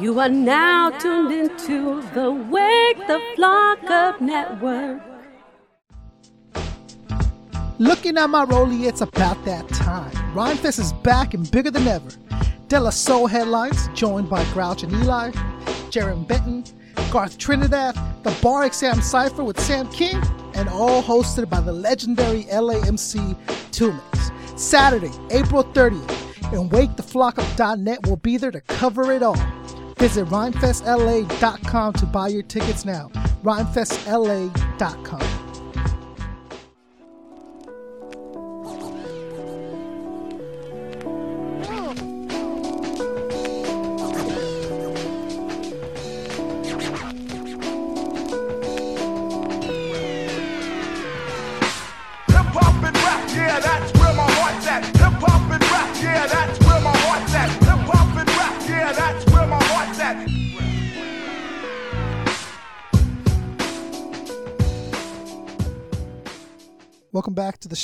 You are now tuned into the Wake the Flock Up Network. Looking at my rollie, it's about that time. Rhymefest is back and bigger than ever. De La Soul headlines, joined by Grouch and Eligh, Jaron Benton, Garth Trinidad, the Bar Exam Cypher with Sam King, and all hosted by the legendary LAMC Tumix. Saturday, April 30th, and WakeTheFlokUp.net will be there to cover it all. Visit rhymefestla.com to buy your tickets now. rhymefestla.com.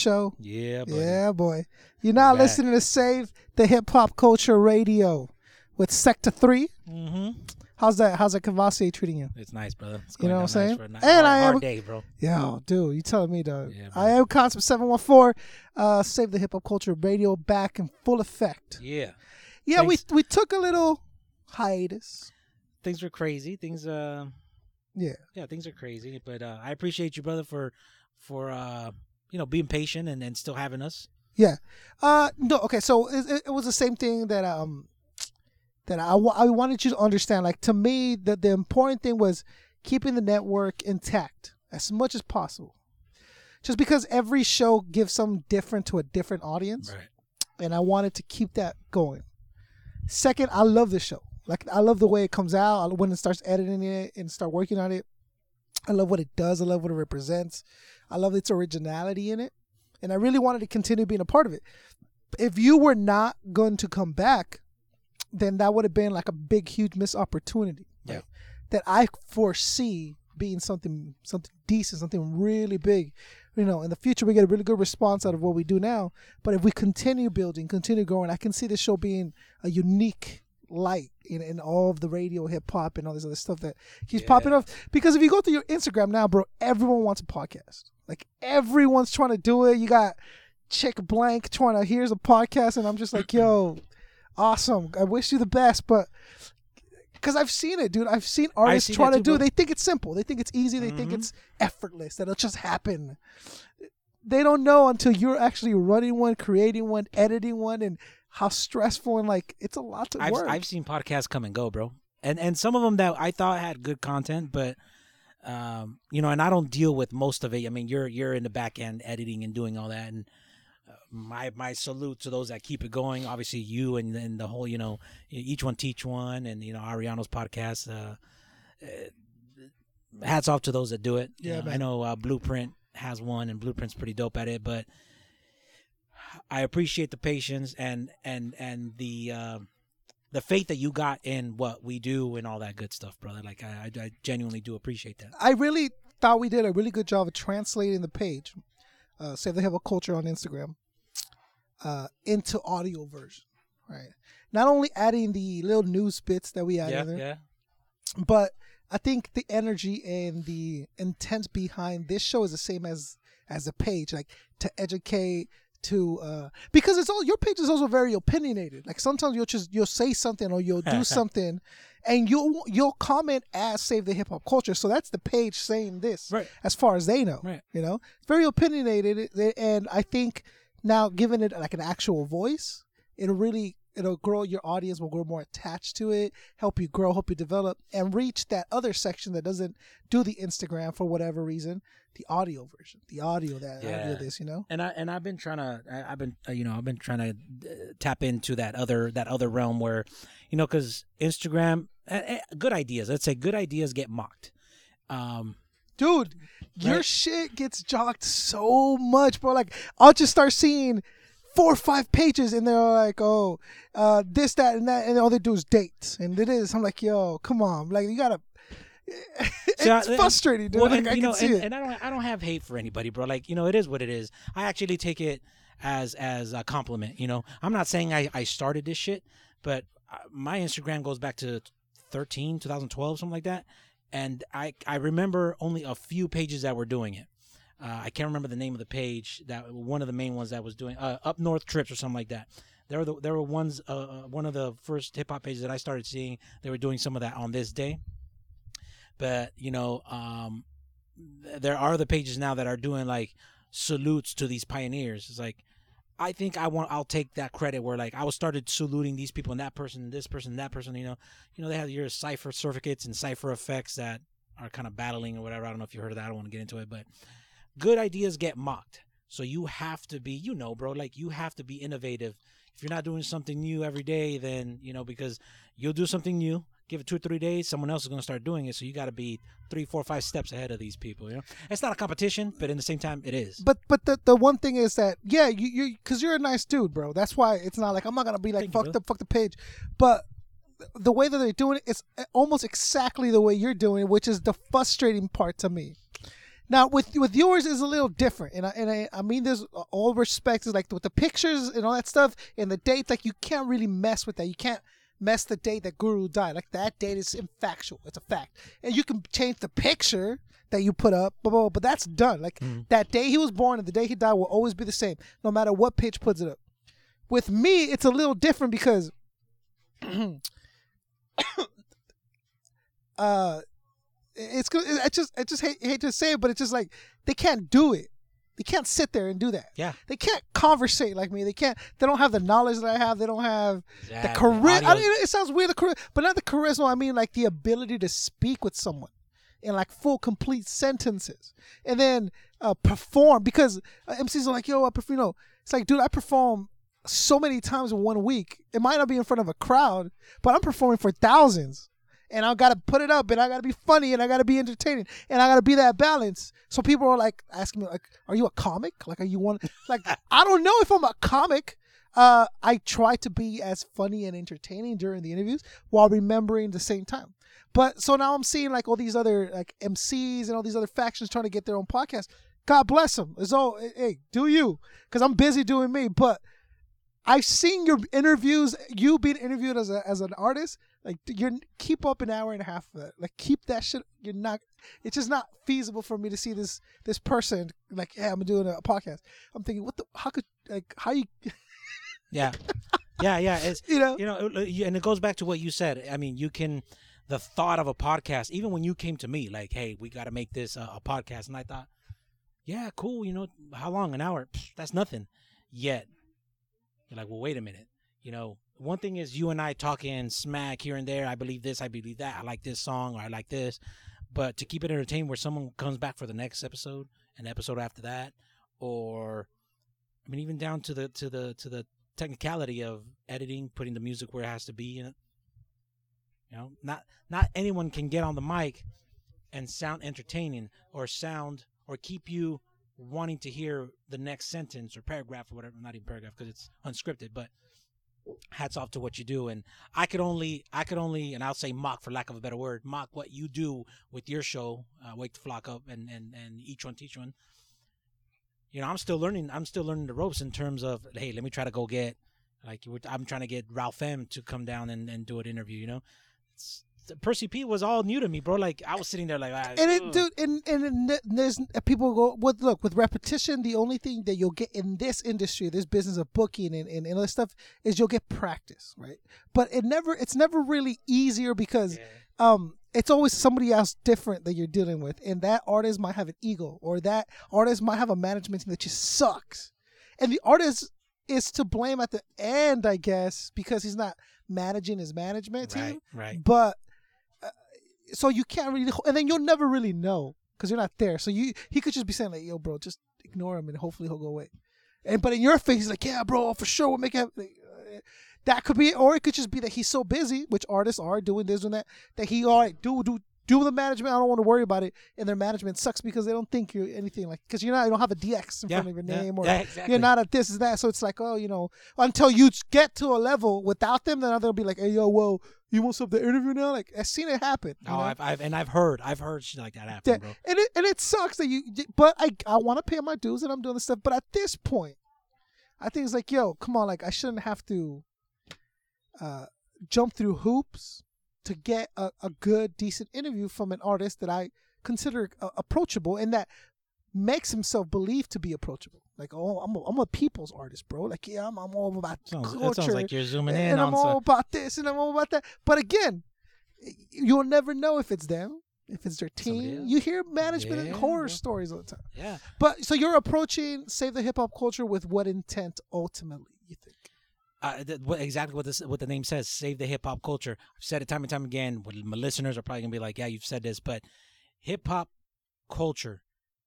show. Yeah, buddy. Yeah, boy. You're not Back. listening to Save the Hip Hop Culture Radio with Sector 3. Mm-hmm. How's that? How's that Cavassier treating you? It's nice, brother. It's You know what I'm saying? nice for a ni- And hard, I am- hard day, bro. Yo, dude, you telling me, dog. Yeah, I am Concept 714. Uh, Save the Hip Hop Culture Radio back in full effect. Yeah, Yeah, we we took a little hiatus. things were crazy. Things, uh, Yeah. yeah, things are crazy. But uh, I appreciate you, brother, for for uh, you know, being patient and, and still having us. Yeah. Uh no, okay, so it, it- was the same thing that um that I, I wanted you to understand like to me the the important thing was keeping the network intact as much as possible. Just because every show gives something different to a different audience Right. and I wanted to keep that going. Second, I love the show. Like I love the way it comes out. I when it starts editing it and start working on it. I love what it does. I love what it represents. I love its originality in it. And I really wanted to continue being a part of it. If you were not going to come back, then that would have been like a big, huge missed opportunity. Yeah. right? That I foresee being something something decent, something really big. You know, in the future we get a really good response out of what we do now. But if we continue building, continue growing, I can see this show being a unique light in, in all of the radio, hip hop, and all this other stuff that keeps popping Yeah. up. Because if you go through your Instagram now, bro, everyone wants a podcast. Like everyone's trying to do it. You got Chick Blank trying to here's a podcast, and I'm just like, yo, awesome. I wish you the best, but because I've seen it, dude. I've seen artists seen try that to do it. They think it's simple. They think it's easy. They think Mhm. it's effortless. That it'll just happen. They don't know until you're actually running one, creating one, editing one, and how stressful and like it's a lot to I've work. I've seen podcasts come and go, bro, and and some of them that I thought had good content, but um, you know, and I don't deal with most of it. I mean, you're you're in the back end editing and doing all that, and uh, my my salute to those that keep it going. Obviously, you and then the whole, you know, each one teach one, and you know, Ariano's podcast. Uh, uh, hats off to those that do it. You Yeah, know, I know uh, Blueprint has one, and Blueprint's pretty dope at it, but. I appreciate the patience and and and the um the faith that you got in what we do and all that good stuff, brother. Like I, I, I genuinely do appreciate that. I really thought we did a really good job of translating the page, uh, Save the Hip Hop Culture on Instagram, uh, into audio version. Right. Not only adding the little news bits that we add yeah, in there, yeah, but I think the energy and the intent behind this show is the same as as the page, like to educate, to uh because it's all your page is also very opinionated. Like sometimes you'll just you'll say something or you'll do something, and you'll you'll comment as Save the Hip Hop Culture. So that's the page saying this, Right. as far as they know. Right. You know, it's very opinionated, and I think now giving it like an actual voice, it'll really it'll grow your audience will grow more attached to it help you grow help you develop and reach that other section that doesn't do the instagram for whatever reason the audio version the audio that audio Yeah. this you know and I and I've been trying to I, I've been uh, you know I've been trying to uh, tap into that other that other realm where you know because Instagram uh, uh, good ideas let's say good ideas get mocked. Um, dude your shit gets jocked so much bro like i'll just start seeing four or five pages and they're like oh uh this that and that and all they do is dates and it is i'm like yo come on like you gotta it's See, I- frustrating dude Well, like, and, i can know, see and, it and I don't, I don't have hate for anybody, bro. Like, you know, it is what it is. I actually take it as, as a compliment. You know, I'm not saying I, I started this shit, but uh, my Instagram goes back to 2013, 2012, something like that. And I I remember only a few pages that were doing it. Uh, I can't remember the name of the page that one of the main ones that was doing uh, up north trips or something like that. There were the, there were ones uh, uh, one of the first hip hop pages that I started seeing. They were doing some of that on this day, but you know, um, there are the pages now that are doing like salutes to these pioneers. It's like I think I want I'll take that credit where like I was started saluting these people and that person, and this person, and that person. You know, you know they have your cipher certificates and cipher effects that are kind of battling or whatever. I don't know if you heard of that. I don't want to get into it, but good ideas get mocked. So you have to be, you know, bro, like you have to be innovative. If you're not doing something new every day, then you know because you'll do something new. Give it two or three days, someone else is going to start doing it. So you got to be three, four, five steps ahead of these people. You know, it's not a competition, but in the same time, it is. But but the the one thing is that yeah, you you because you're a nice dude, bro. That's why it's not like I'm not gonna be like Thank you, fuck bro. the fuck the page, but the way that they're doing it is eh, almost exactly the way you're doing it, which is the frustrating part to me. Now with with yours is a little different, and I and I, I mean there's all respect is like with the pictures and all that stuff and the dates, like you can't really mess with that. You can't mess the date that Guru died. Like that date is factual. It's a fact, and you can change the picture that you put up, blah, blah, blah, but that's done. Like that day he was born and the day he died will always be the same, no matter what page puts it up. With me, it's a little different because uh it's good I just I just hate, hate to say it, but it's just like they can't do it. They can't sit there and do that. Yeah. They can't conversate like me. They can't. They don't have the knowledge that I have. They don't have the Exactly. charisma. Audio- It sounds weird, the chari- but not the charisma. I mean, like the ability to speak with someone in like full, complete sentences, and then uh, perform. Because uh, MCs are like, "Yo, I perform." You know, it's like, dude, I perform so many times in one week. It might not be in front of a crowd, but I'm performing for thousands. And I gotta put it up, and I gotta be funny, and I gotta be entertaining, and I gotta be that balance. So people are like asking me, like, "Are you a comic? Like, are you one?" Like, I don't know if I'm a comic. Uh, I try to be as funny and entertaining during the interviews while remembering the same time. But so now I'm seeing like all these other like MCs and all these other factions trying to get their own podcast. God bless them. It's all hey, do you? Because I'm busy doing me. But I've seen your interviews. You being interviewed as a as an artist. Like you're keep up an hour and a half of that. Like keep that shit. You're not. It's just not feasible for me to see this this person like yeah I'm doing a podcast. I'm thinking what the how could like how you Yeah, yeah, yeah. It's you know you know, and it goes back to what you said. I mean, you can the thought of a podcast. Even when you came to me, like, hey, we got to make this a, a podcast, and I thought, yeah, cool. You know, how long? An hour? Pfft, that's nothing. Yet, you're like, well, wait a minute. You know, one thing is you and I talking smack here and there. I believe this. I believe that. I like this song or I like this. But to keep it entertaining, where someone comes back for the next episode, an episode after that, or I mean, even down to the to the to the technicality of editing, putting the music where it has to be. You know, not not anyone can get on the mic and sound entertaining or sound or keep you wanting to hear the next sentence or paragraph or whatever. Not even paragraph because it's unscripted, but hats off to what you do. And i could only i could only and i'll say mock for lack of a better word mock what you do with your show uh, wake the flock up and and and each one teach one. You know i'm still learning i'm still learning the ropes in terms of hey let me try to go get like i'm trying to get ralph m to come down and, and do an interview you know? It's, percy p was all new to me bro. Like i was sitting there like ah, and it, dude, and and, and there's people go with look with repetition. The only thing that you'll get in this industry, this business of booking and and, and other stuff, is you'll get practice, right? But it never, it's never really easier because um, it's always somebody else different that you're dealing with, and that artist might have an ego, or that artist might have a management team that just sucks, and the artist is to blame at the end, I guess, because he's not managing his management team. Right right. But so you can't really and then you'll never really know because you're not there. So you he could just be saying like yo bro just ignore him and hopefully he'll go away. And but in your face he's like yeah bro for sure we'll make it like, uh, that could be or it could just be that he's so busy which artists are doing this and that that he all right do do do the management. I don't want to worry about it. And their management sucks because they don't think you're anything like because you're not you don't have a dx in yeah, front of your yeah, name or yeah, exactly. you're not at this is that. So it's like oh you know until you get to a level without them then they'll be like hey yo whoa you want something to interview now like i've seen it happen oh know? I've, I've and i've heard i've heard shit like that happen bro and it and it sucks that you but i i want to pay my dues and i'm doing this stuff but at this point i think it's like yo come on like i shouldn't have to uh jump through hoops to get a, a good, decent interview from an artist that I consider uh, approachable and that makes himself believe to be approachable. Like, oh, I'm a, I'm a people's artist, bro. Like, yeah, I'm, I'm all about Sounds, culture. that sounds like you're zooming in and I'm all about this and I'm all about that. But again, you'll never know if it's them, if it's their team. You hear management and Yeah, horror stories all the time. Yeah. But so you're approaching save the hip hop culture with what intent ultimately? You think? uh, th- what, exactly what this what the name says. Save the hip hop culture. I've said it time and time again. What my listeners are probably gonna be like, "Yeah, you've said this," but hip hop culture,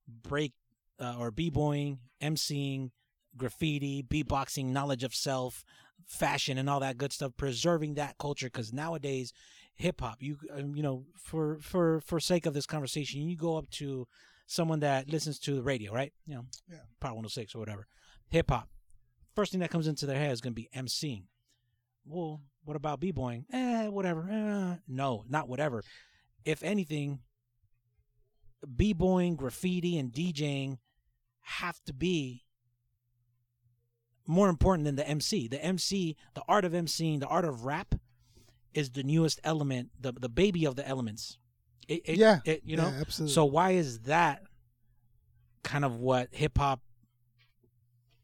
break uh, or b boying, emceeing, graffiti, beatboxing, knowledge of self, fashion, and all that good stuff. Preserving that culture because nowadays, hip hop. You um, you know for for for sake of this conversation, you go up to someone that listens to the radio, right? You know, Yeah. Power 106 or whatever. Hip hop first thing that comes into their head is going to be emceeing. Well, what about b-boying? Eh, whatever. Eh, no, not whatever. If anything, b-boying, graffiti, and DJing have to be more important than the MC. The MC, the art of emceeing, the art of rap, is the newest element, the the baby of the elements. It, it- Yeah. it, you know. Yeah, absolutely. So why is that kind of what hip hop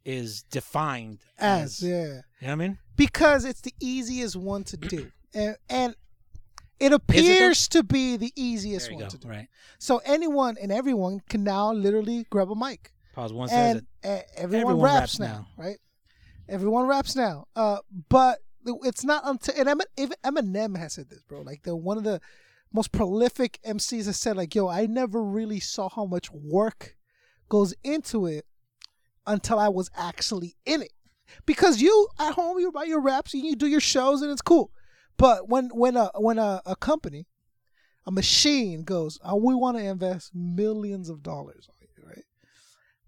is defined As as? yeah. You know what I mean? because it's the easiest one to do, and and it appears to be the easiest one go. to do. Right. So anyone and everyone can now literally grab a mic, Pause. One and it. uh, everyone, Everyone raps, raps now, now. right? Everyone raps now, uh, but it's not until and Eminem has said this, bro. Like the one of the most prolific MCs has said, like, "Yo, I never really saw how much work goes into it until I was actually in it." Because you at home, you write your raps and you do your shows and it's cool, but when when a when a, a company, a machine goes, oh, we want to invest millions of dollars on you, right?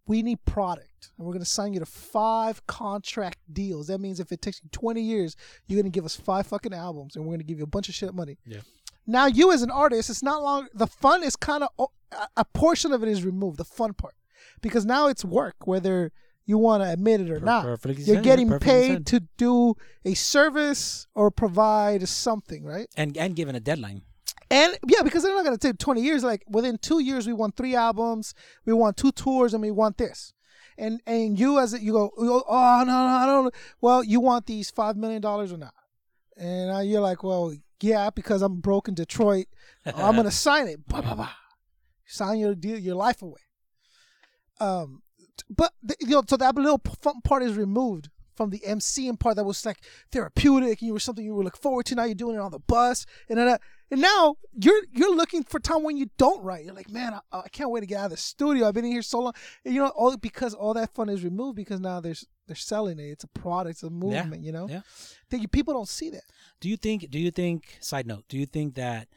We need product, and we're going to sign you to five contract deals. That means if it takes you 20 years, you're going to give us five fucking albums, and we're going to give you a bunch of shit money. Yeah. Now, you as an artist, it's not long. The fun is kind of a portion of it is removed. The fun part, because now it's work, whether you want to admit it or Per- not. You're getting paid to do a service or provide something, right? and and given a deadline. And yeah, because they're not gonna take twenty years. Like within two years, we want three albums, we want two tours, and we want this. And and you as a, you go, oh no, no, I don't. Well, you want these five million dollars or not? And you're like, well, yeah, because I'm broke in Detroit, I'm gonna sign it. Bah, bah, bah. Sign your deal, your life away. Um, but the, you know, so that little fun part is removed from the MCing part that was like therapeutic and you were something you were looking forward to. Now you're doing it on the bus, and then, uh, and now you're you're looking for time when you don't write. You're like, man, I, I can't wait to get out of the studio. I've been in here so long, and, you know, all because all that fun is removed because now there's they're selling it. It's a product, it's a movement. You know, yeah. that you, people don't see that. Do you think? Do you think? Side note. Do you think that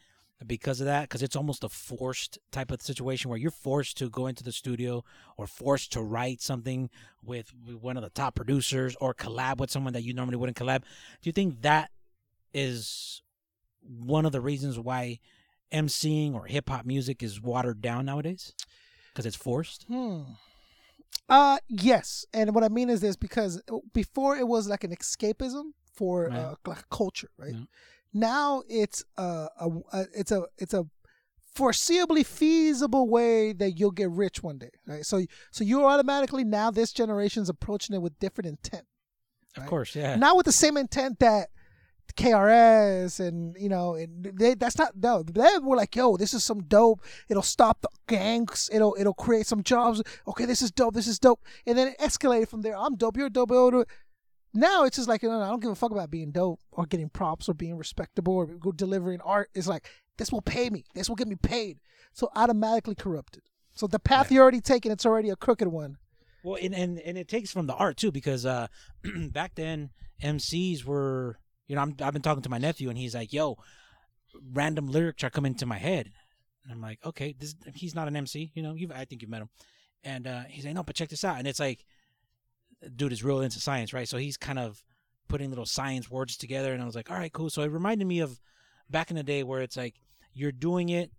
because of that, because it's almost a forced type of situation where you're forced to go into the studio or forced to write something with, one of the top producers or collab with someone that you normally wouldn't collab? Do you think that is one of the reasons why emceeing or hip hop music is watered down nowadays? Because it's forced. Hmm. Uh yes, and what I mean is this because before it was like an escapism for Right. uh, like culture, right? Yeah. Now it's a, a, a it's a it's a foreseeably feasible way that you'll get rich one day, right? So so you're automatically now this generation's approaching it with different intent, Of course, yeah. not with the same intent that KRS and you know and they that's not no they were like yo this is some dope it'll stop the gangs it'll it'll create some jobs okay this is dope this is dope and then it escalated from there I'm dope you're dope you're dope. Now it's just like you know, I don't give a fuck about being dope or getting props or being respectable or go delivering art. It's like this will pay me. This will get me paid. So automatically corrupted. So the path you're already taking it's already a crooked one. Well, and, and and it takes from the art too, because uh, back then MCs were, you know, I'm, I've been talking to my nephew, and he's like, "Yo, random lyrics are coming to my head," and I'm like, "Okay, this he's not an MC, you know, you I think you've met him," and uh, he's like, "No, but check this out," and it's like, dude is real into science, right? So he's kind of putting little science words together, and I was like, "All right, cool." So it reminded me of back in the day where it's like you're doing it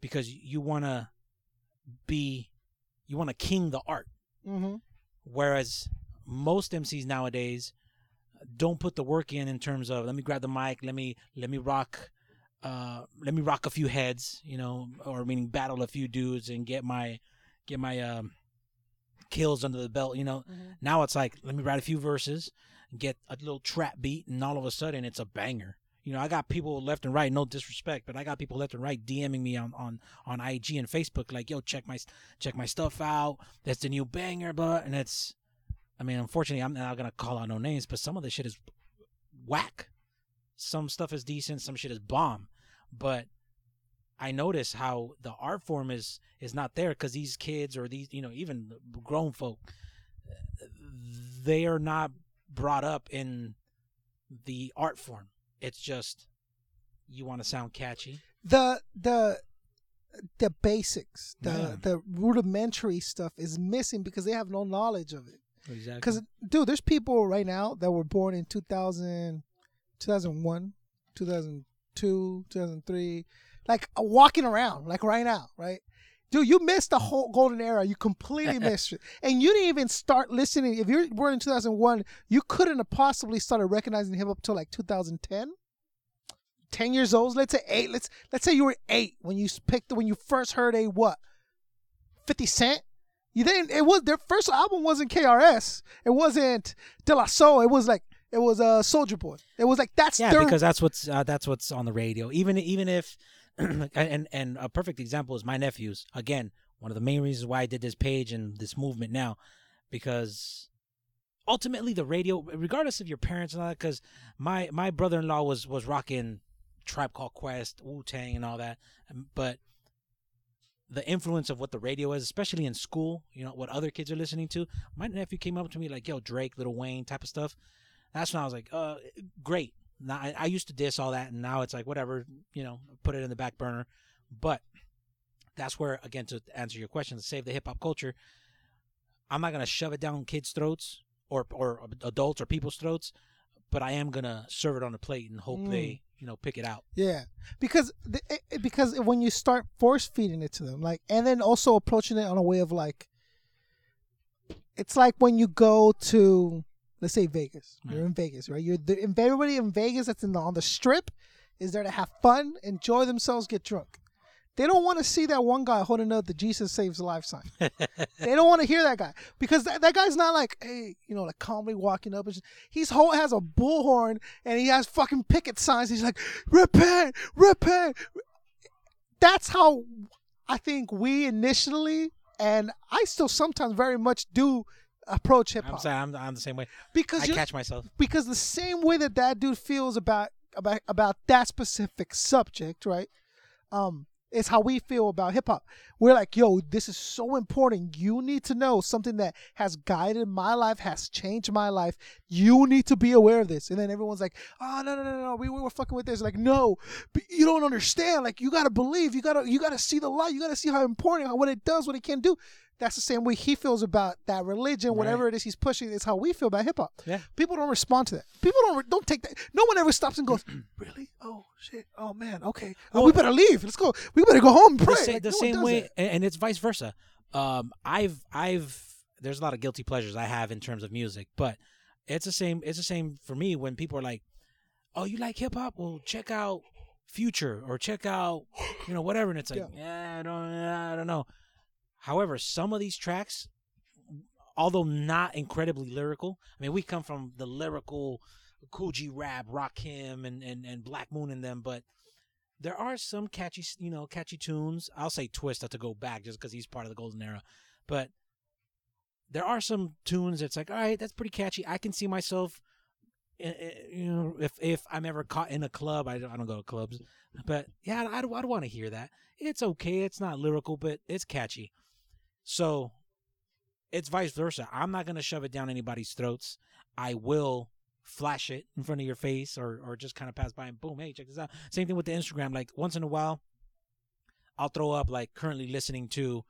because you want to be, you want to king the art. mm-hmm. Whereas most MCs nowadays don't put the work in in terms of let me grab the mic, let me let me rock uh, let me rock a few heads, you know, or meaning battle a few dudes and get my get my um, kills under the belt. You know, mm-hmm. now it's like let me write a few verses, get a little trap beat, and all of a sudden it's a banger. You know, I got people left and right, no disrespect, but I got people left and right DMing me on on on IG and Facebook like, "Yo, check my check my stuff out. That's the new banger." But and it's, I mean, unfortunately, I'm not gonna call out no names, but some of the shit is whack. Some stuff is decent, some shit is bomb, but I notice how the art form is is not there because these kids or these you know even grown folk, they are not brought up in the art form. It's just you want to sound catchy. the the the basics, the Yeah. the rudimentary stuff is missing because they have no knowledge of it. Exactly. Because, dude, there's people right now that were born in 2000, 2001, 2002, 2003, like uh, walking around, like right now, right? Dude, you missed the whole golden era. You completely missed it. And you didn't even start listening. If you were born in 2001, you couldn't have possibly started recognizing hip hop till like 2010. 10 years old, let's say eight. Let's let's say you were eight when you picked when you first heard a what? 50 Cent? You didn't. It was their first album wasn't KRS. It wasn't De La Soul. It was like it was a uh, Soulja Boy. It was like that's yeah, their because that's what's uh, that's what's on the radio. Even even if and and a perfect example is my nephews. Again, one of the main reasons why I did this page and this movement now, because ultimately the radio, regardless of your parents and all that, because my my brother in law was was rocking Tribe Called Quest, Wu Tang, and all that, um, but the influence of what the radio is, especially in school, you know, what other kids are listening to. My nephew came up to me like, "Yo, Drake, Lil Wayne, type of stuff." That's when I was like, "Uh, great." Now I, I used to diss all that, and now it's like whatever, you know, put it in the back burner. But that's where, again, to answer your question, to save the hip hop culture, I'm not gonna shove it down kids' throats or or adults or people's throats, but I am gonna serve it on a plate and hope Mm. they, you know, pick it out. Yeah, because the, it, it- because when you start force feeding it to them, like, and then also approaching it on a way of like, it's like when you go to, let's say Vegas. Hmm. You're in Vegas, right? You're the, everybody in Vegas that's in the, on the strip is there to have fun, enjoy themselves, get drunk. They don't want to see that one guy holding up the Jesus saves a life sign. they don't want to hear that guy because that, that guy's not like, hey, you know, like calmly walking up. Just, he's whole has a bullhorn and he has fucking picket signs. He's like, repent, repent. That's how I think we initially, and I still sometimes very much do approach hip hop. I'm sorry, I'm, I'm the same way. because I you- catch myself. because the same way that that dude feels about about about that specific subject, right? Um, is how we feel about hip hop. We're like, yo, this is so important. You need to know something that has guided my life, has changed my life. You need to be aware of this. And then everyone's like, oh no no no no, we, we were fucking with this. Like, no, but you don't understand. Like, you gotta believe. You gotta you gotta see the light. You gotta see how important, how, what it does, what it can do. That's the same way he feels about that religion, whatever it is he's pushing. Is how we feel about hip hop. Yeah. People don't respond to that. People don't don't take that. No one ever stops and goes, "Really? Oh shit! Oh man. Okay. Oh, we better leave. Let's go. We better go home and pray." the, sa- Like, the no same way that. and, it's vice versa um i've i've there's a lot of guilty pleasures i have in terms of music but it's the same it's the same for me when people are like oh you like hip-hop well check out future or check out you know whatever and it's like yeah, i don't i don't know however some of these tracks although not incredibly lyrical i mean we come from the lyrical kool g rap rakim and, and and black moon in them but there are some catchy, you know, catchy tunes. I'll say Twista to go back just because he's part of the golden era, but there are some tunes that's like, all right, that's pretty catchy. I can see myself, eh, eh, you know, if if I'm ever caught in a club, I don't, I don't go to clubs, but yeah, I, I would want to hear that. It's okay. It's not lyrical, but it's catchy. So it's vice versa. I'm not gonna shove it down anybody's throats. I will flash it in front of your face or or just kind of pass by and boom, hey, check this out. Same thing with the Instagram. Like once in a while, I'll throw up like currently listening to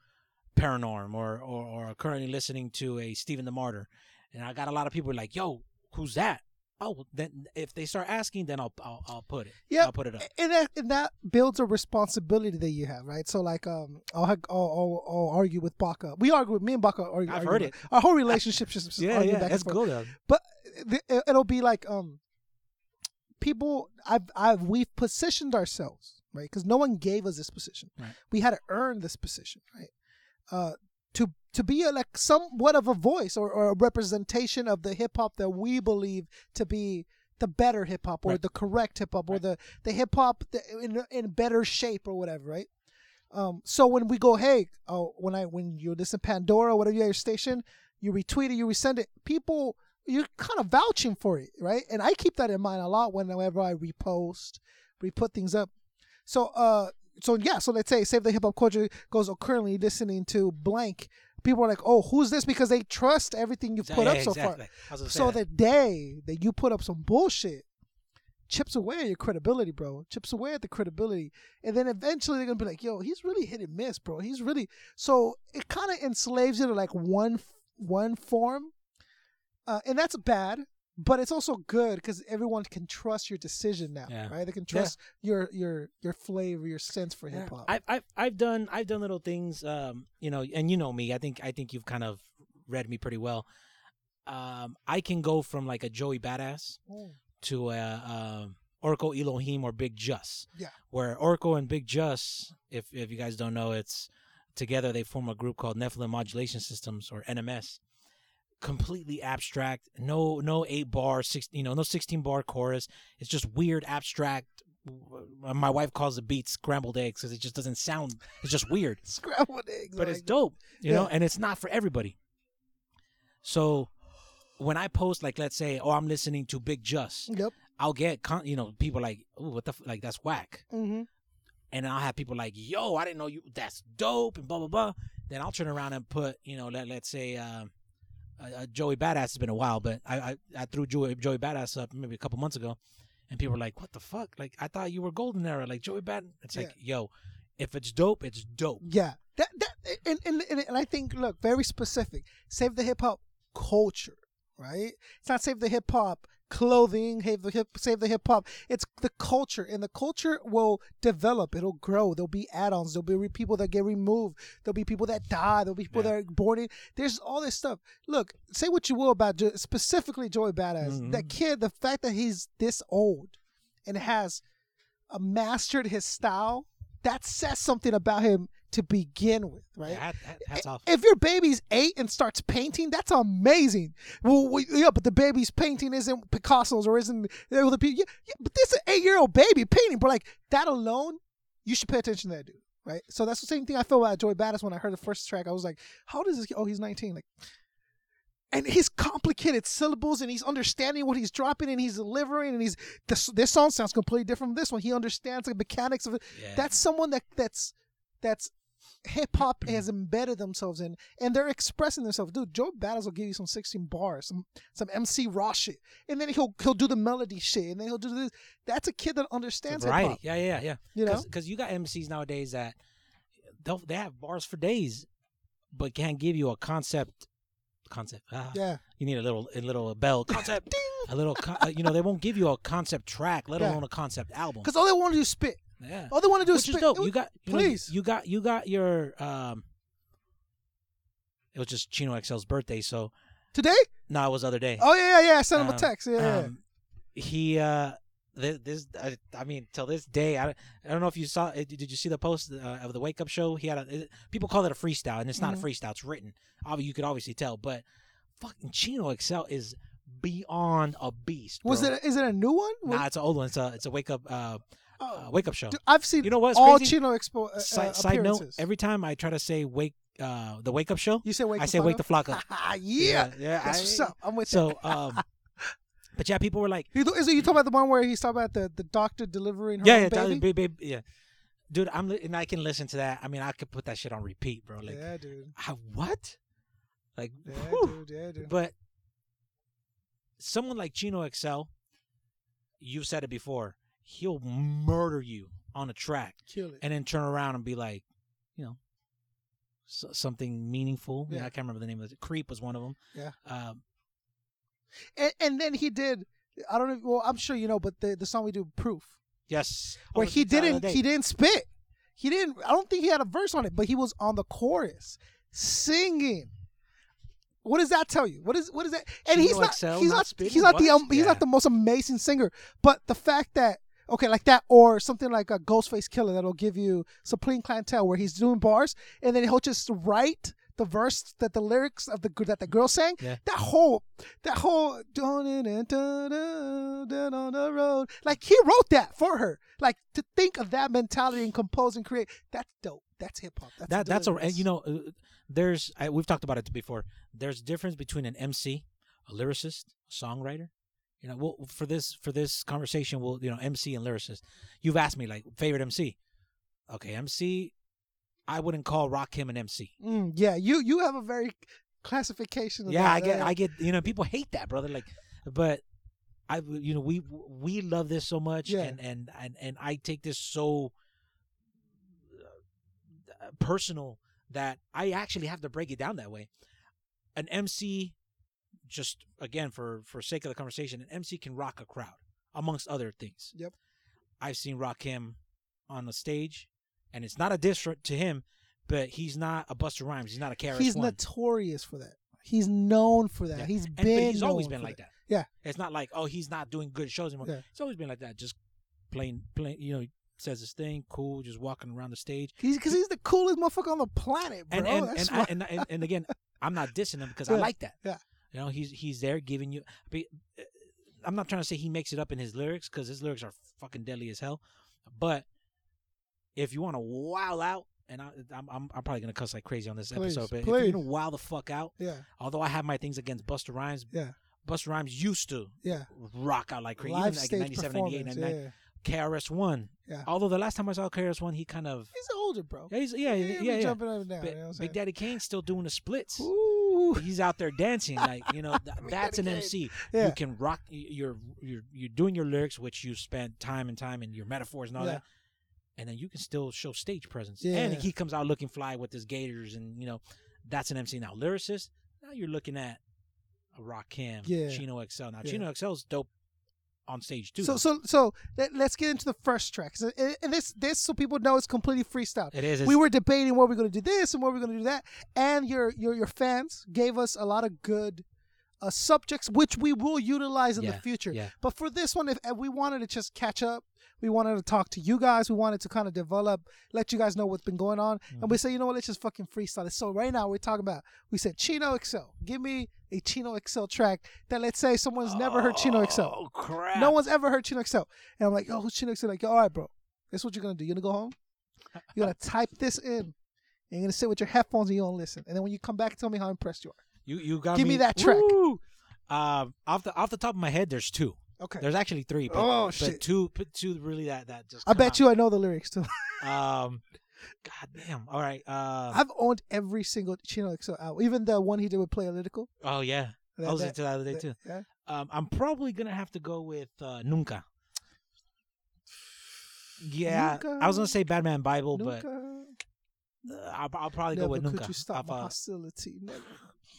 Paranorm or or, or currently listening to a Stephen the Martyr, and I got a lot of people like, yo, who's that? Oh, then if they start asking, then I'll I'll, I'll put it. Yeah, I'll put it up. and that and that builds a responsibility that you have, right? So like, um, I'll I'll, I'll, I'll argue with baka We argue with me and baka Argue, I've argue heard it. Our whole relationship just Yeah, yeah, that's cool though. But th- it'll be like um, people I've I've we've positioned ourselves right because no one gave us this position. Right. We had to earn this position, right? Uh, to be a, like somewhat of a voice or, or a representation of the hip hop that we believe to be the better hip hop or Right. the correct hip hop or the the hip hop in in better shape or whatever, right? Um, so when we go, hey, oh, when I when you listen Pandora, whatever your station, you retweet it, you resend it, people you're kind of vouching for it, right? And I keep that in mind a lot whenever I repost, we put things up. So uh so yeah, so let's say Save the Hip Hop Culture goes oh, currently listening to blank. People are like, oh, who's this? Because they trust everything you've put Yeah, up so exactly. far. I was gonna say So that. the day that you put up some bullshit, chips away at your credibility, bro. Chips away at the credibility, and then eventually they're gonna be like, "Yo, he's really hit and miss, bro. He's really." So it kind of enslaves you to like one one form, uh, and that's bad. But it's also good because everyone can trust your decision now, Yeah. right? They can Yeah. trust your your your flavor, your sense for hip hop. I've, I've I've done I've done little things, um, you know, and you know me. I think I think you've kind of read me pretty well. Um, I can go from like a Joey Badass Mm. to a um, Orko Eloheem or Bigg Jus. Yeah. Where Orko and Bigg Jus, if if you guys don't know, it's together they form a group called Nephilim Modulation Systems or NMS. Completely abstract, no no eight bar, six you know no sixteen bar chorus. It's just weird abstract. uh, My wife calls the beats scrambled eggs because it just doesn't sound. It's just weird Scrambled eggs, but I it's dope, you know, and it's not for everybody. So when I post, like, let's say, oh, I'm listening to Bigg Jus. Yep. I'll get, con- you know, people like, oh, what the, f-? like, that's whack. hmm And I'll have people like, yo, I didn't know you, that's dope, and blah, blah, blah. Then I'll turn around and put, you know, let, let's say, um, uh, Joey Badass, it's been a while, but I, I, I threw Joey, Joey Badass up maybe a couple months ago, and people were like, what the fuck? Like, I thought you were golden era, like Joey Badass. It's like, yo, if it's dope, it's dope. Yeah, that that and and, and and I think look very specific. Save the hip hop culture, right? It's not save the hip hop clothing, save the hip, save the hip hop. It's the culture, and the culture will develop. It'll grow. There'll be add-ons. There'll be people that get removed. There'll be people that die. There'll be people Yeah. that are born in. There's all this stuff. Look, say what you will about jo- specifically Joey Badass. Mhm. That kid, the fact that he's this old and has uh, mastered his style, that says something about him to begin with, right? Hat, hat, hats off. If your baby's eight and starts painting, that's amazing. Well, we, yeah, but the baby's painting isn't Picasso's or isn't the people. Yeah, yeah, but this is an eight-year-old baby painting, but like that alone, you should pay attention to that dude, right? So that's the same thing I felt about Joey Badass when I heard the first track. I was like, how does this? Oh, he's 19. Like, and his complicated syllables and he's understanding what he's dropping and he's delivering and he's this this song sounds completely different from this one. He understands the mechanics of it. Yeah. That's someone that that's that's hip hop has embedded themselves in and they're expressing themselves. Dude, Joey Badass will give you some 16 bars, some some MC Raw shit. And then he'll he'll do the melody shit and then he'll do this. That's a kid that understands hip hop. Yeah, yeah, yeah. You know? because you got MCs nowadays that they'll they have bars for days, but can't give you a concept. Concept. Ah, Yeah. You need a little a little bell concept. a little, con- uh, you know, they won't give you a concept track, let Yeah. alone a concept album. Because all they want to do is spit. Yeah, All they want to do which is is dope. It- You got, you know, please. you got, you got your. um It was just Chino XL's birthday, so today? no, it was the other day. Oh yeah, yeah, yeah. I sent him a Um, text. Yeah, yeah. um, he uh th- this I, I mean till this day I, I don't know if you saw it did you see the post uh, of the wake up show he had a it, people call it a freestyle and it's not Mhm. a freestyle it's written obviously you could obviously tell but fucking Chino XL is beyond a beast Was it? Is it a new one? nah it's an old one it's a it's a wake up uh, Oh. uh wake up show Dude, I've seen you know what's all crazy? Chino expo uh, side, side note every time I try to say wake uh the wake up show you say wake. I say wake the Flock up up. yeah, yeah That's I- what's up. I'm with you. so um but yeah people were like you. Is it you talking about the one where he's talking about the, the doctor delivering her yeah, yeah, baby? baby? baby, yeah. Dude, I'm li- and I can listen to that. I mean, I could put that shit on repeat, bro. Like, yeah, dude. I, what? Like, Yeah, whew. dude. Yeah, dude. but someone like Chino XL, you've said it before. He'll murder you on a track Kill it. and then turn around and be like, you know, s something meaningful. Yeah. Yeah. I can't remember the name of it. Creep was one of them. Yeah. Um, and, and then he did. I don't know. Well, I'm sure you know, but the the song we do, "Proof," yes. where Oh, he it's the other didn't he didn't spit. He didn't. I don't think he had a verse on it, but he was on the chorus singing. What does that tell you? What is what is that? And he's not XL he's not not he's not the um, he's not the most amazing singer, but the fact that okay, like that or something like a Ghostface Killah that'll give you Supreme Clientele where he's doing bars and then he'll just write the verse that the lyrics of the that the girl sang. Yeah. That whole that whole dun dun dun on the road. Like he wrote that for her. Like to think of that mentality and compose and create. That's dope. That's hip hop. That's that that's a and you know there's I, we've talked about it before there's a difference between an mc a lyricist a songwriter you know well for this for this conversation we'll you know mc and lyricist you've asked me like favorite mc okay mc i wouldn't call rakim an mc Mm, yeah, you you have a very classification. Of yeah that. i get Uh, i get you know people hate that brother like but i you know we we love this so much Yeah. and and and, and i take this so uh, personal that i actually have to break it down that way an mc just again for for sake of the conversation an mc can rock a crowd amongst other things Yep. i've seen rakim on the stage and it's not a diss to him but he's not a busta rhymes he's not a KRS He's one notorious for that. He's known for that. Yeah. He's And- been. but he's always been like that. Yeah. It's not like oh he's not doing good shows anymore. Yeah. It's always been like that. Just playing, playing. You know, says his thing, cool, just walking around the stage. He's because he's the coolest motherfucker on the planet, bro. And and and, I, and, and and again, I'm not dissing him because I like that. Yeah. You know, he's he's there giving you. uh, I'm not trying to say he makes it up in his lyrics because his lyrics are fucking deadly as hell. But if you want to wow out, and I, I'm, I'm I'm probably gonna cuss like crazy on this Please, episode, but if please. you're gonna wow the fuck out, yeah, although I have my things against Busta Rhymes, yeah, Busta Rhymes used to yeah. rock out like crazy. Live Even like stage 97, 98, performance. 99. Yeah, KRS One. yeah. Although the last time I saw KRS One, he kind of He's older, bro. yeah, he's, yeah, yeah, yeah, yeah. jumping up and down. You know Big? Daddy Kane's still doing the splits. Ooh, He's out there dancing, like you know. th- that's an MC. Yeah. You can rock. You're you're you're doing your lyrics, which you spent time and time and your metaphors and all Yeah. that, and then you can still show stage presence. Yeah. And he comes out looking fly with his gators, and you know, that's an MC. Now lyricist. Now you're looking at a Rakim, Yeah. Chino XL. Now Yeah. Chino XL's dope on stage too. So so so let, us get into the first track. So, and and this this so people know it's completely freestyle. it is. we were debating what we're going to do this and what we're going to do that, and your your your fans gave us a lot of good uh, subjects which we will utilize in the future. yeah. But for this one, if, if we wanted to just catch up, we wanted to talk to you guys. We wanted to kind of develop, let you guys know what's been going on, and Mm-hmm. we say, you know what, let's just fucking freestyle it. So right now we're talking about. We said Chino XL. Give me a Chino XL track that let's say someone's never heard Chino XL. Oh crap! No one's ever heard Chino XL. And I'm like, oh, who's Chino XL? Like, all right, bro. This is what you're gonna do. You're gonna go home. You're gonna type this in. And you're gonna sit with your headphones and you're gonna listen. And then when you come back, tell me how impressed you are. You you got Give me that track. Woo! Um, off the off the top of my head, there's two. Okay. There's actually three. But, Oh, but shit. two, but two really that that just. I bet out. you I know the lyrics too. Um, God damn. All right. Uh, I've owned every single Chino XL album, even the one he did with Play Playalitical. oh yeah. I That- was that- into that the other day that- too. Yeah. Um, I'm probably gonna have to go with uh, Nunca. Yeah, I was gonna say Batman Bible, but Nunca, uh, I'll, I'll probably never go with Nunca. could Nunca. you stop my uh, hostility. Never.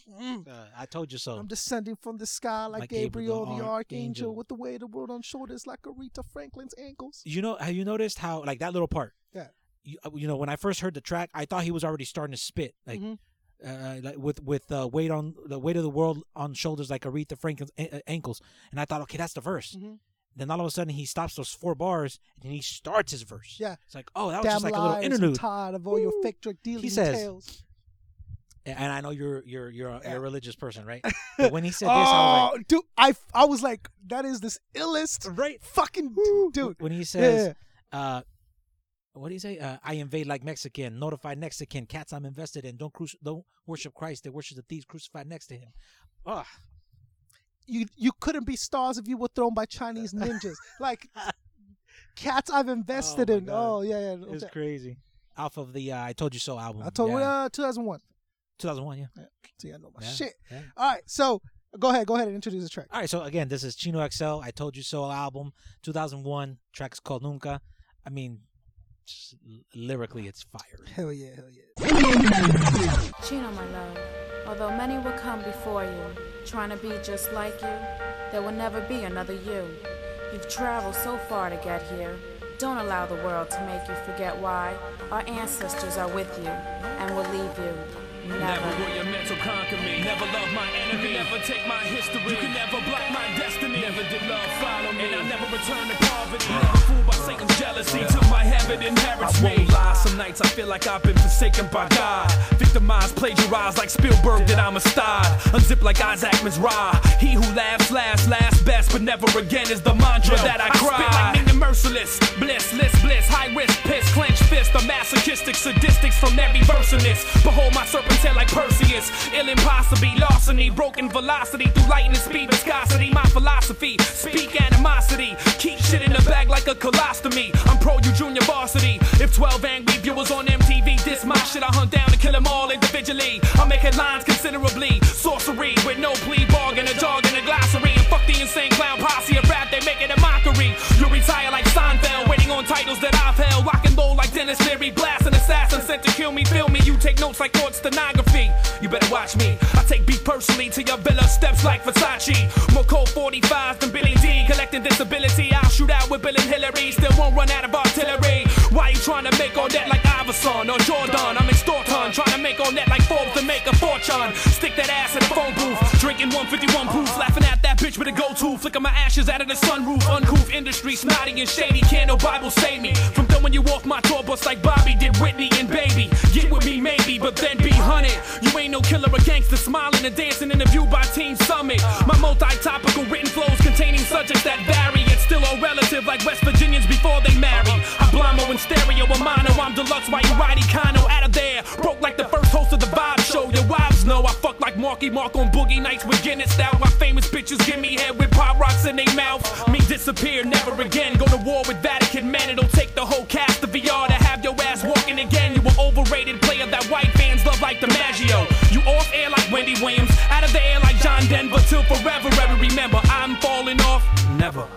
Mm. uh, I told you so. I'm descending from the sky like, Like Gabriel, Gabriel, the archangel, archangel. with the weight of the world on shoulders like Aretha Franklin's ankles. You know, have you noticed how like that little part? Yeah. You, uh, you know, when I first heard the track, I thought he was already starting to spit, like, Mhm. uh, like with with uh, weight on the weight of the world on shoulders like Aretha Franklin's a- ankles, and I thought, okay, that's the verse. Mhm. Then all of a sudden he stops those four bars and he starts his verse. Yeah. it's like, oh, that was Damn just like a little lies, I'm interlude. tired of all your fake drug dealing He says- tales. And I know you're you're you're a, you're a religious person, right? But when he said this, I was oh, dude, I, I was like, that is this illest right, fucking dude. When he Yeah, says, uh, what do you say? Uh, I invade like Mexican, notify Mexican, cats I'm invested in. Don't cruci- don't worship Christ. They worship the thieves crucified next to him. Oh, you you couldn't be stars if you were thrown by Chinese ninjas. like cats I've invested Oh in. God. Oh yeah, yeah. it's okay. crazy. Off of the uh, I Told You So album. I told you yeah. uh, 2001. 2001, yeah. See, I know my Yeah, shit. yeah. All right, so go ahead, go ahead and introduce the track. All right, so again, this is Chino XL. I Told You So album, 2001. Track is called Nunca. I mean, just lyrically, it's fire. Hell yeah, hell yeah. Chino, my love, although many will come before you, trying to be just like you, there will never be another you. You've traveled so far to get here. Don't allow the world to make you forget why our ancestors are with you and will leave you. Never. Never will your mental conquer me. Never love my enemy. You never take my history. You can never block my destiny. Never did love follow me. And I never return to poverty. Never fooled by Satan's jealousy. Till my heaven inherits I won't lie, some nights I feel like I've been forsaken by God. Victimized, plagiarized like Spielberg, that I'm a star. Unzipped like Isaac Mizrahi. He who laughs last, last best, but never again is the mantra that I cry. spit like Nina Merciless, bliss, bliss, bliss, high risk, piss, clenched fist. The masochistic sadistics from every verse in this. Behold my serpent's head like Perseus. Ill impossibly, larceny, broken velocity through lightning speed, viscosity. My philosophy, speak animosity. Keep shit in the bag like a colostomy. I'm pro you junior varsity. If 12 angry viewers on MTV diss my shit, I hunt down and kill them all individually. I make headlines considerably. Sorcery with no plea bargain, a dog and a glossary. And fuck the insane clown posse of rap, they make it a mockery. You retire like Seinfeld, waiting on titles that I've held. Rock and roll like Denis Leary, blast an assassin sent to kill me. Feel me, you take notes like court stenography. You better watch me. I take beef personally to your villa steps like Versace. More cold 45s than Billy Dee. Collecting disability, I'll shoot out with Bill and Hillary. Still won't run out of artillery. Why you trying to make all that like Iverson or Jordan? I'm in Storton, trying to make all that like Forbes to make a fortune. Stick that ass in the phone booth, drinking 151 proofs, laughing at that bitch with a go-to. Flicking my ashes out of the sunroof, uncouth industry, snotty and shady. Can't no Bible save me from throwing you off my tour bus like Bobby did Whitney and Baby. Get with me maybe, but then be hunted. You ain't no killer or gangster, smiling and dancing in the view by Team Summit. My multi-topical written flows containing subjects that vary. It's still all relative, like West Virginians before they marry. I blamo in stereo, a mono. I'm deluxe, white Roddy Kano Marky Mark on Boogie Nights with Guinness. That My famous bitches give me head with pop rocks in their mouth. Me disappear, never again. Go to war with Vatican men. It'll take the whole cast of VR to have your ass walking again. You were overrated player that white fans love like DiMaggio. You off air like Wendy Williams, out of the air like John Denver till forever. Ever remember, I'm falling off. Never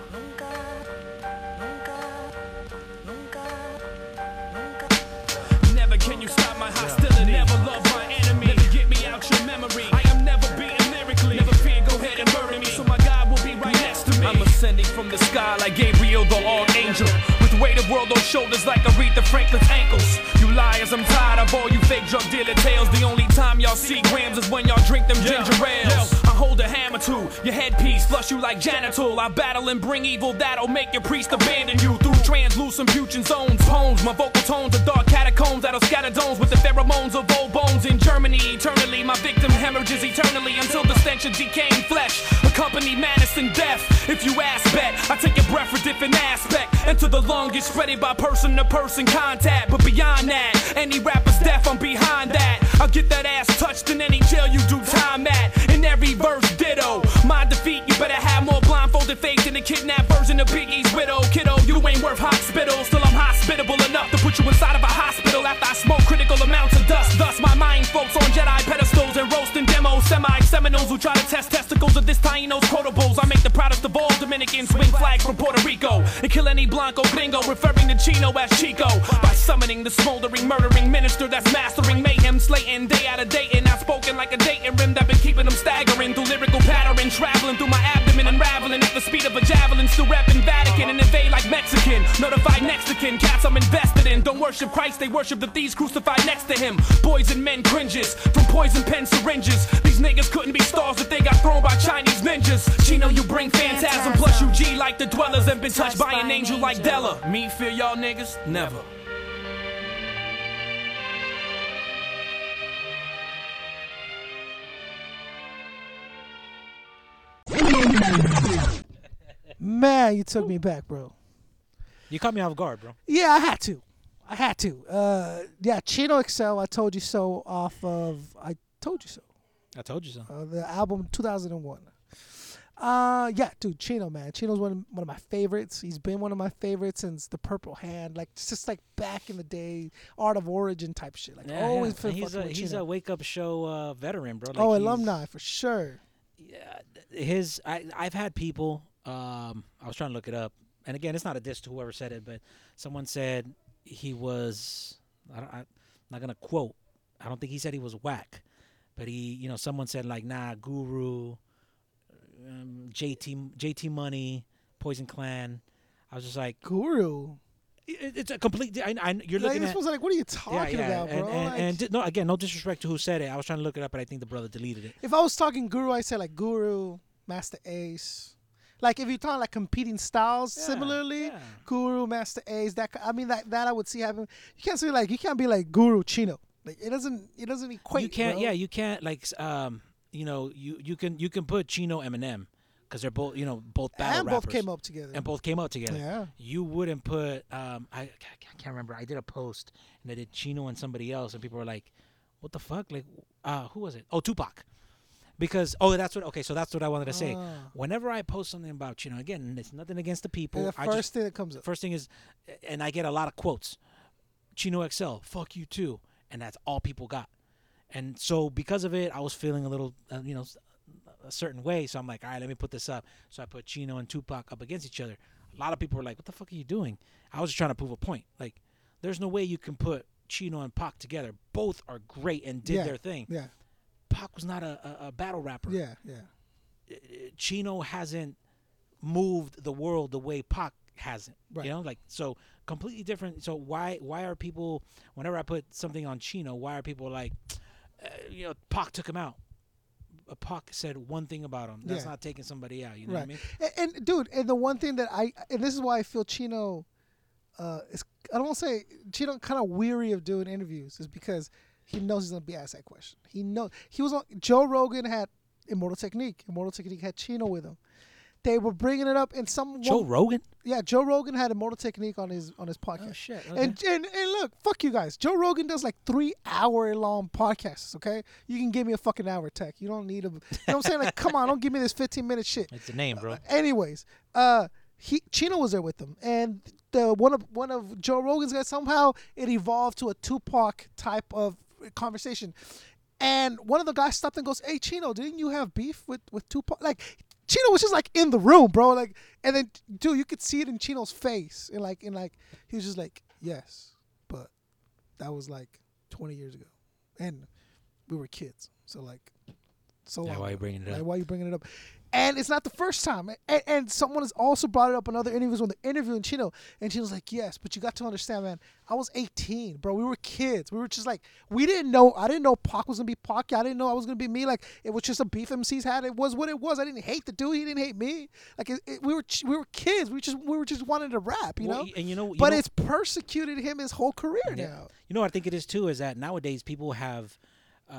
sky like Gabriel, the archangel. The weight of world on shoulders like Aretha Franklin's ankles. You liars, I'm tired of all you fake drug dealer tales. The only time y'all see grams is when y'all drink them ginger ales. I hold a hammer to your headpiece, flush you like janitor. I battle and bring evil that'll make your priest abandon you through translucent putrid zones. Poems, my vocal tones are dark catacombs that'll scatter domes with the pheromones of old bones in Germany. Eternally, my victim hemorrhages eternally until the stench of decaying flesh. Accompany madness and death. If you ask bet, I take your breath for different aspect. Enter the longest, spreaded by person to person contact. But beyond that, any rapper's death, I'm behind that. I'll get that ass touched in any jail you do time at. In every verse, ditto. My defeat, you better have more blindfolded faith than the kidnapped version of Biggie's widow. Kiddo, you ain't worth hospital. Still, I'm hospitable enough to put you inside of a hospital after I smoke critical amounts of dust. Thus, my mind floats on Jedi pedestals and roasting demos. Semi Seminoles who try to test testicles of this Taino's quotables. I make the proudest of all Dominicans swing flags from Puerto Rico and kill any Blanco gringo referring to Chino as Chico by summoning the smoldering, murdering minister that's mastering mayhem, slating day out of day. And I've spoken like a dating rim that been keeping them staggering through lyrical pattern, traveling through my abdomen, unraveling at the speed of a javelin. Still rapping Vatican and invade like Mexican. Notified Mexican cats I'm invested in. Don't worship Christ, they worship the thieves crucified next to him. Boys and men cringes from poison pen syringes. These niggas couldn't be stars if they got thrown by Chinese ninjas. Chino, you bring phantasm, plus you G like the dwellers and been touched by an angel like Della. Me fear y'all niggas? Never. Man, you took me back, bro. You caught me off guard, bro. Yeah, I had to. I had to. Uh, yeah, Chino XL. I told you so. Off of I told you so. I told you so. Uh, the album 2001. Uh, yeah, dude, Chino, man. Chino's one of, one of my favorites. He's been one of my favorites since the Purple Hand, like just like back in the day, Art of Origin type shit. Like Yeah, always yeah. he's a he's Chino. a wake up show uh, veteran, bro. Like oh, alumni for sure. Yeah, his I I've had people. Um, I was trying to look it up, and again, it's not a diss to whoever said it, but someone said he was. I don't, I'm not gonna quote. I don't think he said he was whack, but he, you know, someone said like, nah, Guru, um, JT, JT Money, Poison Clan. I was just like, Guru. It, it's a complete. I, I, you're Like, looking this at. was like, what are you talking about, and, bro? And, Like, and di- no, again, no disrespect to who said it. I was trying to look it up, but I think the brother deleted it. if I was talking Guru, I say like Guru, Masta Ace. Like if you're talking like competing styles, Yeah, similarly, yeah. Guru, Masta Ace. That I mean that that I would see happen. You can't say like you can't be like Guru Chino. Like it doesn't it doesn't equate. you can't. bro. Yeah, you can't. Like, um, you know, you you can you can put Chino Eminem because they're both you know both battle and rappers both came up together. and both came up together. Yeah. You wouldn't put. Um, I, I can't remember. I did a post and I did Chino and somebody else, and people were like, "What the fuck? Like, uh, who was it? Oh, Tupac." Because oh, that's what. Okay, so that's what I wanted to say. Ah. Whenever I post something about Chino, again, it's nothing against the people. And the first just, thing that comes up. First thing is, and I get a lot of quotes. Chino XL, fuck you too, and that's all people got. And so because of it, I was feeling a little, uh, you know, a certain way. So I'm like, all right, let me put this up. So I put Chino and Tupac up against each other. A lot of people were like, what the fuck are you doing? I was just trying to prove a point. Like, there's no way you can put Chino and Pac together. Both are great and did yeah, their thing. Yeah, Pac was not a, a, a battle rapper. yeah, yeah. Chino hasn't moved the world the way Pac hasn't. Right. You know, like so completely different. So why why are people whenever I put something on Chino, why are people like, uh, you know, Pac took him out? Uh, Pac said one thing about him. That's Yeah. not taking somebody out. You know right. what I mean? And, and dude, and the one thing that I and this is why I feel Chino uh is I don't want to say Chino kind of weary of doing interviews is because he knows he's gonna be asked that question. He knows he was on Joe Rogan had Immortal Technique. Immortal Technique had Chino with him. They were bringing it up in some Joe one- Rogan. yeah, Joe Rogan had a Immortal Technique on his on his podcast. Oh shit. And, and and look, fuck you guys. Joe Rogan does like three hour long podcasts. Okay, you can give me a fucking hour tech. You don't need a. You know what I'm saying? Like, come on, don't give me this 15 minute shit. it's a name, bro. Anyways, uh, he Chino was there with them, and the one of one of Joe Rogan's guys somehow it evolved to a Tupac type of conversation, and one of the guys stopped and goes, "Hey, Chino, didn't you have beef with with Tupac?" Like. Chino was just like in the room, bro. Like, and then, dude, you could see it in Chino's face, and like, and like, he was just like, "Yes, but that was like 20 years ago, and we were kids, so like, so Yeah, long why you bringing it Like, up? why are you bringing it up? And it's not the first time. And, and someone has also brought it up in other interviews when they're interviewing Chino. And Chino's like, yes, but you got to understand, man, I was 18, bro. We were kids. We were just like, we didn't know. I didn't know Pac was going to be Pac. I didn't know I was going to be me. Like, it was just a beef MCs had. It was what it was. I didn't hate the dude. He didn't hate me. Like, it, it- we were we were kids. We just we were just wanting to rap, you Well, know? and you know, you but know- it's persecuted him his whole career Yeah. now. You know what I think it is too is that nowadays people have, uh,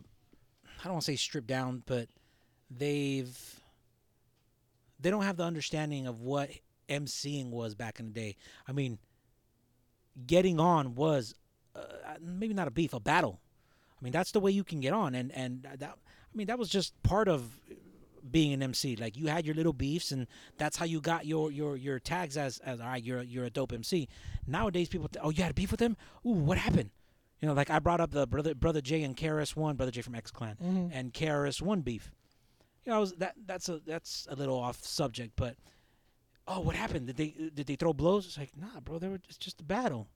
I don't want to say stripped down, but they've they don't have the understanding of what emceeing was back in the day. I mean, getting on was uh, maybe not a beef, a battle. I mean, that's the way you can get on, and and that I mean that was just part of being an MC. Like you had your little beefs, and that's how you got your your your tags as as all right, you're a- you're a dope MC. Nowadays, people, th- oh, you had a beef with him? Ooh, what happened? You know, like I brought up the brother brother J and KRS One, brother J from X Clan, and KRS One beef. You know, I was that that's a that's a little off subject, but oh, what happened? Did they did they throw blows? It's like nah, bro. They were it's just a battle.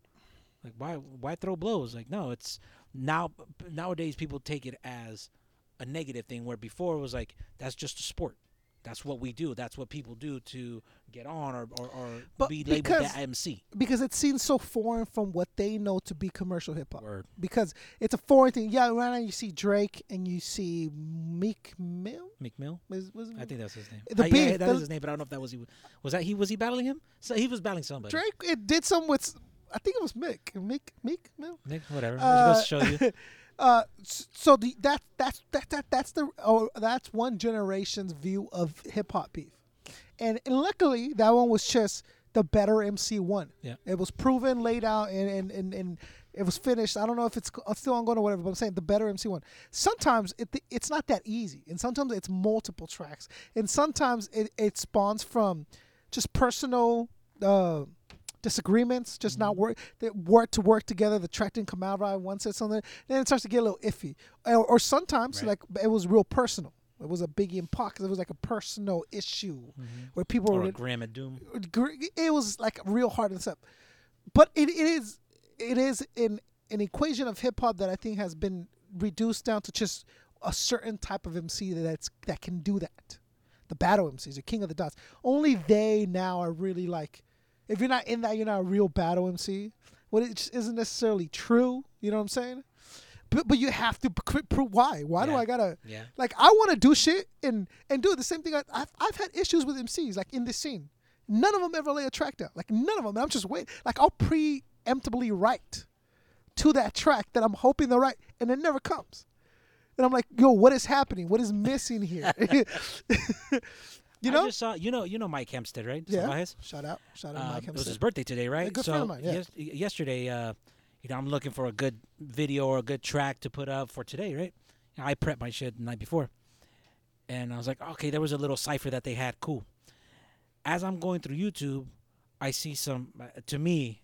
Like why why throw blows? Like no, it's now nowadays people take it as a negative thing where before it was like that's just a sport. That's what we do. That's what people do to get on or or, or But be labeled because- that MC. because it seems so foreign from what they know to be commercial hip hop. Because it's a foreign thing. Yeah, right now you see Drake and you see Meek Mill. McMill. Was, was I think that's his name. The yeah, beef, yeah, that is the- his name, but I don't know if that was he. Was that he? Was he battling him? So he was battling somebody. Drake. It did some with. I think it was Mick. Meek Meek Mill. Nick, whatever. Uh, Just goes to show you. Uh, so the that that's that, that that's the oh that's one generation's view of hip hop beef, and, and luckily that one was just the better MC one. Yeah. it was proven, laid out, and and and, and it was finished. I don't know if it's still ongoing or whatever, but I'm saying the better MC one. Sometimes it it's not that easy, and sometimes it's multiple tracks, and sometimes it it spawns from just personal. Uh, disagreements, just not mm-hmm. work that work to work together. The track didn't come out right. One said something, then it starts to get a little iffy. Or, or sometimes Right. like it was real personal. It was a Biggie Pac. 'cause It was like a personal issue mm-hmm. where people or were a Graham and Doom. Uh, it was like real hard and stuff. But it, it is it is an an equation of hip hop that I think has been reduced down to just a certain type of MC that's that can do that. The battle MCs, the king of the dots. Only they now are really like If you're not in that, you're not a real battle MC. What it just isn't necessarily true. You know what I'm saying? But but you have to pr- prove why. Why do I gotta? Yeah. Like I want to do shit and and do the same thing. I, I've I've had issues with MCs like in this scene. None of them ever lay a track down. Like none of them. I'm just waiting. Like I'll preemptively write to that track that I'm hoping to write, and it never comes. And I'm like, yo, what is happening? What is missing here? you know? I just saw you know you know Mike Hempstead right? yeah. Shout out. Shout out, Uh, Mike Hempstead. it was his birthday today, right? good so friend of mine, yeah. yes- yesterday, uh, you know, I'm looking for a good video or a good track to put up for today, right? I prepped my shit the night before, and I was like, okay, there was a little cipher that they had, cool. As I'm going through YouTube, I see some, uh, to me,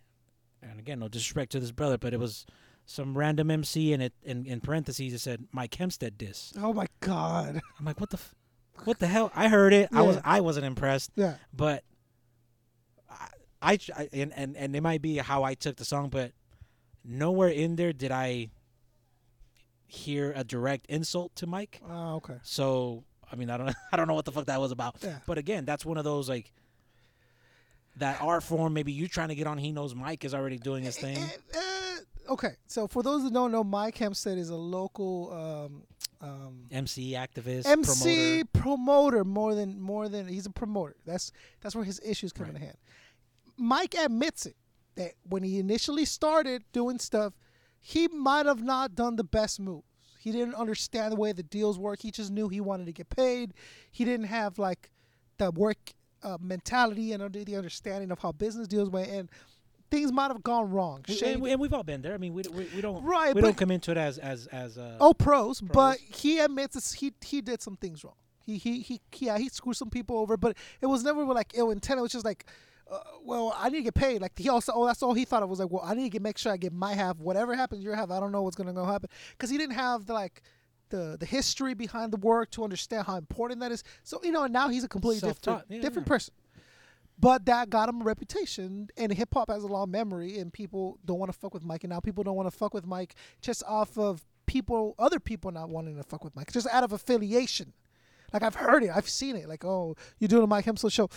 and again, no disrespect to this brother, but it was some random MC, and it in, in parentheses it said Mike Hempstead diss. Oh my god. I'm like, what the, f- what the hell? I heard it. I was I wasn't impressed Yeah. but I, I, I and, and and it might be how I took the song, but nowhere in there did I hear a direct insult to Mike. Oh, okay. So I mean, I don't I don't know what the fuck that was about. Yeah. But again, that's one of those like that art form. Maybe you trying to get on. He knows Mike is already doing his thing. Eh, eh, okay, so for those that don't know, Mike Hempstead is a local um, um, MC activist, MC promoter. promoter. more than more than he's a promoter. That's that's where his issues come in hand. Mike admits it that when he initially started doing stuff, he might have not done the best moves. He didn't understand the way the deals work. He just knew he wanted to get paid. He didn't have like the work uh, mentality and the understanding of how business deals went, and things might have gone wrong. Shady- and, and we've all been there. I mean, we, we, we don't Right, we don't come into it as as as uh, Oh, pros, but he admits it's, he he did some things wrong. He he he yeah he screwed some people over, but it was never like ill intent. It was just like, uh, well, I need to get paid. Like he also oh that's all he thought it was like. Well, I need to get make sure I get my half. Whatever happens, your half. I don't know what's gonna go happen because he didn't have the like. The, the history behind the work to understand how important that is. So you know, now he's a completely different Self-taught, yeah, different yeah. person. But that got him a reputation, and hip hop has a long memory, and people don't want to fuck with Mike, and now people don't want to fuck with Mike just off of people, other people not wanting to fuck with Mike, just out of affiliation. Like I've heard it, I've seen it. Like, oh, you're doing a Mike Hempstead show,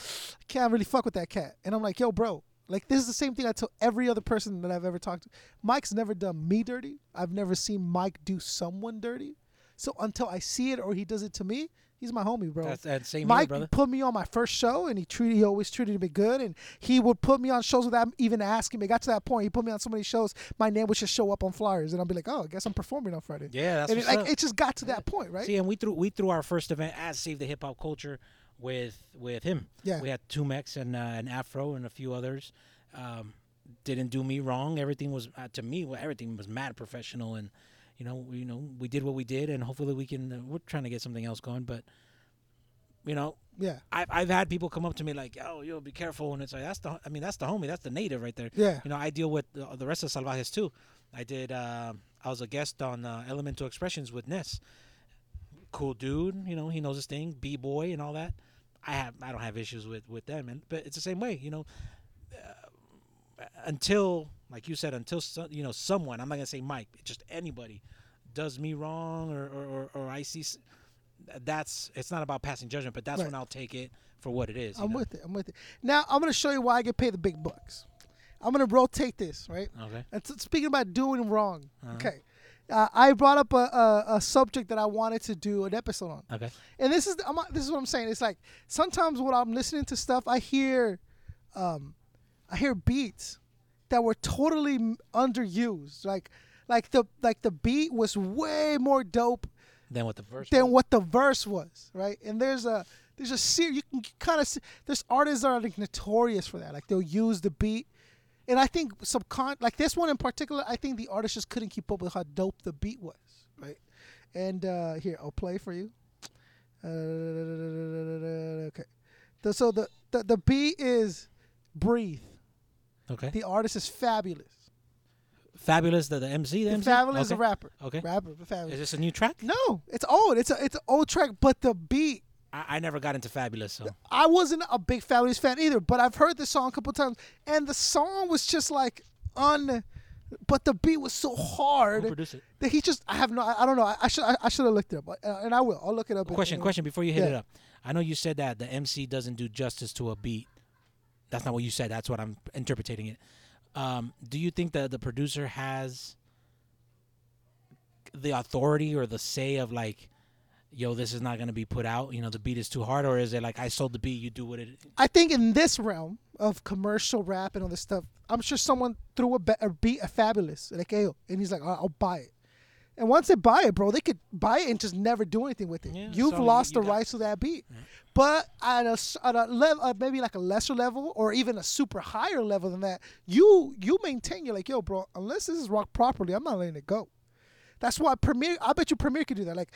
can't really fuck with that cat, and I'm like, yo, bro, like this is the same thing I tell every other person that I've ever talked to. Mike's never done me dirty. I've never seen Mike do someone dirty. So until I see it or he does it to me, he's my homie, bro. That's- that's same here, Mike brother. put me on my first show, and he treated he always treated me good, and he would put me on shows without even asking me. It got to that point, he put me on so many shows, my name would just show up on flyers, and I'd be like, oh, I guess I'm performing on Friday. Yeah, that's and it, like up. it just got to that point, right? See, and we threw we threw our first event as Save the Hip Hop Culture with with him. Yeah. we had Tumex and uh, and Afro and a few others. Um, didn't do me wrong. Everything was uh, to me. well, Everything was mad professional, and you know, we, you know, we did what we did, and hopefully we can. Uh, we're trying to get something else going, but you know, yeah, I've I've had people come up to me like, "Oh, yo, be careful," and it's like that's the I mean that's the homie, that's the native right there. Yeah. You know, I deal with the, the rest of Salvajes too. I did. Uh, I was a guest on uh, Elemental Expressions with Ness. Cool dude. You know, he knows his thing. B boy and all that. I have I don't have issues with with them, and but it's the same way. You know, uh, until like you said, until so, you know someone. I'm not gonna say Mike. Just anybody does me wrong or or, or, or I see. That's it's not about passing judgment, but that's Right. when I'll take it for what it is. I'm know? with it. I'm with it. Now I'm gonna show you why I get paid the big bucks. I'm gonna rotate this, right? Okay. And s- speaking about doing wrong, Uh-huh. okay. Uh, I brought up a, a, a subject that I wanted to do an episode on. Okay. and this is I'm, this is what I'm saying. It's like sometimes when I'm listening to stuff, I hear, um, I hear beats that were totally underused. Like, like the like the beat was way more dope Then what the verse? than was? what the verse was, right? And there's a there's a series you can kind of see. There's artists that are like notorious for that. Like they'll use the beat, and I think subcon like this one in particular, I think the artist just couldn't keep up with how dope the beat was, right? And uh here I'll play for you. Uh, okay, the, so the, the the beat is "Breathe." Okay. The artist is Fabolous. Fabolous, the, the MC, the, The MC? Fabolous is a Okay. rapper. Okay. Rapper, Fabolous. Is this a new track? No, it's old. It's a it's an old track, but the beat I, I never got into Fabolous, so I wasn't a big Fabolous fan either, but I've heard the song a couple times, and the song was just like un, but the beat was so hard Who produced it? that he just I have no I, I don't know I, I should I, I should have looked it up, uh, and I will I'll look it up. question, and- question before you hit it up. I know you said that the MC doesn't do justice to a beat. That's not what you said. That's what I'm interpreting it. Um, do you think that the producer has the authority or the say of like, yo, this is not gonna be put out? You know, the beat is too hard, or is it like I sold the beat, you do what it? I think in this realm of commercial rap and all this stuff, I'm sure someone threw a, be- a beat a Fabolous like hey, and he's like, "All right, I'll buy it. And once they buy it, bro, they could buy it and just never do anything with it. Yeah, You've so lost you the rights to that beat. But at a, at a level, uh, maybe like a lesser level or even a super higher level than that, you you maintain. You're like, yo, bro, unless this is rock properly, I'm not letting it go. That's why Premier. I bet you Premier could do that. Like,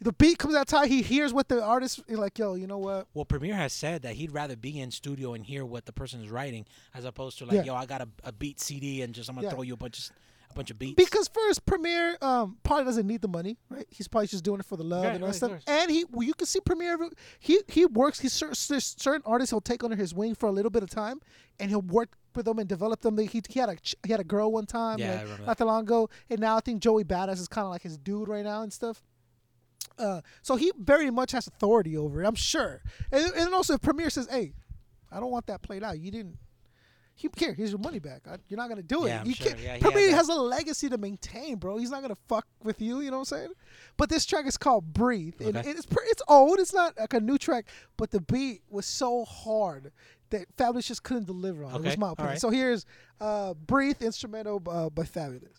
the beat comes out tight. He hears what the artist is like. Yo, you know what? Well, Premier has said that he'd rather be in studio and hear what the person is writing as opposed to like, Yeah. yo, I got a, a beat CD and just I'm gonna Yeah. throw you a bunch of a bunch of beats. Because first, Premier um, probably doesn't need the money, right? He's probably just doing it for the love Right, and all that stuff. And he, well, you can see Premier. He he works. He's cer- cer- certain artists he'll take under his wing for a little bit of time, and he'll work with them and develop them. He, he had a he had a girl one time, Yeah, I remember not that long ago, and now I think Joey Badass is kind of like his dude right now and stuff. Uh, so he very much has authority over it, I'm sure. And, and also, if Premier says, "Hey, I don't want that played out. You didn't." He care. Here's your money back. I, you're not gonna do it. I'm you sure. can't. Yeah, he Premier has has a legacy to maintain, bro. He's not gonna fuck with you. You know what I'm saying? But this track is called "Breathe," and Okay. it's pre- it's old. It's not like a new track, but the beat was so hard that Fabolous just couldn't deliver on. it. It was my opinion. right. So here's uh, "Breathe" instrumental uh, by Fabolous.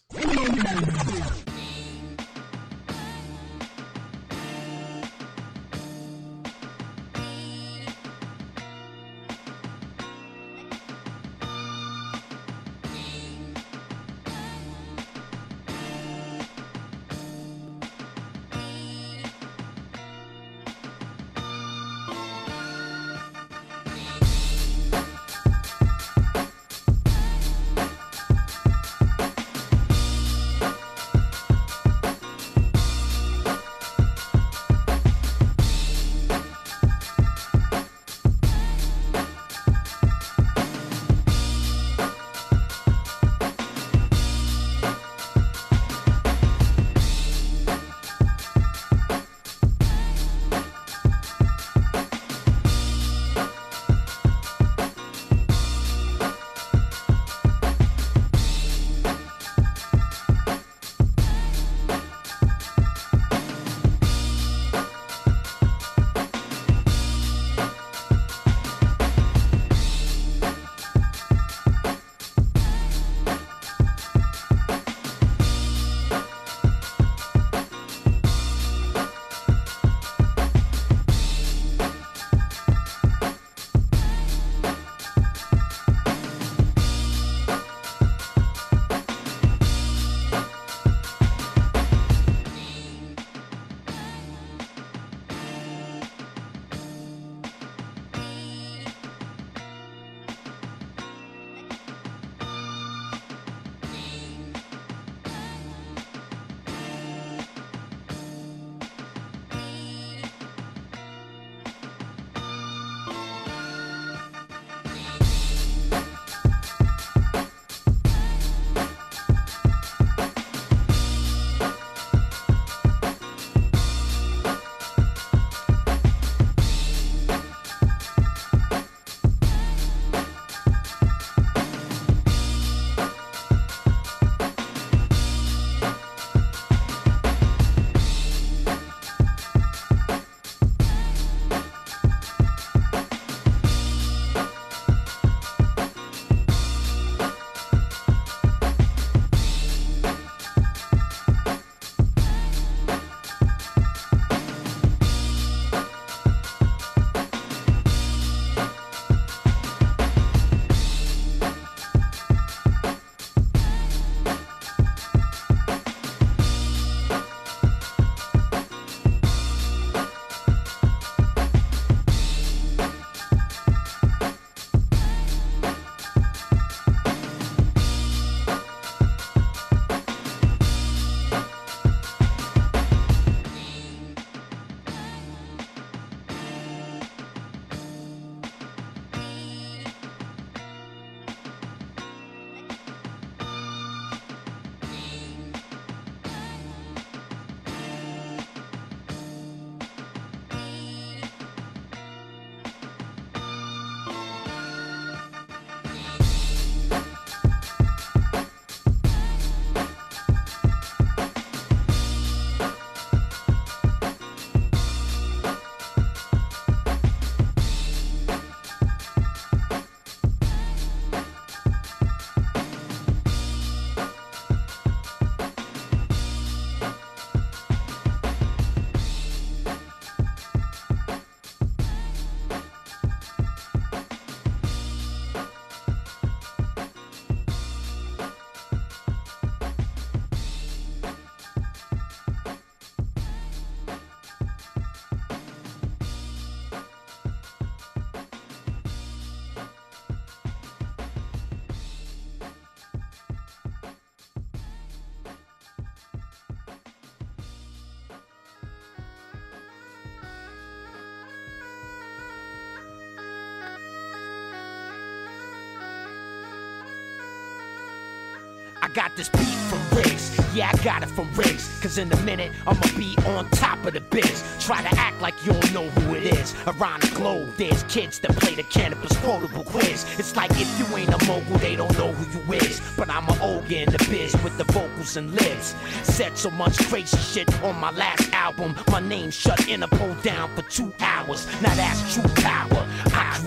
Got this beat from Riggs. Yeah, I got it from Riggs. Cause in a minute, I'ma be on top of the biz. Try to act like you don't know who it is. Around the globe, there's kids that play the Canibus quotable quiz. It's like if you ain't a mogul, they don't know who you is. But I'm a ogre in the biz with the vocals and lips. Said so much crazy shit on my last album. My name shut Interpol down for two hours. Now that's true power.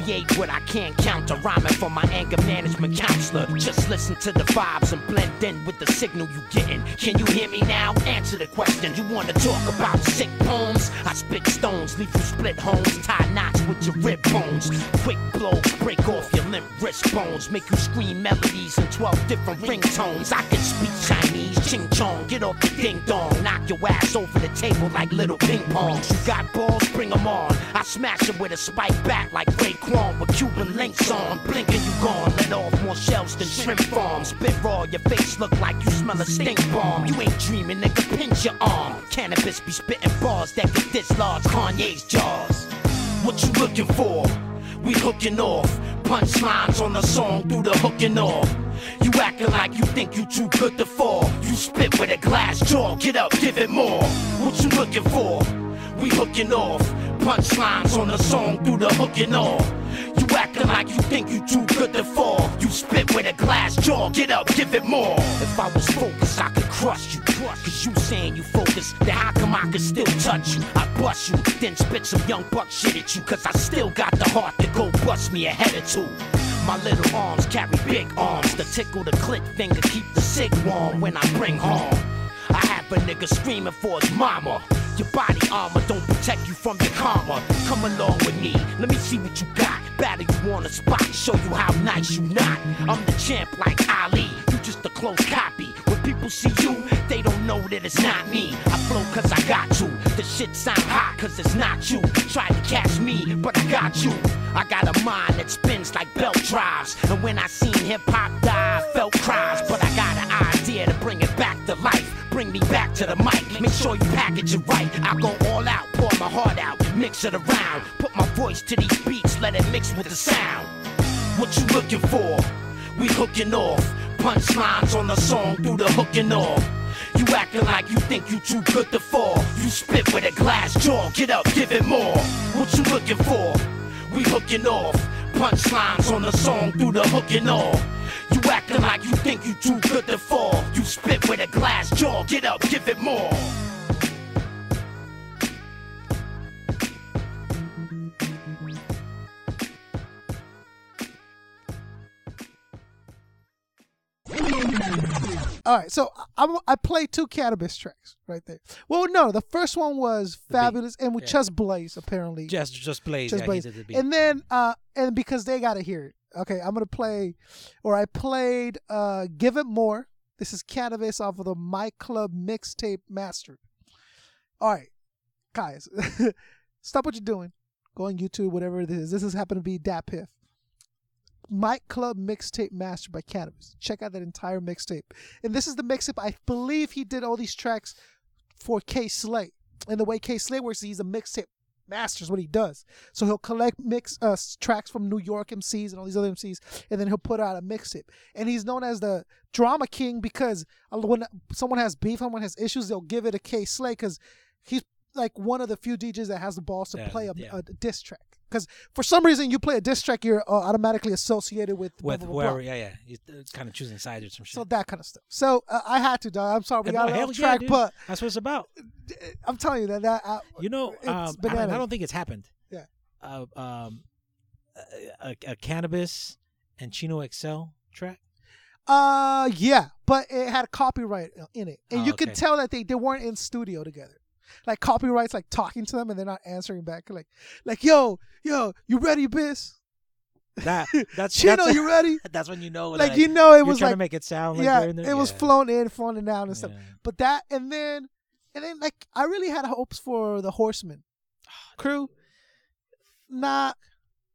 Create what I can't counter. Rhyming for my anger management counselor. Just listen to the vibes and blend in with the signal you getting. Can you hear me now? Answer the question. You wanna talk about sick poems? I spit stones, leave you split homes, tie knots with your rib bones. Quick blow, break off your limp wrist bones, make you scream melodies in 12 different ringtones. I can speak Chinese, ching chong, get off the ding dong, knock your ass over the table like little ping pongs. You got balls, bring 'em on. I smash 'em with a spike back like Raekwon with Cuban links on. Blinking you gone, let off more shells than shrimp farms. Spit raw, your face look like you smell a stink bomb. You ain't dreaming, nigga, pinch your arm. Canibus be spitting bars that get dislodge Kanye's jaws. What you looking for? We hooking off. Punchlines on the song through the hooking off. You acting like you think you too good to fall. You spit with a glass jaw. Get up, give it more. What you looking for? We hooking off. Punchlines on the song through the hooking off. You acting like you think you too good to fall. Spit with a glass jaw. Get up, give it more. If I was focused, I could crush you. Cause you saying you focused, then how come I can still touch you? I bust you, then spit some young buck shit at you. Cause I still got the heart to go bust me a head or two. My little arms carry big arms. The tickle the click finger keep the sick warm when I bring home. I have a nigga screaming for his mama. Your body armor don't protect you from your karma. Come along with me, let me see what you got. Battle you on the spot, show you how nice you not. I'm the champ like Ali, you just a close copy. When people see you, they don't know that it's not me. I flow cause I got you. The shit sound hot cause it's not you. Try to catch me, but I got you. I got a mind that spins like belt drives. And when I seen hip hop die, I felt cries. But I got an idea to bring it back to life. Bring me back to the mic. Make sure you package it right. I go all out, my heart out, mix it around. Put my voice to these beats, let it mix with the sound. What you looking for? We hooking off. Punchlines on the song through the hooking off. You acting like you think you too good to fall. You spit with a glass jaw. Get up, give it more. What you looking for? We hooking off. Punchlines on the song through the hooking off. You acting like you think you too good to fall. You spit with a glass jaw. Get up, give it more. All right, so I, I played two Canibus tracks right there. Well, no, the first one was Fabolous, and with yeah. Just Blaze apparently. Just just plays. Just yeah, Blaze, the beat. and then uh, and because they gotta hear it. Okay, I'm gonna play, or I played uh, "Give It More." This is Canibus off of the My Club mixtape mastered. All right, guys, stop what you're doing. Go on YouTube, whatever it is. This has happened to be Dat Piff. Mic Club mixtape mastered by Canibus. Check out that entire mixtape. And this is the mixtape. I believe he did all these tracks for Kay Slay. And the way Kay Slay works, is he's a mixtape master is what he does. So he'll collect mix uh, tracks from New York MCs and all these other MCs, and then he'll put out a mixtape. And he's known as the drama king because when someone has beef, someone has issues, they'll give it to Kay Slay because he's like one of the few DJs that has the balls to Yeah, play a, yeah. a diss track. Because for some reason you play a diss track, you're uh, automatically associated with with blah, blah, blah, blah. whoever, yeah, yeah, uh, kind of choosing sides or some shit. So that kind of stuff. So uh, I had to, dog. I'm sorry, we got no, off track, yeah, but that's what it's about. I'm telling you that that uh, You know, um, I, mean, I don't think it's happened. Yeah. Uh, um, a, a, a Canibus and Chino XL track. Uh, yeah, but it had Copywrite in it, and Oh, you could tell that they, they weren't in studio together. Like copyrights, like talking to them, and they're not answering back. Like, like, yo, yo, you ready, Biz? That that's Chino, that's, you ready? that's when you know, Like, like, you know, it was trying like, to make it sound like yeah, they're in there. it was Yeah. flown in, flown out, and stuff. Yeah. But that, and then, and then, like, I really had hopes for the Horsemen ah, crew. Not,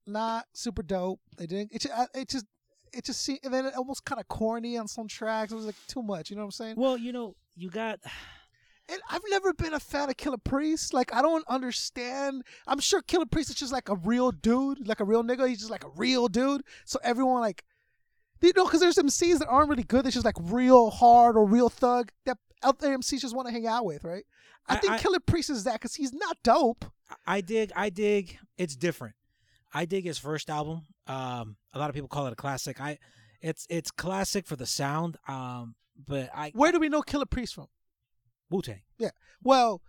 not super dope. They didn't. It, ju- I- it just, it just seemed, and then it almost kind of corny on some tracks. It was like too much. You know what I'm saying? Well, you know, you got And I've never been a fan of Killah Priest. Like I don't understand. I'm sure Killah Priest is just like a real dude, like a real nigga. He's just like a real dude. So everyone like You know, because there's some MCs that aren't really good. They're just like real hard or real thug that other MCs just want to hang out with, right? I, I- think I- Killah Priest is that because he's not dope. I dig. I dig. It's different. I dig his first album. Um, a lot of people call it a classic. I, it's it's classic for the sound. Um, but I Where do we know Killah Priest from? Wu Tang Yeah. Well,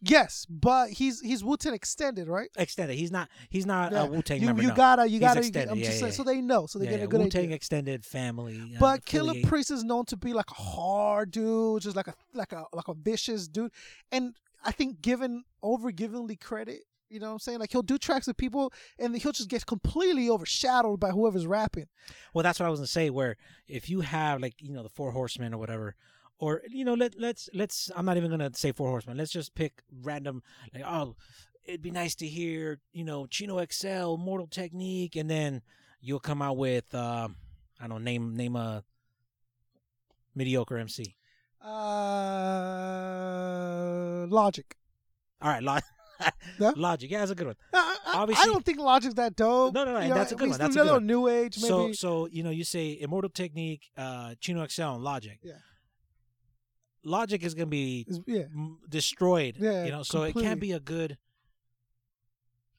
yes, but he's he's Wu Tang extended, right? extended. He's not. He's not Yeah. a Wu Tang you, member. You no. gotta, you He's gotta. extended, I'm yeah, just yeah, saying, so they know, so they get a good Wu Tang extended family. uh, But Killah. Priest is known to be like a hard dude, just like a like a like a vicious dude. And I think given over givingly credit, you know what I'm saying? Like he'll do tracks with people and he'll just get completely overshadowed by whoever's rapping. Well, that's what I was gonna say. Where if you have like you know the Four Horsemen or whatever, or you know let let's let's I'm not even gonna say Four Horsemen. Let's just pick random like oh it'd be nice to hear you know Chino XL, Mortal Technique, and then you'll come out with uh, I don't know name name a mediocre MC. Uh, Logic. All right, Log- Yeah? Logic. Yeah, that's a good one. I, I- I don't think Logic's that dope. No, no, no, You know, that's a good one. That's a a good one. new age, maybe. So so you know you say Immortal Technique, uh, Chino XL, and Logic. Yeah. Logic is gonna be yeah. m- destroyed. Yeah, you know, so it can't be a good.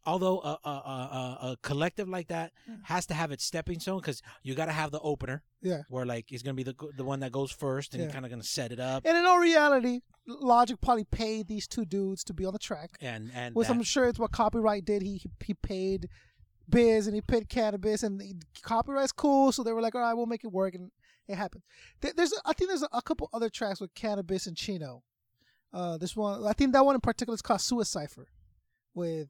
Although a a, a, a, a collective like that has to have its stepping stone because you got to have the opener Yeah. where like it's gonna be the the one that goes first and Yeah. you're kind of gonna set it up And in all reality, Logic probably paid these two dudes to be on the track. and and Which that- I'm sure it's what Copywrite did. He he paid Biz and he paid Canibus, and the Copywrite's cool. So they were like, all right, we'll make it work, and it happened. There- There's I think there's a, couple other tracks with Canibus and Chino. Uh, this one I think that one in particular is called Suicide with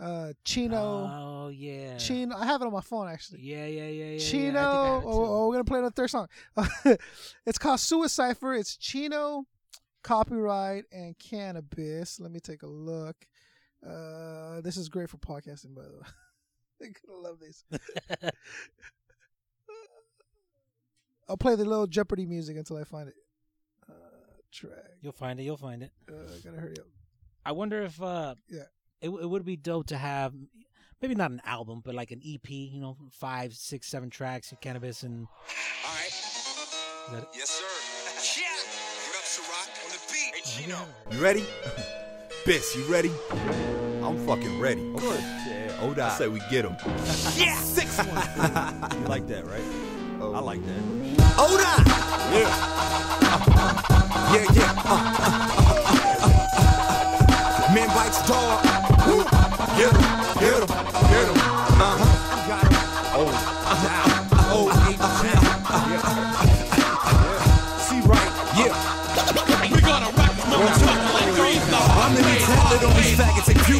uh Chino. Oh yeah. Chino, I have it on my phone actually. Yeah, yeah, yeah, yeah. yeah. Chino. I I oh, oh, we're gonna play another third song. it's called Suicide It's Chino, Copywrite, and Canibus. Let me take a look. Uh, this is great for podcasting, by the way. They're gonna love this. I'll play the little Jeopardy music until I find it. Uh, track. You'll find it. You'll find it. Uh, gotta hurry up. I wonder if uh Yeah. it it would be dope to have maybe not an album but like an EP, you know, five, six, seven tracks of Canibus and All right. is that it? Yes, sir. Yeah. What up, Ciroc? On the beat. Hey, Chino. You ready? Biss, you ready? I'm fucking ready. Good. Yeah. Hold on. I say we get him. Yeah. Six one. You like that, right? Oh. I like that. Hold on. Yeah. yeah, yeah. Uh, uh, uh, uh, uh. Man bites dog.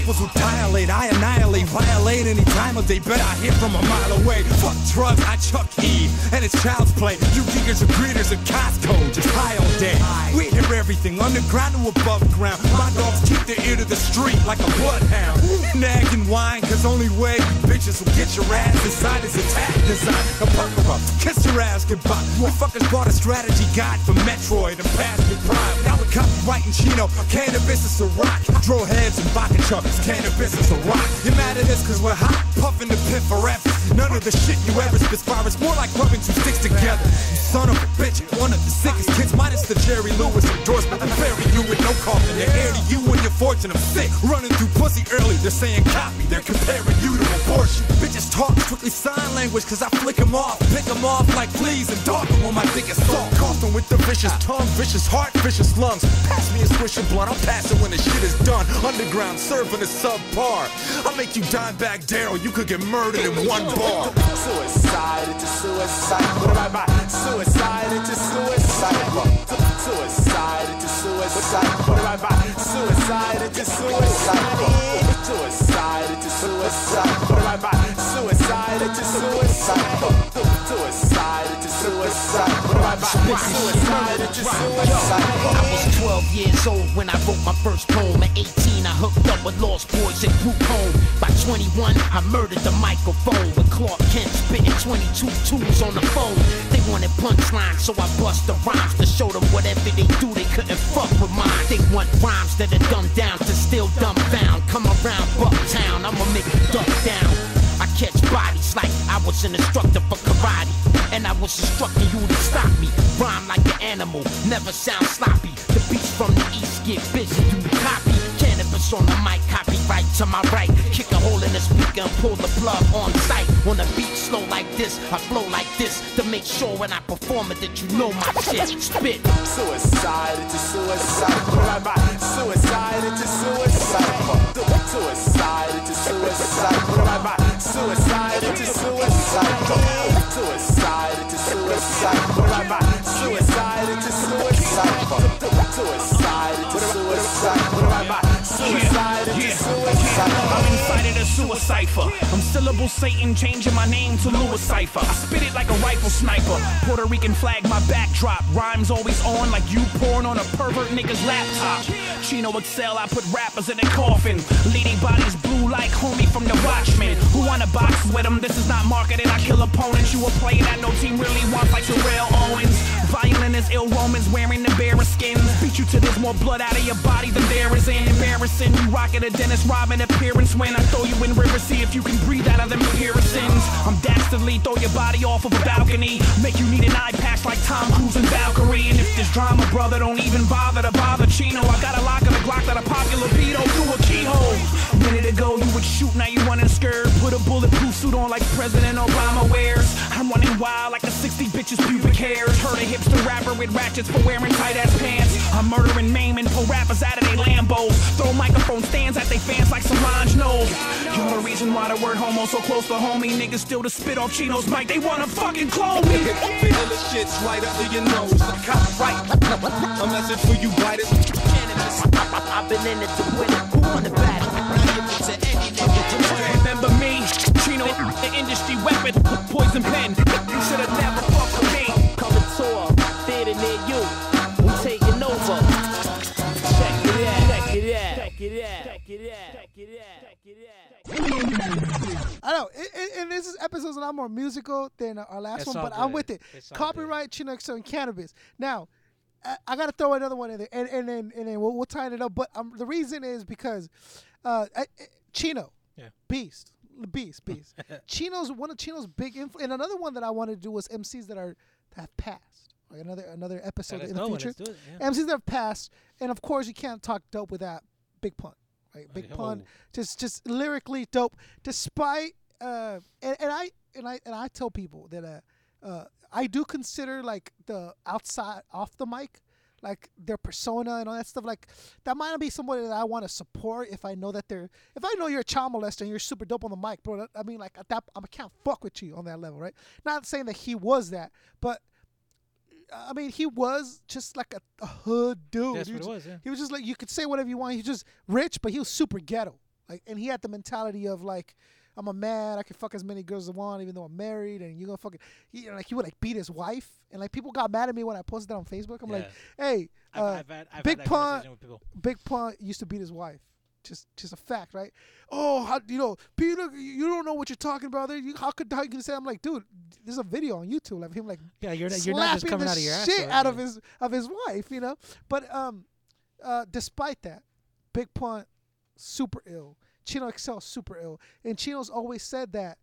Who dilate. I annihilate, violate any time of day. Bet I hit from a mile away. Fuck drugs, I chuck E, and it's child's play. You geekers and greeters at Costco, just high all day. We hear everything, underground to above ground. My dogs keep their ear to the street like a bloodhound. Nag and whine, cause only way bitches will get your ass inside is attack design. A pucker up, kiss your ass goodbye. We fuckers bought a strategy guide for Metroid and passed me prime. Now we're copyrighting Chino. Canibus is a rock. Draw heads and vodka chuckers. Canibus is a rock. You're mad at us cause we're hot. Puffing the pit forever. None of the shit you ever spit fire. It's more like rubbing two sticks together. You son of a bitch. One of the sickest kids. Minus the Jerry Lewis endorsement. I'm burying you with no coffin. They're heir to you and your fortune. I'm sick. Running through pussy early. They're saying copy. They're comparing you to abortion. Bitches talk strictly sign language cause I flick them off. Pick them off like fleas and dog them on my biggest salt. Cough them with the vicious tongue, vicious heart, vicious lungs. Pass me a swish of blood. I'll pass it when the shit is done. Underground, serving a subpar. I'll make you Dimebag Darrell. You could get murdered in one bar. Suicide into suicide. What am I by? Suicide into suicide. Suicide into suicide. What am I by? Suicide into suicide. Suicide into suicide. What am I by? Suicide into suicide. Suicide into suicide. What am I by? Suicide into suicide. I was 12 years old when I wrote my first poem. At 18, I hooked up with Lost Boyz and group home. By 21, I murdered the microphone with Clark Kent spitting 22 twos on the phone. Wanted punchlines, so I bust the rhymes to show them whatever they do, they couldn't fuck with mine. They want rhymes that are dumbed down to still dumbfound. Come around Bucktown, I'ma make you duck down. I catch bodies like I was an instructor for karate. And I was instructing you to stop me. Rhyme like an animal, never sound sloppy. The beats from the east get busy, you copy. Canibus on the mic, Copywrite to my right. Kick a hole in the speaker and pull the plug on sight. When the beat slow like this, I flow like this to make sure when I perform it that you know my shit. Spit. Suicide into suicide. Suicide into suicide. Suicide into suicide. Suicide into suicide. Suicide into suicide. Suicide into suicide. Suicide into suicide. I'm inside of the suicide cipher. I'm syllable Satan, changing my name to Lewis Cipher. I spit it like a rifle sniper. Puerto Rican flag, my backdrop. Rhymes always on like you porn on a pervert nigga's laptop. Chino XL, I put rappers in a coffin. Leading bodies blue like homie from the Watchmen. Who wanna box with him? This is not marketing. I kill opponents. You a player that no team really wants like Terrell Owens. Violent as ill Romans wearing the bearer skins. Beat you to there's more blood out of your body than there is in. Embarrassing. You rockin' a Dennis Rodman appearance when I throw you in river. See if you can breathe out of them appearances. I'm dastardly. Throw your body off of a balcony. Make you need an eye patch like Tom Cruise and Valkyrie. And if this drama, brother, don't even bother to bother Chino. I got a lock of the Glock that a popular pedo through a keyhole. A minute ago you would shoot, now you running scared. Put a bulletproof suit on like President Obama wears. I'm running wild like the 60 bitches pubic hairs. Heard a hipster rapper with ratchets for wearing tight ass pants. I'm murdering, maiming, pull rappers out of their Lambos. Throw microphone stands at they fans like Solange knows. You're the reason why the word homo so close to homie. Niggas still to spit off Chino's mic. They wanna fucking clone me. Vanilla shit's right under your nose. The cop right. A message for you biters. I've been in it to win it. Who won the battle? Remember me, Chino, the industry weapon, poison pen. You should have never fucked with me. Coming tour, theater near you. We taking over. Check it out. Check it out. Check it out. Check it out. Check it out. Check it out. I know, it, it, and this is episode's a lot more musical than our last It's one, all but I'm with it. It's Copywrite Chino XL and Canibus. Now, I, I got to throw another one in there, and and then and then we'll, we'll tie it up. But um, the reason is because uh, I, I- Chino, Yeah. beast, beast, beast. Chino's one of Chino's big influ- and another one that I wanted to do was MCs that are that have passed. Like another another episode in the future. it, yeah. MCs that have passed, and of course you can't talk dope without Big Pun, right? Big Oh. Pun, just just lyrically dope. Despite uh, and, and I and I and I tell people that uh, uh, I do consider like the outside off the mic, like their persona and all that stuff. Like that might not be somebody that I want to support if I know that they're if I know you're a child molester and you're super dope on the mic, bro. I mean, like at that I can't fuck with you on that level, right? Not saying that he was that, but. I mean, he was just like a, a hood dude. That's He what it was, yeah. He was just like you could say whatever you want. He was just rich, but he was super ghetto. Like, and he had the mentality of like, I'm a man. I can fuck as many girls as I want, even though I'm married. And you gonna fucking, he, you know, like he would like beat his wife. And like people got mad at me when I posted that on Facebook. I'm like, hey, I've- uh, I've had- I've Big that Pun, conversation with people. Big Pun used to beat his wife. Just, just a fact, right? Oh, how, you know, Peter, you don't know what you're talking about. There, you, how could how you can say? I'm like, dude, there's a video on YouTube of him like, Yeah, you're not- you're not just coming out of your ass, shit though, out of his of his wife, you know. But um, uh, despite that, Big Pun, super ill. Chino XL, super ill. And Chino's always said that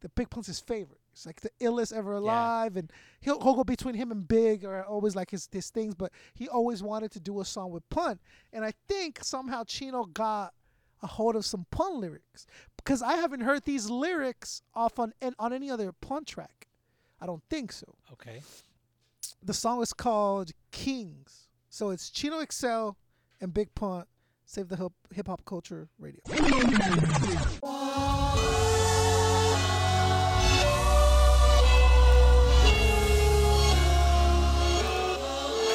the Big Pun's his favorite. It's like the illest ever alive, and he'll, he'll go between him and Big, or always like his his things. But he always wanted to do a song with Pun, and I think somehow Chino got a hold of some Pun lyrics because I haven't heard these lyrics off on on any other Pun track. I don't think so. Okay. The song is called Kings. So it's Chino XL and Big Pun. Save the hip hop culture radio.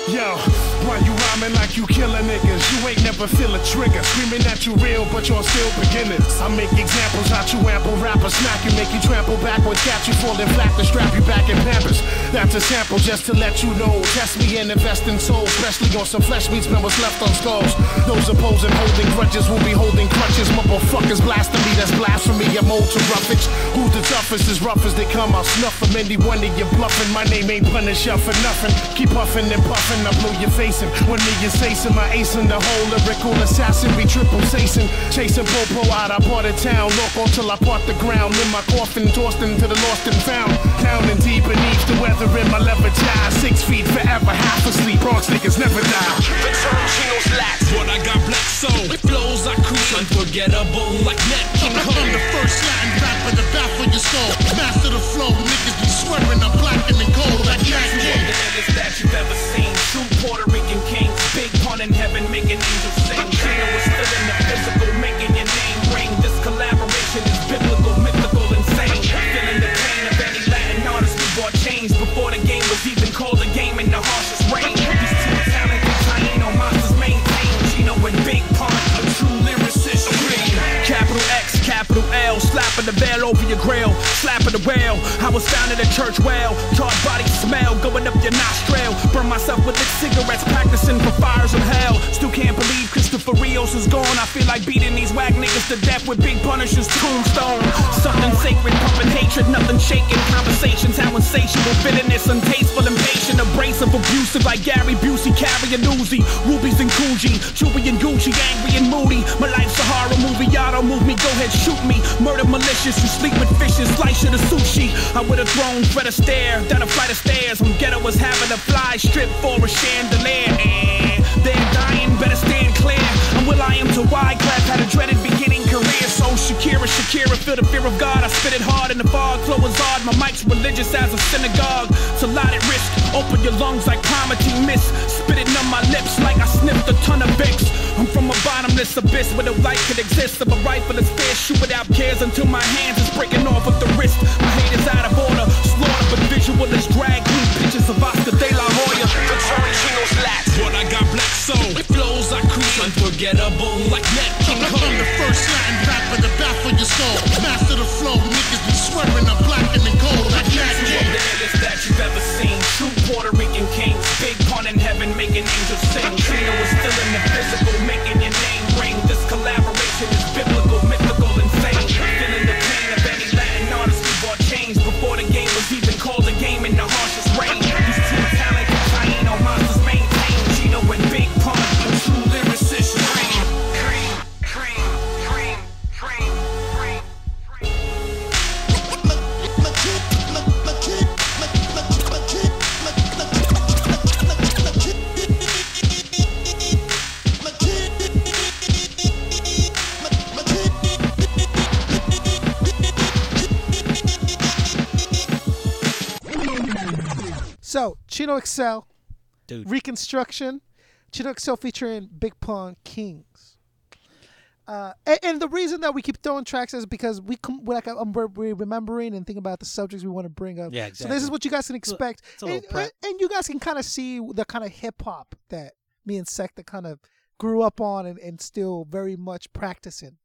Yo, why you rhyming like you killing niggas? You ain't never feel a trigger. Screaming that you real, but you're still beginners. I make examples out you ample rappers, smack you, make you trample backwards, catch you falling flat to strap you back in pampers. That's a sample just to let you know. Test me and invest in soul, especially on some flesh meats, man, what's left on skulls. Those opposing holding grudges will be holding crutches. Motherfuckers blasting me, that's blasphemy. I'm old to roughage. Who's the toughest? As rough as they come, I'll snuff 'em. Any one of you bluffing. My name ain't punish ya for nothing. Keep puffing and puffing, I blow your face chasing. When me and Sason, my ace in the hole, lyrical assassin, be triple Sason. Chasing Popo out, I bought a town, local till I part the ground. In my coffin, tossed into the lost and found. Down and deep beneath the weather in my leather tie. Six feet forever, half asleep. Bronx niggas never die. The term Chino's lax, but I got black soul. With flows I create unforgettable like Nat King Cole. I'm the first Latin rapper to baffle your soul. Master the flow, niggas be swearing I'm black and cold like Nat One King. the illest that you've ever seen. True Puerto Rican kings, big pun in heaven, making angels sing. Chino is still in the physical, making your name ring. This collaboration is biblical, mythical, insane. Feeling the pain of any Latin artist who brought change before the game was even called a game in the harshest rain. These two talented Taino monsters maintain. Chino and Big Pun, a true lyricist. Dream. Capital X, capital L, slapping the veil over your grill, slapping the whale. I was found in a church well, taught body smell going up your nostril. Burn myself with lit cigarettes, practicing for fires of hell. Still can't believe Christopher Rios is gone. I feel like beating these whack niggas to death with big punishers, tombstone. Something sacred, pumping hatred, nothing shaking. Conversations, how insatiable, bitterness, untasteful, impatient, abrasive, abusive like Gary Busey, carrying Uzi, rubies and Coogi, Chewy and Gucci, angry and moody. My life's a movie, y'all don't move me, go ahead, shoot me. Murder malicious, you sleep with fishes, slice you the sushi. I would've thrown Fred Astaire down a flight of stairs. When ghetto was having a fly strip for a chandelier. And they're dying, better stand clear. And will I am to Wyclef had a dreaded beginning career. So Shakira, Shakira, feel the fear of God. I spit it hard in the fog, flow is hard. My mic's religious as a synagogue. It's a lot at risk. Open your lungs like Primatene Mist. Spit it on my lips like I sniffed a ton of Vicks. I'm from a bottomless abyss where no light could exist. If a rifle is fair, shoot without cares until my hands is breaking off at the wrist. My hate is out of order. Slaughter, but visual is drag queen pictures of Oscar De La Hoya. The Tory Chino's lax, but I got black soul. Flows I create unforgettable like Nat King Cole. I'm the first Latin rapper to baffle your soul. Master the flow, niggas be swearing I'm black and cold like Nat of King. the illest that you've ever seen. True Puerto Rican kings, in heaven, making angels sing. Chino is still in the physical, making your name ring. This collaboration is Chino XL, Dude. Reconstruction, Chino XL featuring Big Pun Kings. Uh, and, and the reason that we keep throwing tracks is because we come we're like um, we're, we're remembering and thinking about the subjects we want to bring up. Yeah, exactly. So this is what you guys can expect, it's a and, and you guys can kind of see the kind of hip hop that me and Secta kind of grew up on and, and still very much practicing.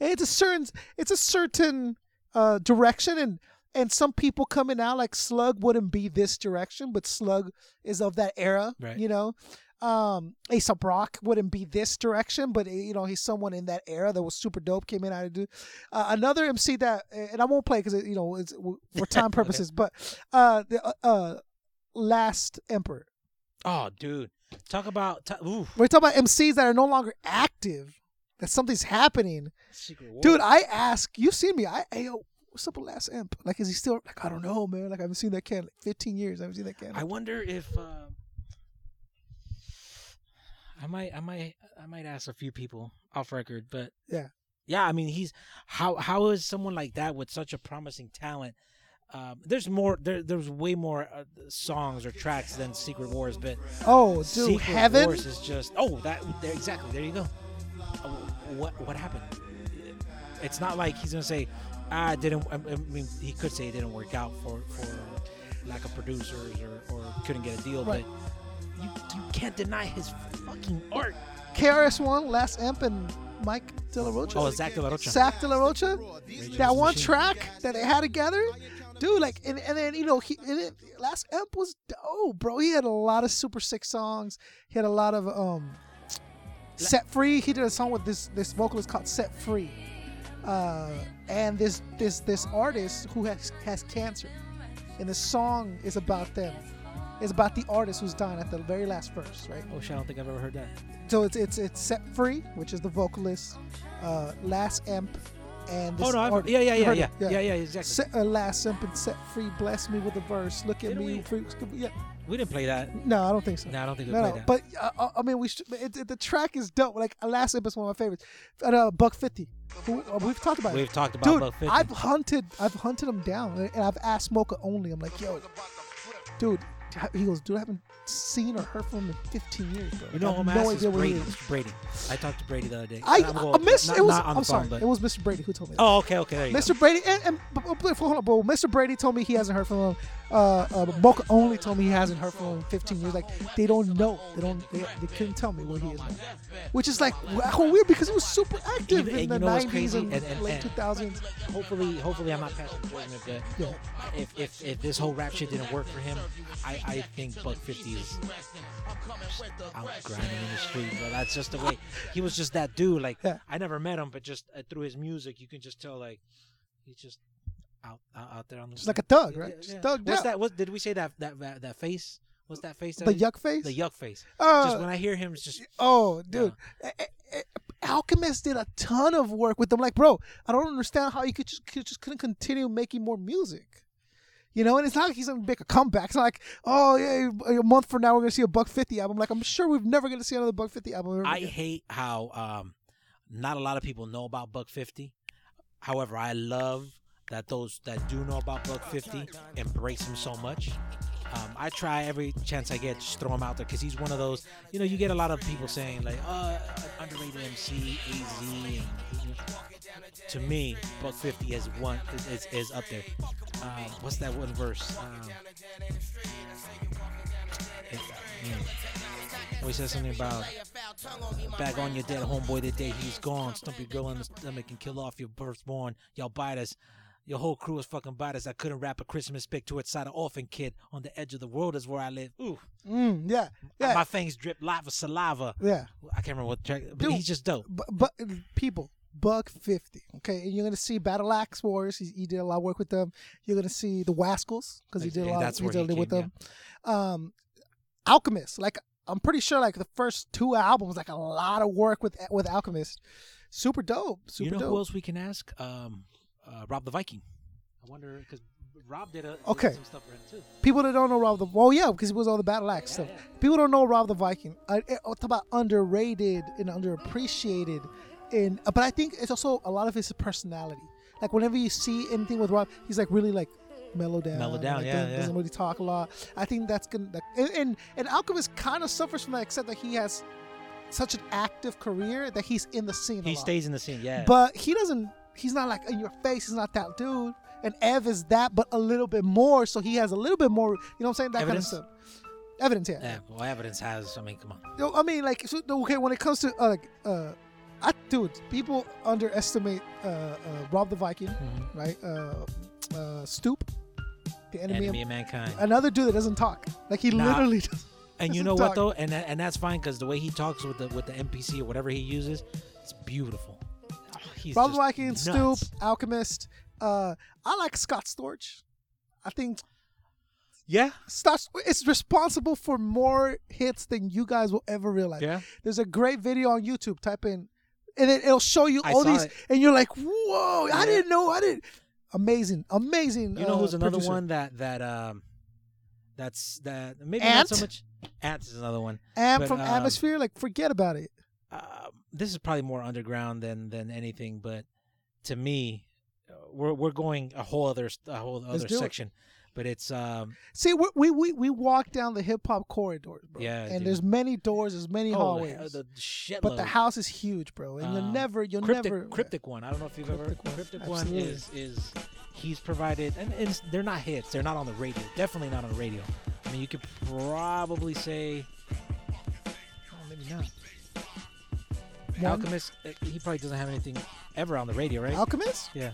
And it's a certain it's a certain uh, direction and and some people coming out like Slug wouldn't be this direction, but Slug is of that era, Right. you know. Um, Aesop Rock wouldn't be this direction, but eh, you know he's someone in that era that was super dope. Came in out to do uh, another MC that, and I won't play because you know it's for time purposes, but uh, the uh, uh, Last Emperor. Oh, dude. Talk about. ooh. We're talking about MCs that are no longer active. That something's happening. Dude, I ask, you've seen me. I, yo, what's up with Last Imp? Like, is he still, like, I don't know, man. Like, I haven't seen that can like 15 years. I haven't seen that can. I wonder if uh, I might, I might, I might ask a few people off record, but Yeah. yeah. I mean, he's how how is someone like that with such a promising talent? Um, there's more. There, there's way more uh, songs or tracks than Secret Wars, but Oh, dude, Secret Heaven? Wars is just oh that there exactly. There you go. Uh, what what happened? It's not like he's gonna say ah it didn't. I I mean, he could say it didn't work out for for lack of producers or, or couldn't get a deal, Right. but you you can't deny his fucking art. KRS-One, Last Imp, and Mike De La Rocha. Oh, Zach De La Rocha. Zach De La Rocha. Against That one Machine. track that they had together. Dude, like, and, and then, you know, he, and it, Last Imp was dope, bro. He had a lot of super sick songs. He had a lot of, um, Set Free. He did a song with this, this vocalist called Set Free. Uh, and this, this, this artist who has, has cancer. And the song is about them. It's about the artist who's dying at the very last verse, right? Oh shit! I don't think I've ever heard that. So it's it's it's Set Free, which is the vocalist, uh, Last Emp, and this Oh, no, I've- art- yeah, yeah, you yeah, yeah. Yeah, yeah, exactly. Set, uh, Last Emp and Set Free, bless me with a verse. Look at Didn't me, we- free, yeah. We didn't play that. No, I don't think so. No, I don't think we no, played no. that. But uh, uh, I mean, we should, it, it- the track is dope. Like Last is one of my favorites. And, uh, Buck Fifty, who uh, we've talked about. it. We've talked about Dude, Buck 50. I've hunted, I've hunted him down, and I've asked Smoker only. I'm like, yo, dude. He goes, dude, I haven't seen or heard from him in 15 years, bro. You know I who have I'm no asking idea where he Brady. is. Brady. I talked to Brady the other day. I, I'm I missed. it was. not on the I'm sorry. but- It was Mr. Brady who told me. That. Oh, okay, okay. There you Mr. Brady and, and hold on, but Mr. Brady told me he hasn't heard from him. Uh, uh, Moka Only told me he hasn't heard from him in 15 years. Like they don't know. They don't. They, they couldn't tell me where he is now. Which is like how weird because he was super active And- in the you know 90s crazy? and, And- late and 2000s. Hopefully, hopefully I'm not passing judgment, but Yeah. if, if if this whole rap shit didn't work for him, I, I think Buck 50 is out grinding in the street. But that's just the way he was. Just that dude. Like I never met him, but just uh, through his music, you can just tell like he's just out out, out there on the Just like a thug, right? Yeah, Just yeah. thugged What's out. that? What did we say that that that, that face? What's that face? that The he- yuck face? The yuck face. Uh, just when I hear him, it's just Oh, dude. A- a- a- Alchemist did a ton of work with them. Like, bro, I don't understand how you could just could, just couldn't continue making more music. You know, and it's not like he's gonna make a comeback. It's not like, oh yeah, a month from now we're gonna see a Buck Fifty album. Like, I'm sure we're never gonna see another Buck Fifty album. ever I again. hate how um, not a lot of people know about Buck Fifty. However, I love that those that do know about Buck Fifty embrace him so much. Um, I try every chance I get, just throw him out there because he's one of those. You know, you get a lot of people saying like, "Oh, underrated MC, AZ." To me, Buck Fifty is one is, is, up there. Um, what's that one verse? Um, it, mm, he says something about back on your dead homeboy the day he's gone. Stump your girl in the stomach and kill off your firstborn. Y'all bite us. Your whole crew is fucking us. I couldn't wrap a Christmas pic to its side of orphan kid on the edge of the world is where I live. Ooh, Mm, yeah, yeah, my fangs drip lava saliva. yeah. I can't remember what track, but Dude, he's just dope. But, but people, Buck Fifty. Okay, and you're gonna see Battle Axe Wars. He, he did a lot of work with them. You're gonna see the Wascals because he did a Yeah, lot. that's he did he with them. Um, Alchemist. Like I'm pretty sure, like the first two albums, like a lot of work with with Alchemist. Super dope. Super you know dope. who else we can ask? Um, uh, Rob the Viking. I wonder because Rob did, a, did Okay. some stuff for him too. People that don't know Rob the well, yeah, because he was all the Battle Axe stuff. People don't know Rob the Viking. I, I talk about underrated and underappreciated, and uh, but I think it's also a lot of his personality. Like whenever you see anything with Rob, he's like really like mellow down. Mellow down, like, yeah, doesn't, yeah. Doesn't really talk a lot. I think that's gonna. Like, and, and and Alchemist kind of suffers from that, except that he has such an active career that he's in the scene. a He lot. stays in the scene, yeah. But he doesn't. He's not like in your face. He's not that dude. And Ev is that, but a little bit more. So he has a little bit more. You know what I'm saying? That Evidence? kind of stuff. Evidence, yeah. yeah, well, evidence has. I mean, come on. Yo, I mean, like, so, okay, when it comes to uh, like, uh, I dude, people underestimate uh, uh, Rob the Viking, Mm-hmm. right? Uh, uh, Stoupe, the enemy, Enemy of of mankind. Another dude that doesn't talk. Like he Nah. literally. Does, And you doesn't know what though, and that, and that's fine because the way he talks with the with the MPC or whatever he uses, it's beautiful. He's Rob the just Viking, nuts. Stoupe, Alchemist. Uh, I like Scott Storch. I think Yeah, Scott is responsible for more hits than you guys will ever realize. Yeah. There's a great video on YouTube. Type in, and it, it'll show you I all these, it. and you're like, "Whoa! I didn't know. I didn't." Amazing, amazing. You know uh, who's another producer. one that that um that's that maybe Ant? not so much. Ant is another one. Amp But, from um, Atmosphere. Like, forget about it. uh, this is probably more underground than than anything, but to me, uh, we're we're going a whole other a whole other do it. section. But it's um See, we we we, walk down the hip hop corridors, bro. Yeah, and dude. there's many doors, there's many oh, hallways. the, the but the house is huge, bro, and you'll Um, never, you'll cryptic, never. cryptic one. I don't know if you've Cryptic ever one, cryptic one absolutely. is is he's provided and, and they're not hits. They're not on the radio. Definitely not on the radio. I mean, you could probably say oh, maybe not. One? Alchemist, uh, he probably doesn't have anything ever on the radio, right? Alchemist. yeah.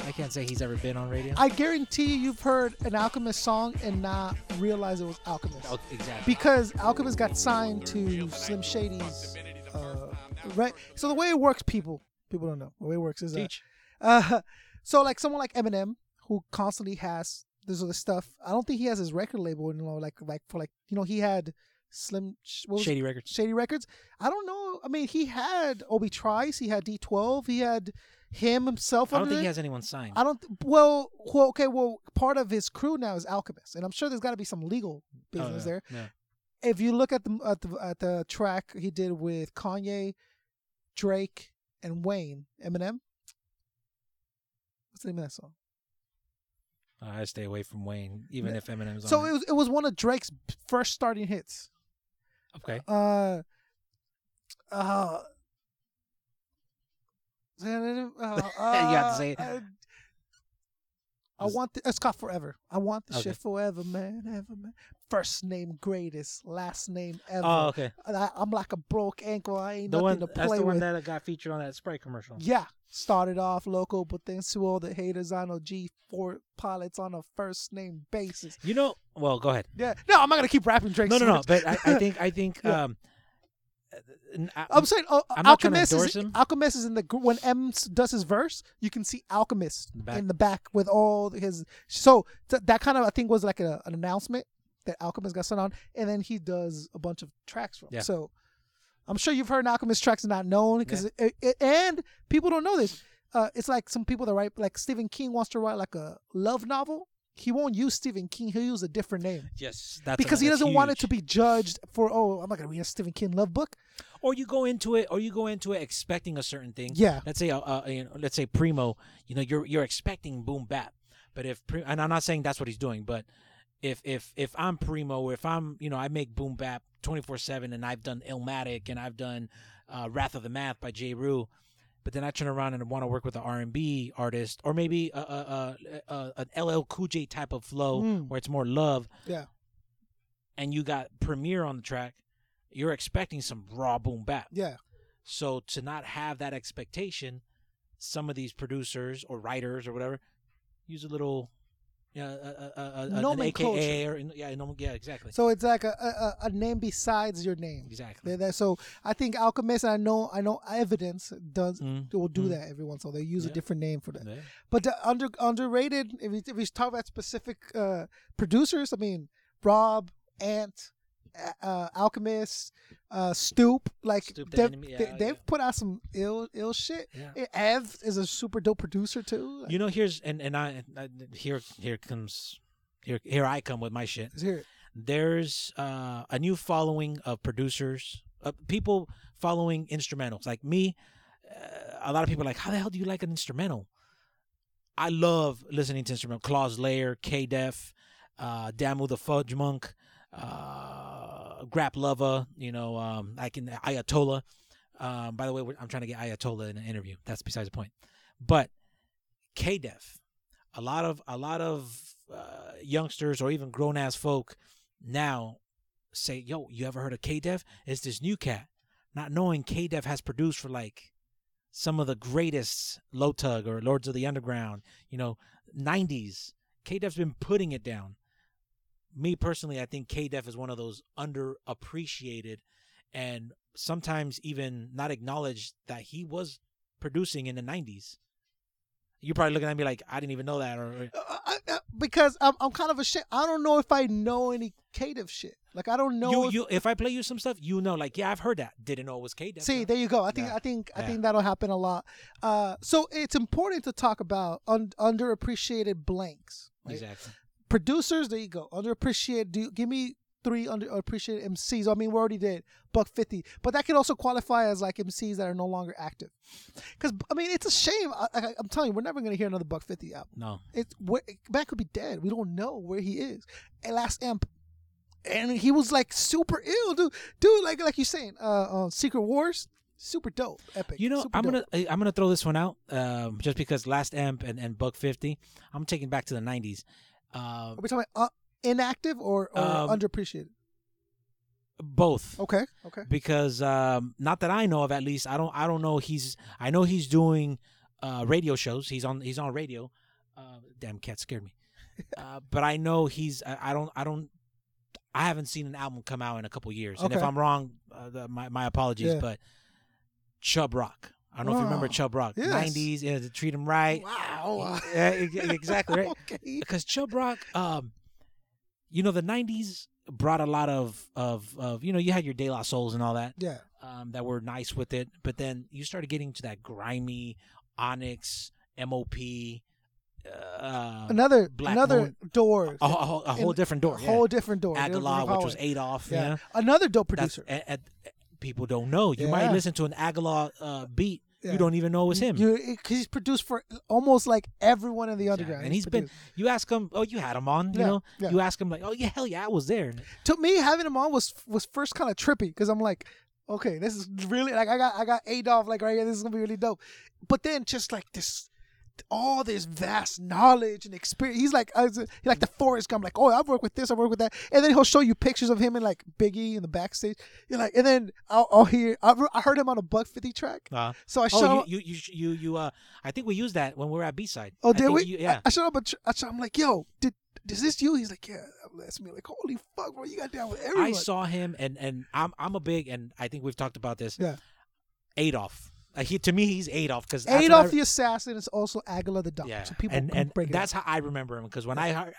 I can't say he's ever been on radio. I guarantee you, you've heard an Alchemist song and not realize it was Alchemist. Oh, exactly. Because Alchemist got signed to Slim Shady's, uh, right? So the way it works, people, people don't know. The way it works is, uh, Teach. uh, so like someone like Eminem, who constantly has this other stuff. I don't think he has his record label anymore. Like like for like you know he had Slim Shady it? Records. Shady Records. I don't know. I mean, he had Obi Trice. He had D12. He had him himself. I don't think it. he has anyone signed. I don't. Well, well, okay. Well, part of his crew now is Alchemist, and I'm sure there's got to be some legal oh, business Oh, yeah, there. yeah. If you look at the at the at the track he did with Kanye, Drake, and Wayne, Eminem. What's the name of that song? I stay away from Wayne, even Yeah. if Eminem's on So it. it was it was one of Drake's first starting hits. Okay. Uh, uh, uh, you have to say it. uh, I want the, it's got forever. I want the Okay. shit forever, man, ever, man. First name greatest, last name ever. Oh, okay. I, I'm like a broke ankle. I ain't The nothing one to that's play the one with. that got featured on that Sprite commercial. Yeah, started off local, but thanks to all the haters, I know G4 pilots on a first name basis. You know, well, go ahead. Yeah, no, I'm not gonna keep rapping Drake's No, no, no. But I, I think I think Yeah. um, n- I, I'm saying uh, I'm not trying to Alchemist is, him. Alchemist is in the when M does his verse, you can see Alchemist the back. in the back with all his. So th- that kind of I think was like a, an announcement that Alchemist got sent on, and then he does a bunch of tracks from. Yeah. So I'm sure you've heard Alchemist tracks not known because it, it, and people don't know this. Uh, it's like some people that write like Stephen King wants to write like a love novel. He won't use Stephen King. He'll use a different name. Yes, that's because he doesn't want it to be judged for oh I'm not gonna read a Stephen King love book. or you go into it or you go into it expecting a certain thing Yeah. let's say uh, uh you know, let's say primo you know you're you're expecting boom bap but if and i'm not saying that's what he's doing but if if if i'm primo if i'm you know i make boom bap 24-7 and i've done illmatic and i've done uh, wrath of the math by jeru but then i turn around and want to work with an r&b artist or maybe a, a, a, a, an ll cool j type of flow Mm. where it's more love Yeah. and you got Premier on the track you're expecting some raw boom bap Yeah. so to not have that expectation, some of these producers or writers or whatever use a little, yeah, a, a, a, a, an. AKA or yeah, yeah, exactly. So it's like a, a, a name besides your name. Exactly. They- they- So I think Alchemist, I know I know Evidence does Mm, will do mm. that every once in a while. They use a different name for that. Yeah. But the under underrated, if we, if we talk about specific uh, producers, I mean Rob, Ant, uh, Alchemist, uh, Stoupe, like Stoupe the they've, Enemy, they, yeah, they've put out some ill ill shit. Yeah. Ev is a super dope producer too. Like, You know, here's and and I, I here here comes here here I come with my shit. let's hear it. There's uh, a new following of producers, uh, people following instrumentals. Like me, uh, a lot of people are like, how the hell do you like an instrumental? I love listening to instrumental. Klaus Layer, K Def, uh, Damu the Fudge Monk, uh, Grap Luva, you know, um, I can Ayatollah. Um, by the way, I'm trying to get Ayatollah in an interview. That's besides the point. But K Def, a lot of a lot of uh, youngsters or even grown ass folk now say, "Yo, you ever heard of K Def? It's this new cat." Not knowing K Def has produced for like some of the greatest LOTUG or Lords of the Underground, you know, 90s. K Def's been putting it down. Me personally, I think K Def is one of those underappreciated and sometimes even not acknowledged that he was producing in the 90s. You're probably looking at me like, I didn't even know that. Or, or- I, I, because I'm I'm kind of a shit. I don't know if I know any K-Def shit. Like I don't know. you, if, you, if I play you some stuff, you know, like, yeah, I've heard that. Didn't know it was K. See, there you go. I think Yeah. I think I Yeah. think that'll happen a lot. Uh, so it's important to talk about un- underappreciated blanks. Right? Exactly. Producers, there you go. Underappreciated. Do you, give me three underappreciated MCs. I mean, we already did Buck Fifty, but that could also qualify as like MCs that are no longer active. Because I mean, it's a shame. I, I, I'm telling you, we're never gonna hear another Buck Fifty album. No. It's where, man could be dead. We don't know where he is. And last amp, and he was like super ill, dude. Dude, like like you're saying, uh, uh Secret Wars, super dope, epic. You know, I'm dope. gonna I- I'm gonna throw this one out, um, just because Last Amp and, and Buck Fifty. I'm taking back to the '90s. Uh, Are we talking about uh, inactive or, or Um, underappreciated? both. Okay, okay. Because um, not that I know of, at least I don't I don't know. He's I know he's doing uh, radio shows. He's on he's on radio. Uh, damn cat scared me. uh, but I know he's I, I don't I don't I haven't seen an album come out in a couple years. okay. And if I'm wrong, uh, the, my my apologies. Yeah. But Chubb Rock. I don't know if you remember Wow. Chubb Rock. Yes. 90s, yeah, to treat him right. Wow. Yeah, exactly right. Okay. Because Chubb Rock, um, you know, the '90s brought a lot of of of you know, you had your De La Souls and all that. Yeah. Um, that were nice with it, but then you started getting to that grimy Onyx, MOP, uh, Another Black another Moon. door. a, whole- a whole in- different door. A yeah. whole different door. Agallah, which was. 8-Off. Yeah. Yeah. Another dope producer. a- a- people don't know. You might listen to an Agallah uh, beat. Yeah. You don't even know it was him. Cause he's produced for almost like everyone in the underground. and he's been. You ask him. Oh, you had him on. You Yeah, know. yeah. You ask him like, oh yeah, hell yeah, I was there. to me having him on was was first kind of trippy because I'm like, okay, this is really like I got I got 8-Off like right here. This is gonna be really dope. But then just like this, all this vast knowledge and experience. He's like, was, he's like the Forrest Gump. Like, oh, I've worked with this, I've worked with that, and then he'll show you pictures of him and like Biggie in the backstage. You're like, and then I'll, I'll hear. I, I heard him on a Buck Fifty track. Uh, So I oh, showed. you, you you you you uh I think we used that when we were at B side. Oh, did we? You, yeah. I, I showed up. Ch- I sh- I'm like, yo, did is this you? He's like, yeah, that's me. Like, holy fuck, bro, you got down with everyone. I saw him, and and I'm I'm a big, and I think we've talked about this. Yeah. 8-Off. Uh, he to me, he's 8-Off because 8-Off the assassin is also Agallah the Dog. Yeah, So people and and that's how I remember him because when I heard,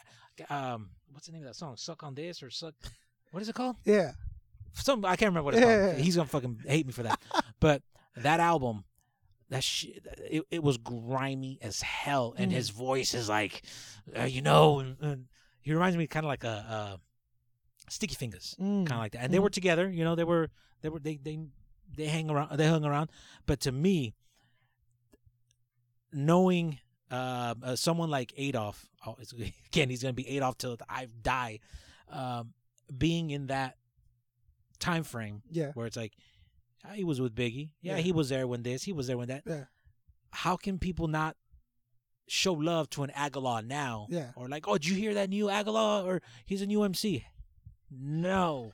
um, what's the name of that song? Suck on this or suck? What is it called? yeah. Some I can't remember what it's Yeah. called. He's gonna fucking hate me for that. but that album, that shit, it, it was grimy as hell, and Mm. his voice is like, uh, you know, and, and he reminds me kind of like a, uh Sticky Fingaz, Mm. kind of like that. And they Mhm. were together, you know, they were they were they they they hang around, they hung around. But to me, knowing uh, uh, someone like Adolf, oh, it's, again, he's gonna be 8-Off till I die. Um, being in that time frame, Yeah. where it's like ah, he was with Biggie, yeah, Yeah. he was there when this, he was there when that. Yeah. How can people not show love to an Agallah now? Yeah. or like, oh, did you hear that new Agallah? Or he's a new MC? No,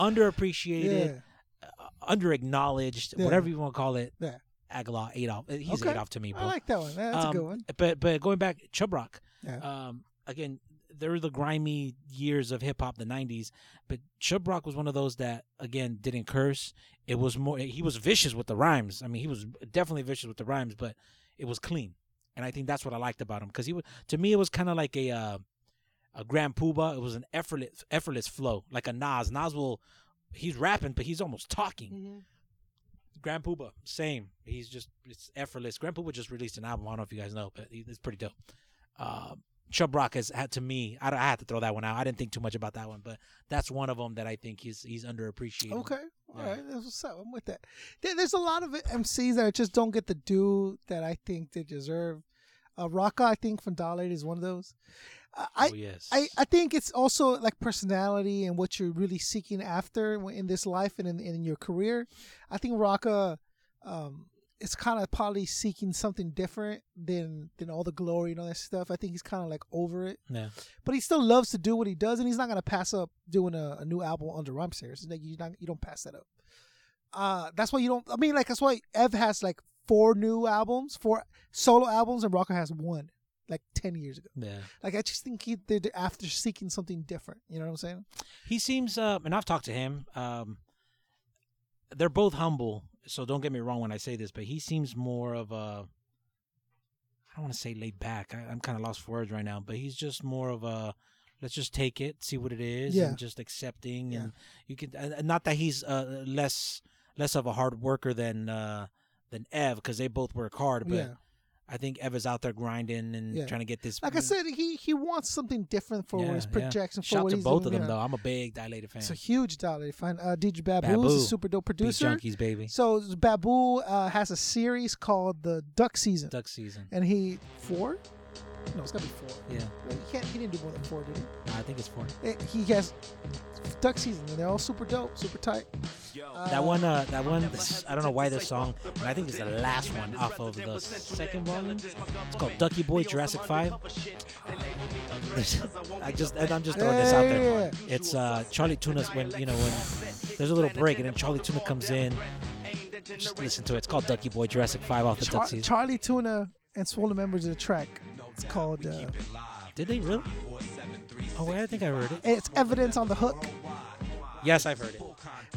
underappreciated, under acknowledged, Yeah. whatever you want to call it. Yeah. Agallah, 8-Off. He's Okay. 8-Off to me, bro. I like that one. That's a Um, good one. But but going back, Chubb Rock. Yeah. Um, again, there were the grimy years of hip hop, the '90s. But Chubb Rock was one of those that again didn't curse. It was more. He was vicious with the rhymes. I mean, he was definitely vicious with the rhymes, but it was clean. And I think that's what I liked about him because he was to me it was kind of like a uh, a Grand Puba. It was an effortless effortless flow, like a Nas. Nas will he's rapping, but he's almost talking. Mm-hmm. Grand Puba, same. He's just it's effortless. Grand Puba just released an album. I don't know if you guys know, but it's pretty dope. Uh, Chubb Rock has had to me. I, I had to throw that one out. I didn't think too much about that one, but that's one of them that I think he's he's underappreciated. Okay. all Yeah. right. That's what's up. I'm with that. There, there's a lot of MCs that just don't get the due that I think they deserve. Uh, Rakaa, I think from Dollar is one of those. I, I, Oh, yes. I, I think it's also like personality and what you're really seeking after in this life and in, in your career. I think Rakaa, um, is kind of probably seeking something different than than all the glory and all that stuff. I think he's kind of like over it Yeah. but he still loves to do what he does, and he's not gonna pass up doing a, a new album under Rhymesayers. Like you not you don't pass that up. Uh, that's why you don't. I mean, like that's why Ev has like four new albums, four solo albums, and Rocco has one, like ten years ago. Yeah. Like I just think he they're after seeking something different. You know what I'm saying? He seems, uh, and I've talked to him. Um, they're both humble, so don't get me wrong when I say this, but he seems more of a. I don't want to say laid back. I, I'm kind of lost for words right now, but he's just more of a. Let's just take it, see what it is, Yeah. and just accepting. And you can, and not that he's uh, less less of a hard worker than uh, than Ev, because they both work hard. But Yeah. I think Eva's out there grinding and Yeah. trying to get this. Like I said, he he wants something different for Yeah, his yeah. projection. For Shout to both doing, of them you know. though. I'm a big dilated fan. It's a huge dilated fan. uh, DJ Babu, Babu. is a super dope Beat producer. Junkies, baby. So Babu uh, has a series called the Duck Season. Duck Season. And he four? No, it's gotta be four. Yeah. He can't. He didn't do more than four, did he? I think it's four. Eh, He has Duck Season, and they're all super dope, super tight. That one, uh, that one. This, I don't know why this song, but I think it's the last one off of the second volume. It's called Ducky Boy Jurassic Five. I just, and I'm just throwing this out there. It's uh, Charlie Tuna's when you know when there's a little break, and then Charlie Tuna comes in. Just listen to it. It's called Ducky Boy Jurassic Five off the Char- Duck Season. Charlie Tuna and Swollen members of the track. It's called. Uh, Did they really? Oh wait, I think I heard it. it's evidence on the hook. Yes, I've heard it.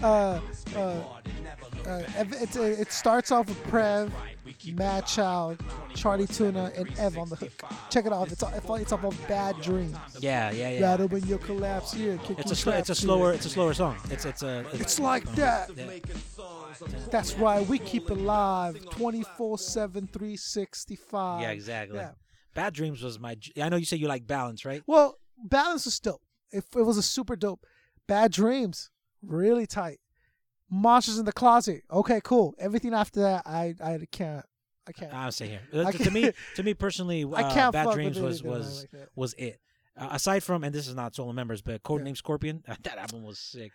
Uh, uh, uh, Ev- it's, uh, it starts off with Prev, Mad Child, Charlie Tuna, and Ev on the hook. Check it out. It's off, it's off of Bad Dreams. Yeah, yeah, yeah. Rather when you collapse here, kick It's a sl- it's a slower here. it's a slower song. It's it's a It's like that. Yeah. That's right. We keep it live 24 7, 365. Yeah, exactly. Yeah. Bad Dreams was my. I know you say you like balance, right? Well, Balance was dope. If it was a super dope. Bad Dreams, really tight. Monsters in the Closet. Okay, cool. Everything after that, I I can't. I can't. I'm saying here. I Uh, to me, to me personally, I uh, can't Bad Dreams was was like was it. Uh, aside from, and this is not solo members, but Codename Scorpion, that album was sick.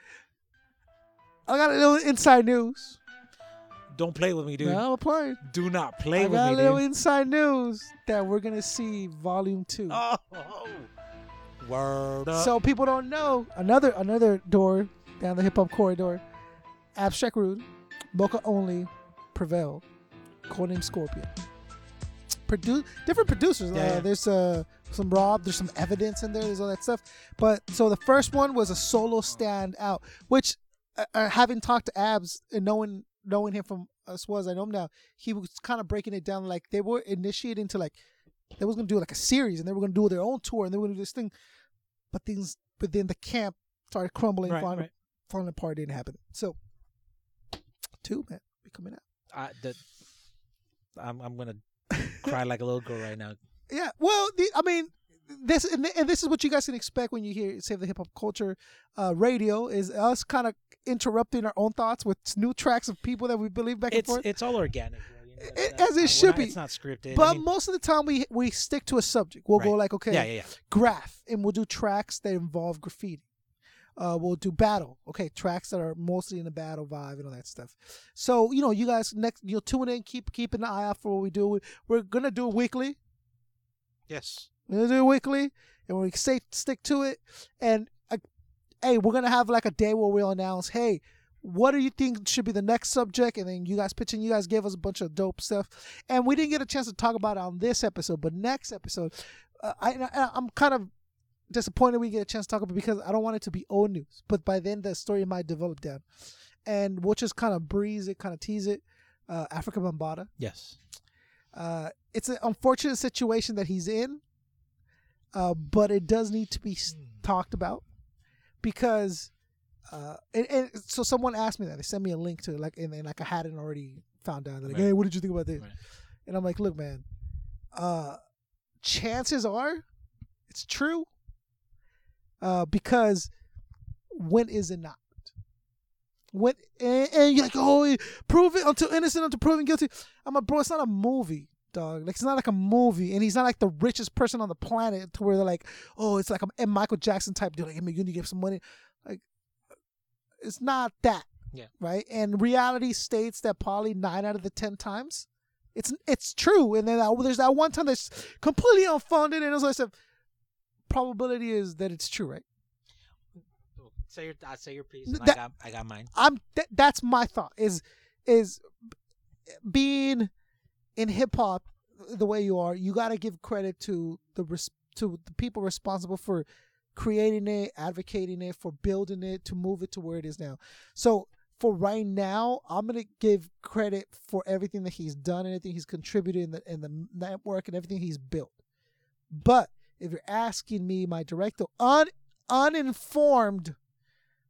I got a little inside news. Don't play with me, dude. No, I'm playing. Do not play I with me. I got a little dude. inside news that we're gonna see Volume Two. Oh, word up. So people don't know another another door down the hip hop corridor. Abstract Rude, Moka Only, Prevail, Codename Scorpion. Produ- different producers. Yeah, uh, yeah. There's uh, some Rob. There's some evidence in there. There's all that stuff. But so the first one was a solo stand out, which uh, uh, having talked to Abs and knowing knowing him from us was I know him now. He was kind of breaking it down like they were initiating to like they was gonna do like a series and they were gonna do their own tour and they were gonna do this thing, but things but then the camp started crumbling, Right, falling, right. falling apart. Didn't happen. So two man be coming out. I, the, I'm I'm gonna cry like a little girl right now. Yeah, well, the, I mean, this and, and this is what you guys can expect when you hear Save the Hip Hop Culture uh, radio is us kind of interrupting our own thoughts with new tracks of people that we believe back It's and forth. it's all organic, bro. It- it's as it we're should not- be. It's not scripted. But I mean, most of the time, we we stick to a subject. We'll go like, okay, Yeah, yeah, yeah. graph, and we'll do tracks that involve graffiti. Uh, we'll do battle. Okay, tracks that are mostly in the battle vibe and all that stuff. So you know, you guys next, you'll tune in, keep keeping an eye out for what we do. We're gonna do it weekly. yes. We're gonna do it weekly, and we stay stick to it. And uh, hey, we're gonna have like a day where we'll announce, hey, what do you think should be the next subject? And then you guys pitching. You guys gave us a bunch of dope stuff, and we didn't get a chance to talk about it on this episode. But next episode, uh, I, I I'm kind of disappointed we get a chance to talk about it because I don't want it to be old news. But by then the story might develop down, and we'll just kind of breeze it, kind of tease it. Uh, Afrika Bambaataa. Yes. Uh, it's an unfortunate situation that he's in, uh, but it does need to be s- talked about because, uh, and, and so someone asked me that. They sent me a link to it, like, and, and like I hadn't already found out. They're like, Right. hey, what did you think about this? Right. And I'm like, look, man, uh, chances are it's true, uh, because when is it not? When and, and you're like, oh, prove it until innocent until proven guilty. I'm like, bro, it's not a movie, dog. Like it's not like a movie, and he's not like the richest person on the planet to where they're like, oh, it's like a, Michael Jackson type deal. Like, man, you need to give some money. Like, it's not that. Yeah. Right. And reality states that probably nine out of the ten times, it's it's true. And then that, there's that one time that's completely unfounded, and it's like, said, probability is that it's true, right? Say your I say your piece. Th- and I got I got mine. I'm th- that's my thought is is being in hip hop the way you are, you got to give credit to the res- to the people responsible for creating it, advocating it, for building it to move it to where it is now. So for right now, I'm gonna give credit for everything that he's done, anything he's contributed in the in the network, and everything he's built. But if you're asking me, my direct, un, uninformed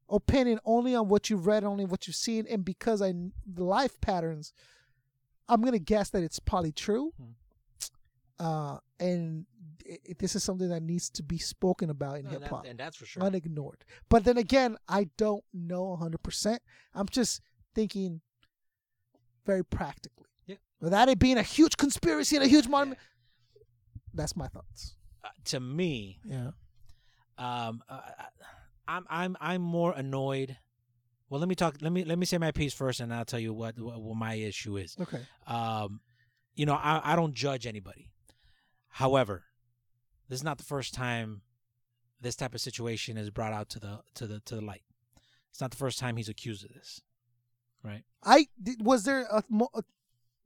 opinion only on what you've read, only what you've seen, and because I the life patterns, I'm gonna guess that it's probably true. Uh, and i i- this is something that needs to be spoken about in No, hip that- hop, and that's for sure. unignored. But then again, I don't know 100. percent I'm just thinking very practically. Yeah. Without it being a huge conspiracy and a huge monument, that's my thoughts. Uh, to me, Yeah. um, uh, I'm I'm I'm more annoyed. Well, let me talk. Let me let me say my piece first, and I'll tell you what what, what my issue is. Okay. Um, you know, I I don't judge anybody. However, this is not the first time this type of situation is brought out to the to the to the light. It's not the first time he's accused of this, right? I did, was there a, mo- a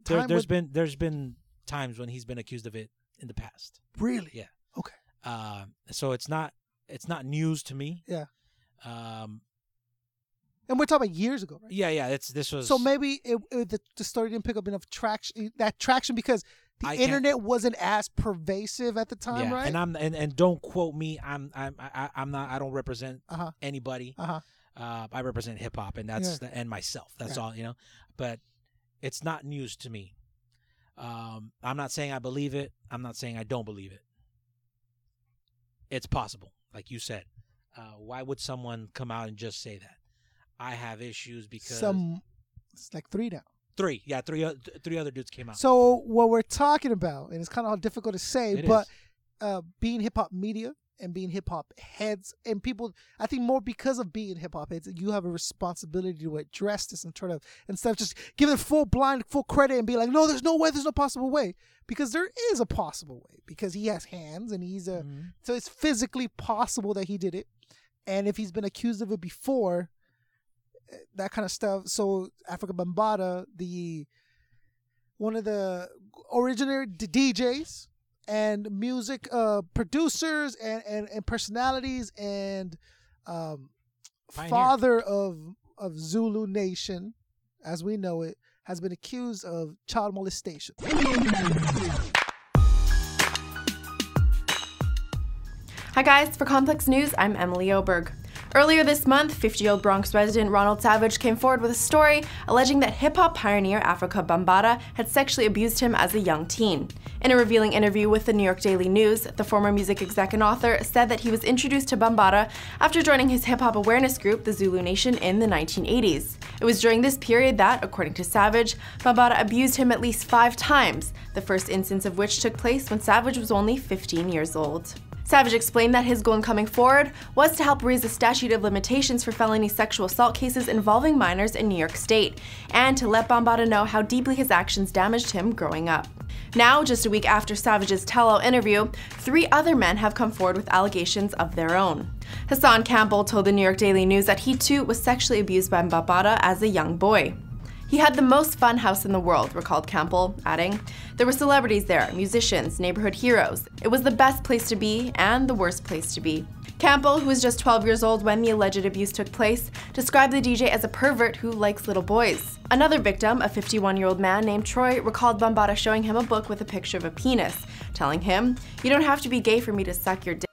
There, time there's when- been there's been times when he's been accused of it in the past. really Yeah. okay Um, so it's not it's not news to me. Yeah. Um, And we're talking about years ago, right? Yeah, yeah. It's this was So maybe it, it, the, the story didn't pick up enough traction. That traction because the I internet wasn't as pervasive at the time, yeah, right? and I'm and, and don't quote me. I'm I'm I, I'm not. I don't represent Uh-huh. anybody. Uh-huh. Uh, I represent hip hop, and that's Yeah. and myself. That's all you know. But it's not news to me. Um, I'm not saying I believe it. I'm not saying I don't believe it. It's possible, like you said. Uh, why would someone come out and just say that? I have issues because Some, it's like three now. three, yeah, three, th- three other dudes came out. So what we're talking about, and it's kind of difficult to say, It but uh, being hip hop media and being hip hop heads and people, I think more because of being hip hop heads, you have a responsibility to address this and try to instead of just giving full blind full credit and be like, no, there's no way, there's no possible way, because there is a possible way because he has hands and he's a Mm-hmm. so it's physically possible that he did it, and if he's been accused of it before, that kind of stuff. So Afrika Bambaataa, the one of the originator d- DJs and music uh, producers and, and, and personalities and um, father of of Zulu Nation, as we know it, has been accused of child molestation. Hi guys, for Complex News, I'm Emily Oberg. Earlier this month, 50 year old Bronx resident Ronald Savage came forward with a story alleging that hip hop pioneer Afrika Bambaataa had sexually abused him as a young teen. In a revealing interview with the New York Daily News, the former music exec and author said that he was introduced to Bambaataa after joining his hip hop awareness group, the Zulu Nation, in the 1980s. It was during this period that, according to Savage, Bambaataa abused him at least five times, the first instance of which took place when Savage was only 15 years old. Savage explained that his goal in coming forward was to help raise the statute of limitations for felony sexual assault cases involving minors in New York State, and to let Bambaataa know how deeply his actions damaged him growing up. Now, just a week after Savage's tell-all interview, three other men have come forward with allegations of their own. Hassan Campbell told the New York Daily News that he too was sexually abused by Bambaataa as a young boy. He had the most fun house in the world, recalled Campbell, adding, There were celebrities there, musicians, neighborhood heroes. It was the best place to be and the worst place to be. Campbell, who was just 12 years old when the alleged abuse took place, described the DJ as a pervert who likes little boys. Another victim, a 51 year old man named Troy, recalled Bambaataa showing him a book with a picture of a penis, telling him, You don't have to be gay for me to suck your dick.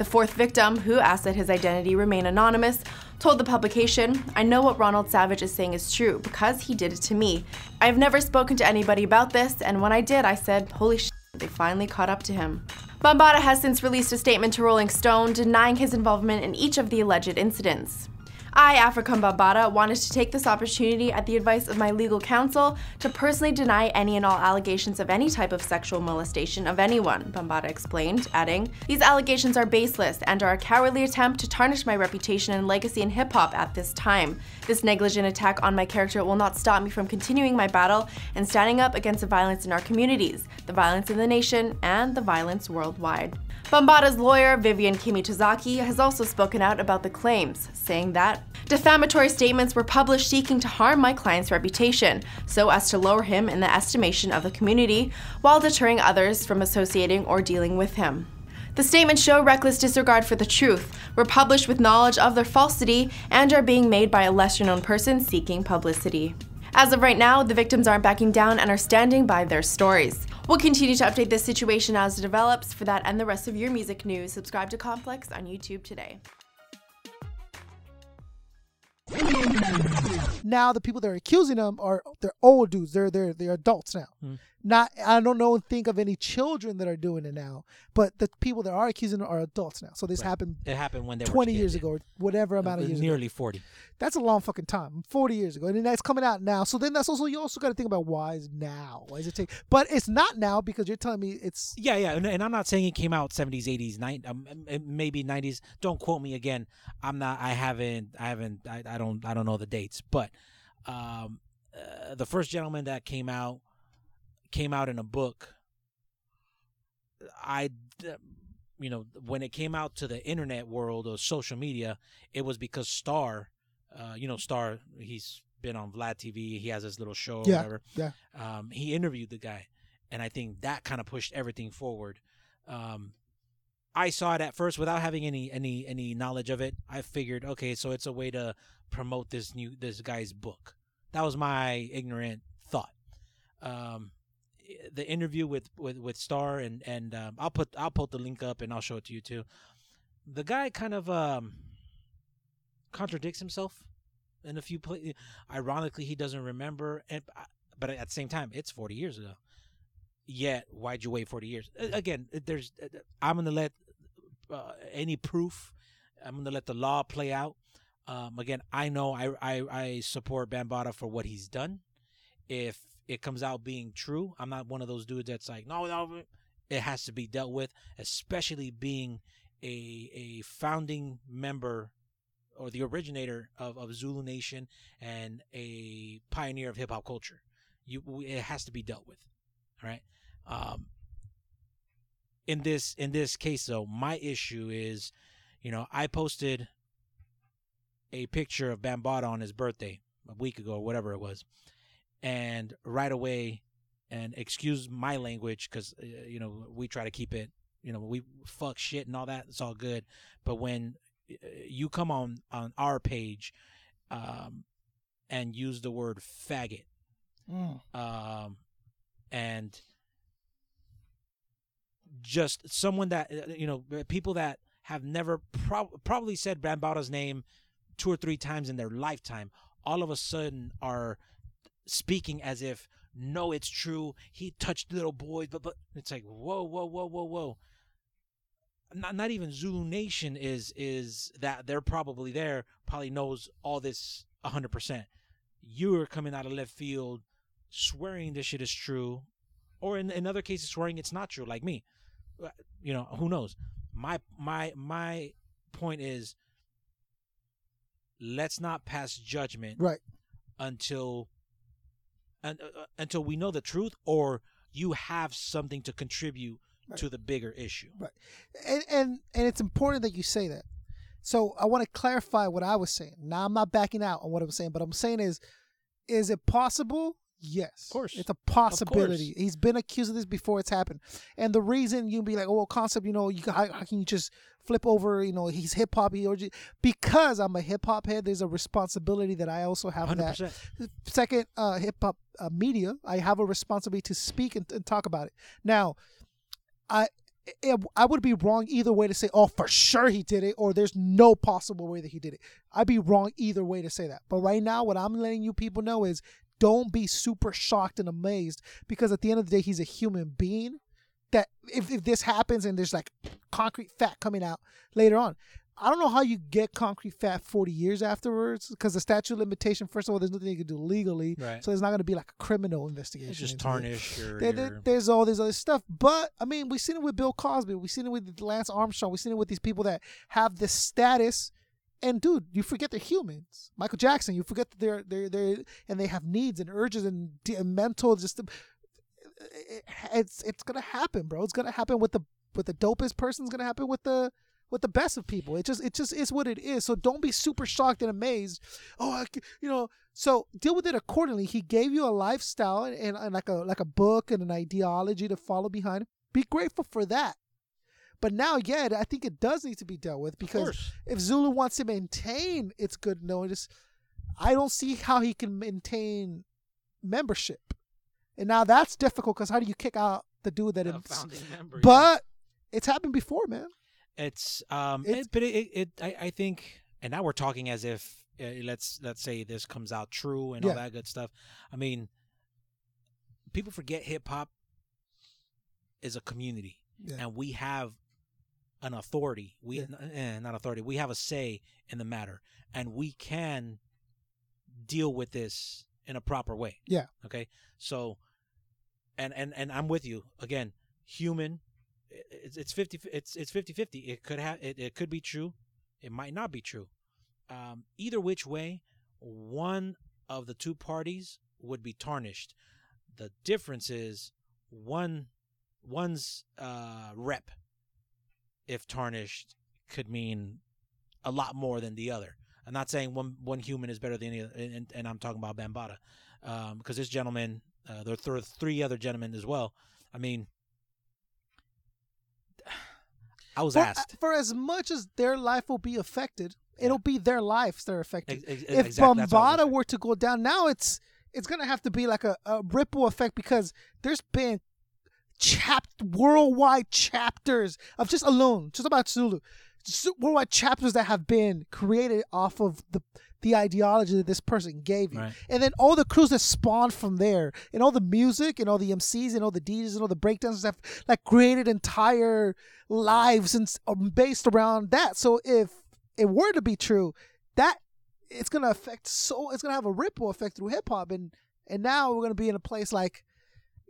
The fourth victim, who asked that his identity remain anonymous, told the publication, I know what Ronald Savage is saying is true because he did it to me. I have never spoken to anybody about this, and when I did, I said, Holy shit, they finally caught up to him. Bambaataa has since released a statement to Rolling Stone denying his involvement in each of the alleged incidents. I, Afrika Bambaataa, wanted to take this opportunity at the advice of my legal counsel to personally deny any and all allegations of any type of sexual molestation of anyone, Bambaataa explained, adding, These allegations are baseless and are a cowardly attempt to tarnish my reputation and legacy in hip hop at this time. This negligent attack on my character will not stop me from continuing my battle and standing up against the violence in our communities, the violence in the nation, and the violence worldwide. Bambaataa's lawyer, Vivian Kimitozaki, has also spoken out about the claims, saying that defamatory statements were published seeking to harm my client's reputation, so as to lower him in the estimation of the community, while deterring others from associating or dealing with him. The statements show reckless disregard for the truth, were published with knowledge of their falsity, and are being made by a lesser known person seeking publicity. As of right now, the victims aren't backing down and are standing by their stories. We'll continue to update this situation as it develops. For that and the rest of your music news, subscribe to Complex on YouTube today. Now the people that are accusing them are they're old dudes. They're they're they're adults now. Hmm. Not I don't know and think of any children that are doing it now. But the people that are accusing are adults now. So this Right. happened. It happened when they were twenty years ago, or whatever amount of years. ago. nearly 40. That's a long fucking time. Forty years ago, and then that's coming out now. So then that's also you also got to think about why is now? Why is it take? But it's not now because you're telling me it's Yeah, yeah, and, and I'm not saying it came out 70s, 80s, 90s, um, maybe 90s. Don't quote me again. I'm not. I haven't. I haven't. I, I don't. I don't know the dates. But um, uh, the first gentleman that came out came out in a book. I, you know, when it came out to the internet world or social media, it was because Star, uh, you know, Star. He's been on Vlad TV. He has his little show or Yeah, whatever. yeah. Um, he interviewed the guy, and I think that kind of pushed everything forward. Um, I saw it at first without having any any any knowledge of it. I figured, okay, so it's a way to promote this new this guy's book. That was my ignorant thought. Um, the interview with with with Star and and um, I'll put I'll put the link up and I'll show it to you too. The guy kind of um contradicts himself in a few places. Ironically, he doesn't remember, and but at the same time, it's forty years ago. Yet, why'd you wait forty years? Again, there's I'm gonna let uh, any proof. I'm gonna let the law play out. Um, again, I know I, I I support Bambaataa for what he's done. If it comes out being true, I'm not one of those dudes that's like, no, no, it has to be dealt with, especially being a a founding member or the originator of, of Zulu Nation and a pioneer of hip hop culture. You, it has to be dealt with. All right. Um, in this in this case, though, my issue is, you know, I posted a picture of Bambaataa on his birthday a week ago, or whatever it was, and right away, and excuse my language because uh, you know we try to keep it, you know, we fuck shit and all that. It's all good, but when uh, you come on on our page, um, and use the word faggot, Mm. um, and just someone that uh, you know people that have never prob- probably said Bambaataa's name two or three times in their lifetime all of a sudden are speaking as if no it's true. He touched little boys but but it's like whoa whoa whoa whoa whoa. Not not even Zulu Nation is is that they're probably there probably knows all this 100% you are coming out of left field swearing this shit is true or in, in other cases swearing it's not true like me. You know who knows? My my my point is let's not pass judgment Right. until un, uh, until we know the truth or you have something to contribute to the bigger issue Right. And and and it's important that you say that. So I want to clarify what I was saying. Now I'm not backing out on what I'm saying, but I'm saying is is it possible? Yes. Of course. It's a possibility. He's been accused of this before it's happened. And the reason you'd be like, oh, well, concept, you know, you how, how can you just flip over, you know, he's hip hop, he because I'm a hip hop head, there's a responsibility that I also have that. 100%. Second, uh, hip hop uh, media, I have a responsibility to speak and, and talk about it. Now, I it, I would be wrong either way to say, oh, for sure he did it, or there's no possible way that he did it. I'd be wrong either way to say that. But right now, what I'm letting you people know is don't be super shocked and amazed because at the end of the day, he's a human being. That if, if this happens and there's like concrete fat coming out later on, I don't know how you get concrete fat 40 years afterwards because the statute of limitation, first of all, there's nothing you can do legally. Right. So there's not going to be like a criminal investigation. It's just tarnish your- There- there- there's all this other stuff. But, I mean, we've seen it with Bill Cosby. We've seen it with Lance Armstrong. We've seen it with these people that have this status. And, dude, you forget they're humans. Michael Jackson, you forget that they're, they're, they're and they have needs and urges and, and mental just it's it's gonna happen, bro. It's gonna happen with the with the dopest person. It's gonna happen with the with the best of people. It just it just is what it is. So don't be super shocked and amazed. Oh, I, you know. So deal with it accordingly. He gave you a lifestyle and, and, and like a like a book and an ideology to follow behind. Be grateful for that. But now, yeah, I think it does need to be dealt with because if Zulu wants to maintain its good notice, I don't see how he can maintain membership. And now that's difficult because how do you kick out the dude that? A founding member, yeah. but it's happened before, man. It's um, It's- it, but it, it, it I, I think, and now we're talking as if uh, let's let's say this comes out true and all that good stuff. I mean, people forget hip hop is a community, Yeah. and we have an authority. We eh, not authority. We have a say in the matter, and we can deal with this in a proper way. Yeah. Okay. So, and and and I'm with you again. Human, it's it's fifty. It's it's fifty fifty. It could have. It, it could be true. It might not be true. Um, either which way, one of the two parties would be tarnished. The difference is one one's uh, rep, if tarnished, could mean a lot more than the other. I'm not saying one one human is better than the other, and, and I'm talking about Bambaataa, um, because this gentleman, uh, there are th- three other gentlemen as well. I mean, I was for, asked. for as much as their life will be affected, it'll be their lives that are affected. Ex- ex- if exactly, that's what I was Bambaataa were to go down now, it's it's gonna have to be like a, a ripple effect because there's been chap worldwide chapters of just alone, just about Zulu, just worldwide chapters that have been created off of the the ideology that this person gave you, Right. and then all the crews that spawned from there, and all the music, and all the MCs, and all the DJs, and all the breakdancers have like created entire lives and um, based around that. So if it were to be true, that it's gonna affect so it's gonna have a ripple effect through hip hop, and and now we're gonna be in a place like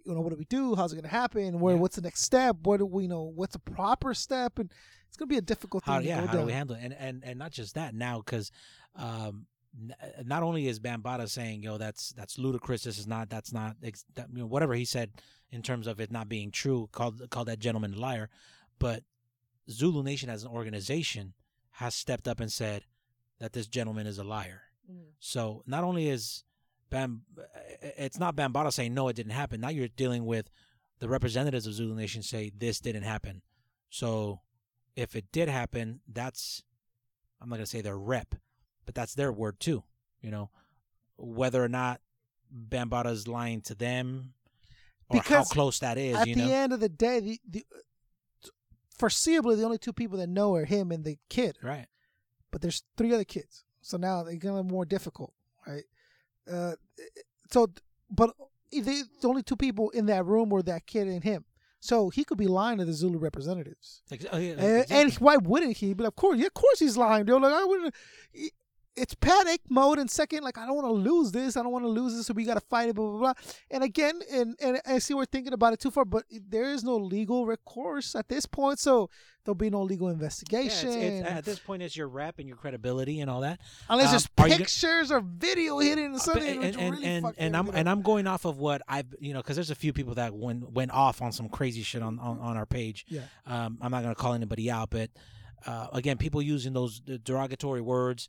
you know what do we do? How's it going to happen? Where what's the next step? What do we know? What's a proper step? And it's going to be a difficult thing how to yeah go how down do we handle it? And and and not just that now because um n- not only is Bambaataa saying yo that's that's ludicrous this is not that's not ex- that, you know, whatever he said in terms of it not being true called called that gentleman a liar but Zulu Nation as an organization has stepped up and said that this gentleman is a liar. So not only is Bam, it's not Bambaataa saying no, it didn't happen. Now you're dealing with the representatives of Zulu Nation say this didn't happen. So if it did happen, that's I'm not gonna say their rep, but that's their word too. You know, whether or not Bambaataa's lying to them or how close that is. at you the know, end of the day the, the foreseeably the only two people that know are him and the kid right? but there's three other kids so now it's going to be more difficult right uh eh, eh, so but the, the only two people in that room were that kid and him so he could be lying to the Zulu representatives. Oh, yeah, And, and exactly. why wouldn't he? But of course, yeah, of course he's lying. They're like, I wouldn't. It's panic mode. And second, like I don't want to lose this. I don't want to lose this. So we got to fight it. Blah blah blah. And again, and and I see we're thinking about it too far, but there is no legal recourse at this point. So there'll be no legal Yeah, investigation it's, it's, at this point, it's your rep and your credibility and all that. unless Um, there's you gonna- pictures or video hidden or something. and and really and, and I'm and I'm going off of what I've you know because there's a few people that went went off on some crazy shit on on, on our page. Yeah. Um, I'm not gonna call anybody out, but uh, again, people using those derogatory words.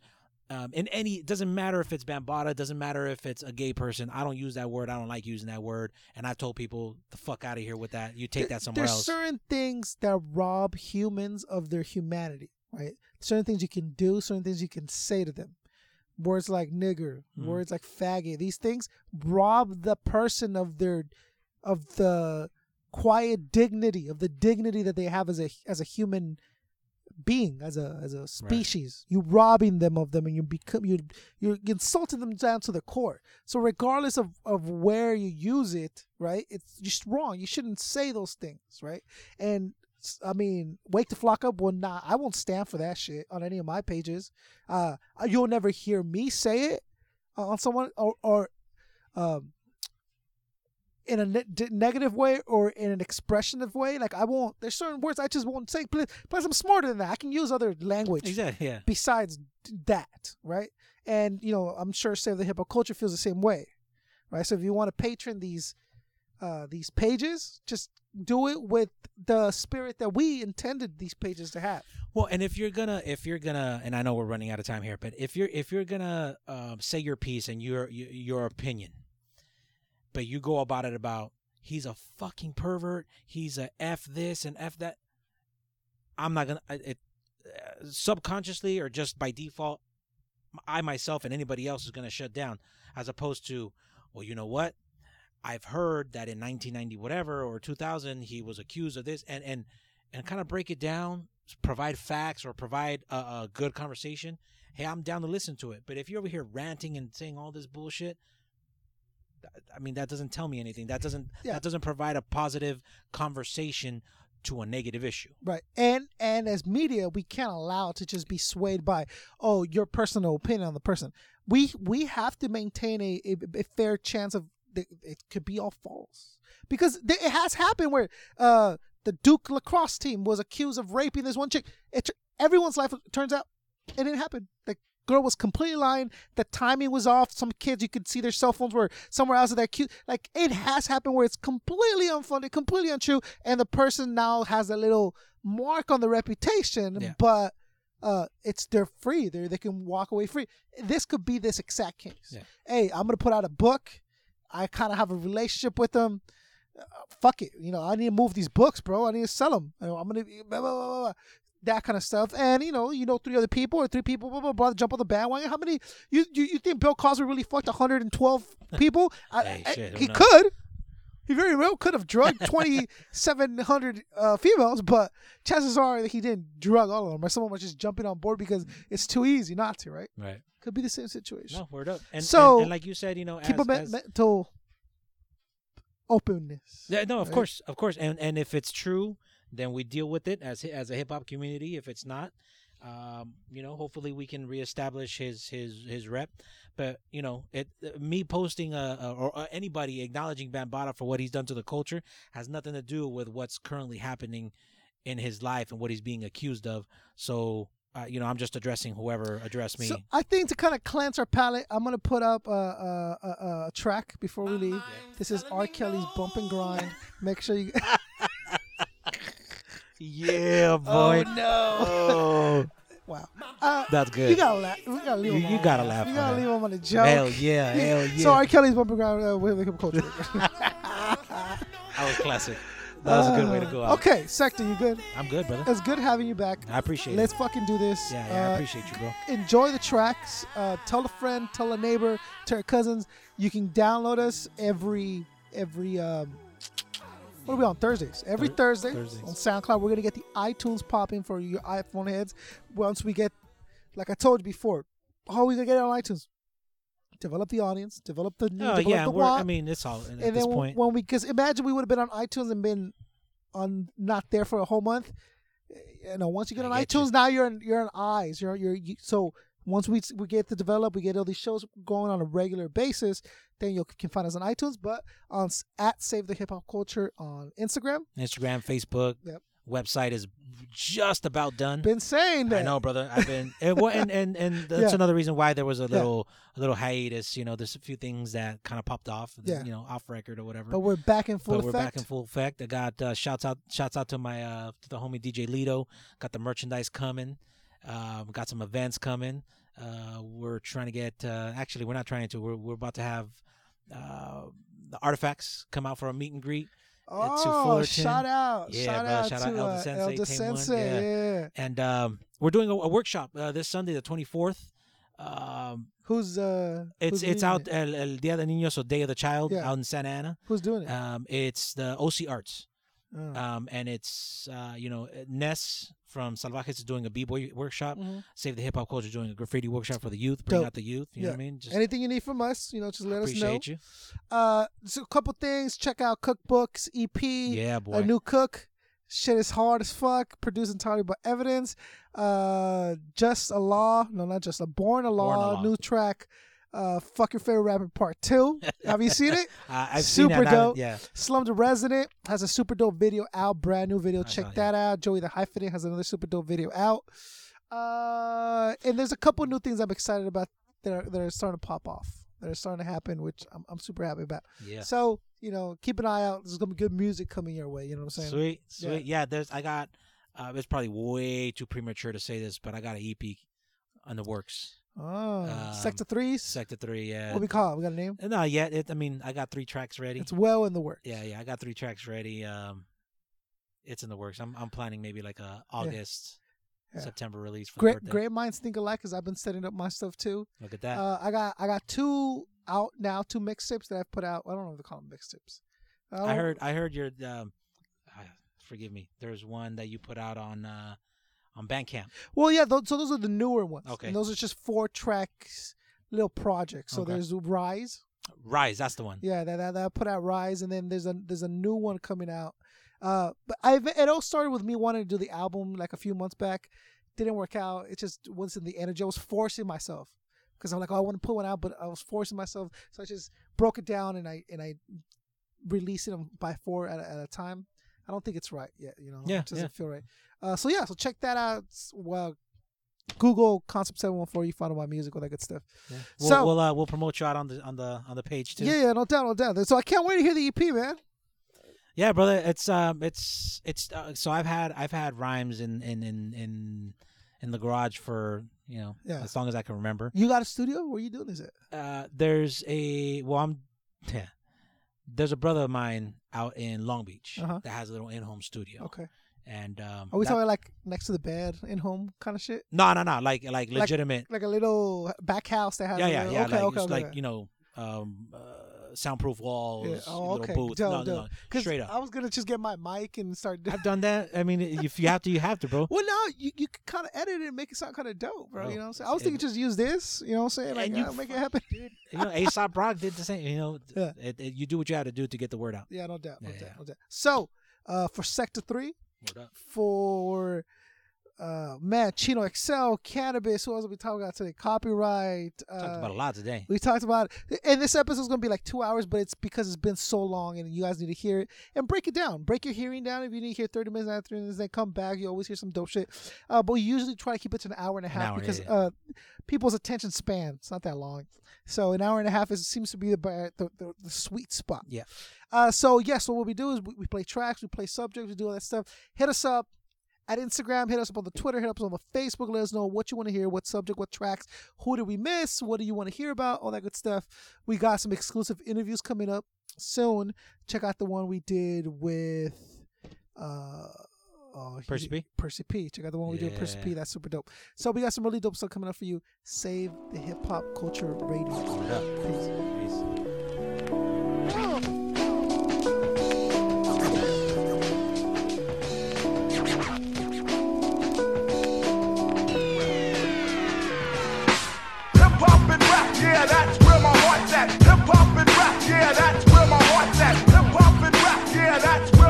Um, in any, it doesn't matter if it's Bambaataa, it doesn't matter if it's a gay person. I don't use that word. I don't like using that word. And I've told people the fuck out of here with that. You take that somewhere there's else. There's certain things that rob humans of their humanity, right? Certain things you can do, certain things you can say to them. Words like nigger, Mhm. words like faggot, these things rob the person of their of the quiet dignity, of the dignity that they have as a as a human being, as a as a species. you're robbing them of them and you become you you're insulting them down to the core. So regardless of, of where you use it, right, it's just wrong. You shouldn't say those things, right? And I mean, wake the flock up will not. I won't stand for that shit on any of my pages. Uh, you'll never hear me say it uh, on someone or or um in a ne- negative way or in an expressionative way. Like I won't. There's certain words I just won't say. Plus, plus I'm smarter than that. I can use other language. Exactly, yeah. Besides that, right? And you know, I'm sure Save the Hip Hop Culture feels the same way, right? So if you want to patron these uh these pages, just do it with the spirit that we intended these pages to have. Well, and if you're gonna, if you're gonna, and I know we're running out of time here, but if you're if you're gonna um, say your piece and your, your opinion, but you go about it about he's a fucking pervert, he's a f this and f that. I'm not gonna it uh, subconsciously or just by default. I myself and anybody else is gonna shut down, as opposed to, well, you know what? I've heard that in 1990 whatever or 2000 he was accused of this and and and kind of break it down, provide facts or provide a, a good conversation. Hey, I'm down to listen to it. But if you're over here ranting and saying all this bullshit, I mean that doesn't tell me anything. That doesn't Yeah. that doesn't provide a positive conversation to a negative issue. Right. And and as media, we can't allow it to just be swayed by oh your personal opinion on the person. We we have to maintain a, a, a fair chance of th- it could be all false because th- it has happened where uh the Duke lacrosse team was accused of raping this one chick. It tr- everyone's life turns out it didn't happen. The girl was completely lying. The timing was off. Some kids you could see their cell phones were somewhere else. That cute. Like it has happened where it's completely unfunded, completely untrue, and the person now has a little mark on the reputation, Yeah. but. Uh, it's they're free. They they can walk away free. This could be this exact case. Yeah. Hey, I'm gonna put out a book. I kind of have a relationship with them. uh, fuck it, you know, I need to move these books, bro. I need to sell them. You know, I'm gonna blah, blah, blah. That kind of stuff. And you know, you know, three other people or three people, blah blah blah, jump on the bandwagon. How many? You you, you think Bill Cosby really fucked 112 people? Hey, I- shit, who he knows? could. He very well could have drugged 2,700 uh, females, but chances are that he didn't drug all of them, or someone was just jumping on board because it's too easy not to, right? Right. Could be the same situation. No, word up. And, so, and, and like you said, you know, keep as, a as- mental openness. Yeah, no, of right? course, of course, and and if it's true, then we deal with it as as a hip hop community. If it's not, um, you know, hopefully we can reestablish his his his rep. But you know, it me posting a, a or uh, anybody acknowledging Bambaataa for what he's done to the culture has nothing to do with what's currently happening in his life and what he's being accused of. So. Uh, you know, I'm just addressing whoever addressed me. So I think to kind of cleanse our palate, I'm gonna put up a, a, a, a track before we leave. This is R. Kelly's "Bump and Grind." Make sure you. yeah, boy. Oh no! Oh. wow. Uh, That's good. You gotta laugh. We gotta leave You- him you on. gotta laugh You gotta that. leave him on a joke. Hell yeah, hell So yeah. R. Kelly's "Bump and Grind" uh, with hip culture. That was classic. That was a good way to go out. Okay, Sector, you good? I'm good, brother. It's good having you back. I appreciate it. Let's it. fucking do this. Yeah, yeah, I Uh, appreciate you, bro. Enjoy the tracks. Uh, tell a friend, tell a neighbor, tell your cousins. You can download us every every um, what are we on Thursdays? Every Thur- Thursday Thursdays. on SoundCloud. We're gonna get the iTunes popping for your iPhone heads. Once we get, like I told you before, how are we gonna get it on iTunes? Develop the audience, develop the need, Oh develop yeah, the we're, I mean it's all at and this then point. when we, because imagine we would have been on iTunes and been on not there for a whole month. You know, once you get on get iTunes, now you're in you're in eyes. You're you're you, so once we we get to develop, we get all these shows going on a regular basis. Then you can find us on iTunes, but on at Save the Hip Hop Culture on Instagram. Instagram, Facebook, Yep. website is just about done. Been saying that. I know, brother. I've been, and, and and and that's Yeah. another reason why there was a Yeah. little a little hiatus. You know, there's a few things that kind of popped off. Yeah. You know, off record or whatever. But we're back in full but we're effect. back in full effect. I got uh, shouts out, shouts out to my uh, to the homie DJ Lido. Got the merchandise coming. Um, got some events coming. Uh, we're trying to get. Uh, actually, we're not trying to. We're we're about to have uh, the artifacts come out for a meet and greet. Oh, shout out, Yeah, shout bro, out shout to out Elder uh, Sensei, Elder Sensei. One, Yeah. And um, we're doing a, a workshop uh, this Sunday, the twenty fourth. Um, Who's uh? it's who's it's out it? El, El Dia de Niños or Day of the Child Yeah. out in Santa Ana. Who's doing it? Um, it's the OC Arts. Oh. Um, and it's uh, you know Ness from Salvajes is doing a b boy workshop. Mhm. Save the Hip Hop Culture doing a graffiti workshop for the youth. Bring Dope. out the youth. You know what I mean? Just Anything you need from us, you know, just let us know. appreciate you. Uh, so a couple things. Check out Cookbooks EP. Yeah, boy. A new cook. Shit is hard as fuck. Produced entirely by evidence. Uh, just a law. No, not just a born a law. Born a Law. New track. Uh, fuck your favorite rapper part two. Have you seen it? Uh, I've seen super that. I dope. yeah. Slum the Resident has a super dope video out. Brand new video. I Check that out. Joey the Hyphenate has another super dope video out. Uh, and there's a couple new things I'm excited about that are, that are starting to pop off. That are starting to happen, which I'm, I'm super happy about. Yeah. So you know, keep an eye out. There's gonna be good music coming your way. You know what I'm saying? Sweet, Yeah. sweet. Yeah, there's. I got. Uh, it's probably way too premature to say this, but I got an EP on the works. Oh, Um, Sector Threes. Sector Three. Yeah. What we call it? We got a name. No, yet. It, I mean, I got three tracks ready. It's well in the works. Yeah, yeah. I got three tracks ready. Um, it's in the works. I'm I'm planning maybe like a August, Yeah. September release for Great, great minds think alike. Cause I've been setting up my stuff too. Look at that. Uh, I got I got two out now, two mixtapes that I've put out. I don't know if they call them mixtapes. I don't- heard. I heard your. Um, forgive me. There's one that you put out on uh, on Bandcamp. Well, yeah. Those, so those are the newer ones. Okay. And those are just four tracks, little projects. So Okay. there's Rise. Rise. That's the one. Yeah, that, that that I put out Rise, and then there's a there's a new one coming out. Uh, but I've it all started with me wanting to do the album like a few months back. Didn't work out. It just wasn't the energy. I was forcing myself because I'm like, oh, I want to put one out, but I was forcing myself. So I just broke it down and I and I released it by four at a, at a time. I don't think it's right yet. You know, Yeah, it doesn't yeah. feel right. Uh, so yeah, so check that out. Well, Google Concept Seven One Four. You find all my music, all that good stuff. We'll, so we'll uh, we'll promote you out on the on the on the page too. yeah, yeah, no doubt, no doubt. So I can't wait to hear the EP, man. Yeah, brother. It's um, it's it's uh, so I've had I've had rhymes in in in in in the garage for you know Yeah. as long as I can remember. You got a studio? Where you doing this at? Uh, there's a well, I'm yeah. There's a brother of mine out in Long Beach Uh-huh. that has a little in-home studio. Okay. And um, Are we that- talking like next to the bed, in home kind of shit? No, no, no. Like like legitimate. like, a little back house that has. yeah, a yeah, little, yeah. Okay, like, okay, okay. like you know, um, uh, soundproof walls, Yeah. Oh, little okay. Dope, no, no, dope. no, straight up. I was gonna just get my mic and start. I've done that. I mean, if you have to, you have to, bro. Well, no, you, you can kind of edit it and make it sound kind of dope, bro. Bro, You know what I'm saying? I was it- thinking just use this. You know what I'm saying? Like, And you uh, make it happen. Dude, You know, Aesop Rock did the same. You know, Yeah. it, it- you do what you had to do to get the word out. Yeah, no doubt, no Yeah, doubt, yeah. no doubt. So, uh, for Sector Three, for uh, man, Chino XL, Canibus. Who else are we talking about today? Copywrite. Uh, Talked about a lot today. We talked about it. And this episode is going to be like two hours, but it's because it's been so long and you guys need to hear it and break it down. Break your hearing down. If you need to hear 30 minutes after 30 minutes, then come back. You always hear some dope shit. Uh, but we usually try to keep it to an hour and a half hour, because yeah. Uh, people's attention span, it's not that long. So an hour and a half is, seems to be the, the, the, the sweet spot. Yeah. Uh, so, yes, so what we do is we, we play tracks, we play subjects, we do all that stuff. Hit us up at Instagram, hit us up on the Twitter, hit us up on the Facebook. Let us know what you want to hear, what subject, what tracks, who did we miss, what do you want to hear about, all that good stuff. We got some exclusive interviews coming up soon. Check out the one we did with uh oh, Percy P? Percy P. Check out the one we did with Percy P. That's super dope. So we got some really dope stuff coming up for you. Save the hip hop culture radio. Peace. Yeah, that's where my heart's at. Hip hop and rap, yeah, that's